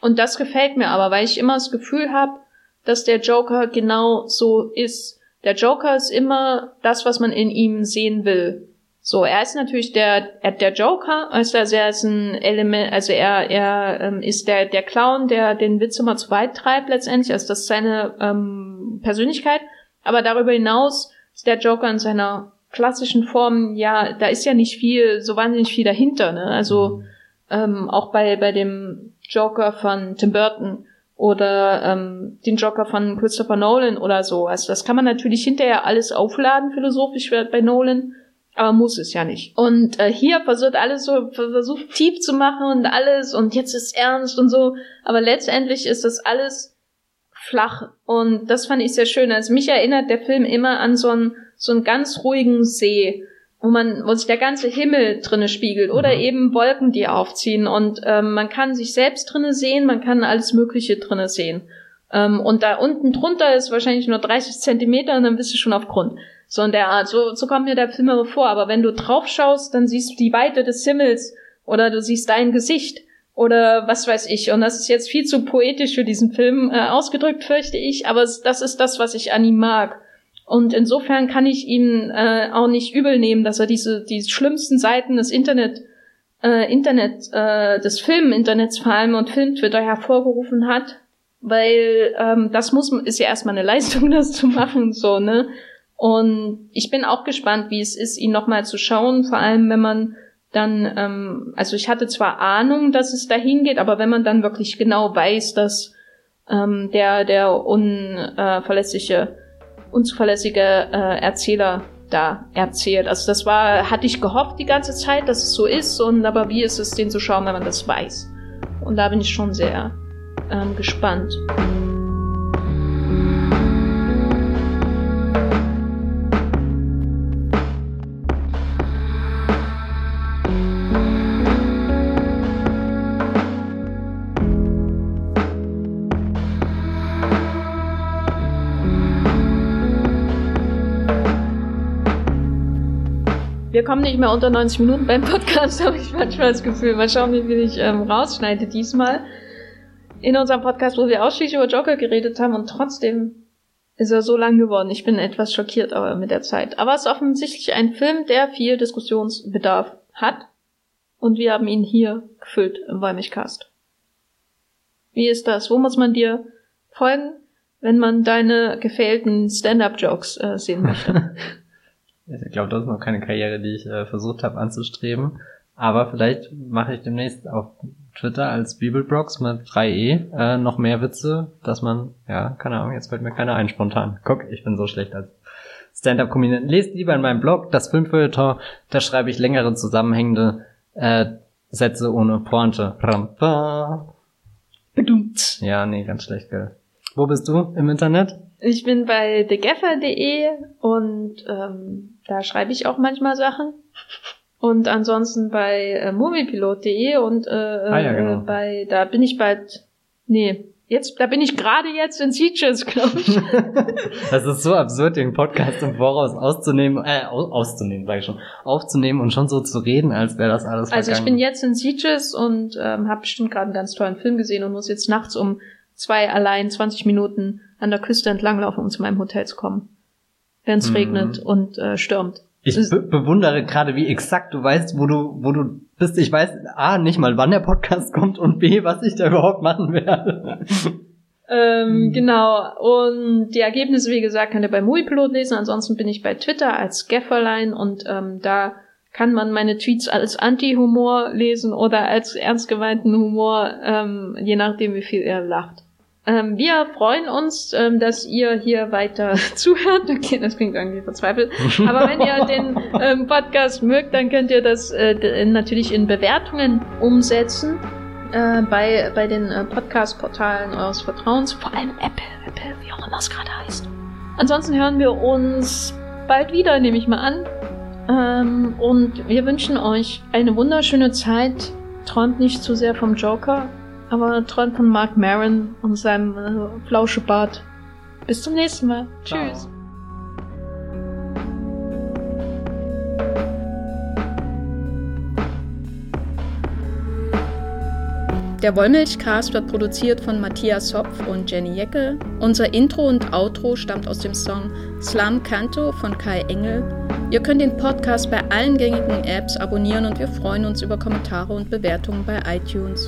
Speaker 1: Und das gefällt mir aber, weil ich immer das Gefühl habe, dass der Joker genau so ist. Der Joker ist immer das, was man in ihm sehen will. So, er ist natürlich der der Joker, also er ist ein Element, also er er ähm, ist der der Clown, der den Witz immer zu weit treibt letztendlich, also das ist seine ähm, Persönlichkeit. Aber darüber hinaus ist der Joker in seiner klassischen Form, ja, da ist ja nicht viel, so wahnsinnig viel dahinter. Ne? Also ähm, auch bei bei dem Joker von Tim Burton oder ähm, den Joker von Christopher Nolan oder so. Also das kann man natürlich hinterher alles aufladen, philosophisch bei Nolan, aber muss es ja nicht. Und äh, hier versucht alles so, versucht tief zu machen und alles und jetzt ist ernst und so, aber letztendlich ist das alles flach und das fand ich sehr schön. Also mich erinnert der Film immer an so einen, so einen ganz ruhigen See wo man, wo sich der ganze Himmel drinne spiegelt oder mhm. eben Wolken, die aufziehen und ähm, man kann sich selbst drinne sehen, man kann alles Mögliche drinne sehen. Ähm, und da unten drunter ist wahrscheinlich nur 30 Zentimeter und dann bist du schon auf Grund. So in der Art, so, so kommt mir der Film immer vor. Aber wenn du drauf schaust, dann siehst du die Weite des Himmels oder du siehst dein Gesicht oder was weiß ich. Und das ist jetzt viel zu poetisch für diesen Film äh, ausgedrückt, fürchte ich, aber das ist das, was ich an ihm mag. Und insofern kann ich ihm äh, auch nicht übel nehmen, dass er diese die schlimmsten Seiten des Internet äh, Internet äh, des Film-Internets vor allem und Film-Twitter hervorgerufen hat, weil ähm, das muss ist ja erstmal eine Leistung, das zu machen, so ne. Und ich bin auch gespannt, wie es ist, ihn nochmal zu schauen, vor allem wenn man dann, ähm, also ich hatte zwar Ahnung, dass es dahin geht, aber wenn man dann wirklich genau weiß, dass ähm, der der unverlässliche unzuverlässige äh, Erzähler da erzählt. Also das war, hatte ich gehofft die ganze Zeit, dass es so ist, und aber wie ist es, den zu schauen, wenn man das weiß? Und da bin ich schon sehr ähm, gespannt. Wir kommen nicht mehr unter 90 Minuten beim Podcast, habe ich manchmal das Gefühl. Mal schauen, wie viel ich ähm, rausschneide diesmal. In unserem Podcast, wo wir ausschließlich über Joker geredet haben und trotzdem ist er so lang geworden. Ich bin etwas schockiert aber mit der Zeit. Aber es ist offensichtlich ein Film, der viel Diskussionsbedarf hat. Und wir haben ihn hier gefüllt im Wollmilchcast. Wie ist das? Wo muss man dir folgen, wenn man deine gefällten Stand-up-Jokes äh, sehen möchte?
Speaker 2: Ich glaube, das ist noch keine Karriere, die ich äh, versucht habe anzustreben. Aber vielleicht mache ich demnächst auf Twitter als Bibelbrox mit 3e äh, noch mehr Witze, dass man, ja, keine Ahnung, jetzt fällt mir keiner ein spontan. Guck, ich bin so schlecht als Stand-up-Comedian. Lest lieber in meinem Blog das Filmfeuilleton, da schreibe ich längere zusammenhängende äh, Sätze ohne Pointe. Ja, nee, ganz schlecht, gell. Wo bist du im Internet?
Speaker 1: Ich bin bei thegaffer.de und ähm, da schreibe ich auch manchmal Sachen. Und ansonsten bei äh, moviepilot.de und äh, ah, ja, genau. äh, bei, da bin ich bald, nee, jetzt, da bin ich gerade jetzt in Sieges, glaube ich.
Speaker 2: das ist so absurd, den Podcast im Voraus auszunehmen, äh, auszunehmen, sage ich schon, aufzunehmen und schon so zu reden, als wäre das alles
Speaker 1: Also ich bin jetzt in Sieges und ähm, habe bestimmt gerade einen ganz tollen Film gesehen und muss jetzt nachts um zwei allein 20 Minuten an der Küste entlanglaufen, um zu meinem Hotel zu kommen. Wenn es mhm. regnet und äh, stürmt.
Speaker 2: Ich be bewundere gerade, wie exakt du weißt, wo du, wo du bist. Ich weiß A, nicht mal, wann der Podcast kommt und B, was ich da überhaupt machen werde.
Speaker 1: ähm, genau. Und die Ergebnisse, wie gesagt, könnt ihr bei Moviepilot lesen. Ansonsten bin ich bei Twitter als Gafferlein und ähm, da kann man meine Tweets als Anti-Humor lesen oder als ernst gemeinten Humor, ähm, je nachdem, wie viel er lacht. Ähm, wir freuen uns, ähm, dass ihr hier weiter zuhört. Okay, das klingt irgendwie verzweifelt. Aber wenn ihr den ähm, Podcast mögt, dann könnt ihr das äh, natürlich in Bewertungen umsetzen. Äh, bei, bei den äh, Podcast-Portalen eures Vertrauens, vor allem Apple, Apple, wie auch immer es gerade heißt. Ansonsten hören wir uns bald wieder, nehme ich mal an. Ähm, und wir wünschen euch eine wunderschöne Zeit. Träumt nicht zu sehr vom Joker aber träumt von Mark Maron und seinem äh, Flauschebart. Bis zum nächsten Mal. Ciao. Tschüss. Der Wollmilchcast wird produziert von Matthias Hopf und Jenny Jecke. Unser Intro und Outro stammt aus dem Song Slam Canto von Kai Engel. Ihr könnt den Podcast bei allen gängigen Apps abonnieren und wir freuen uns über Kommentare und Bewertungen bei iTunes.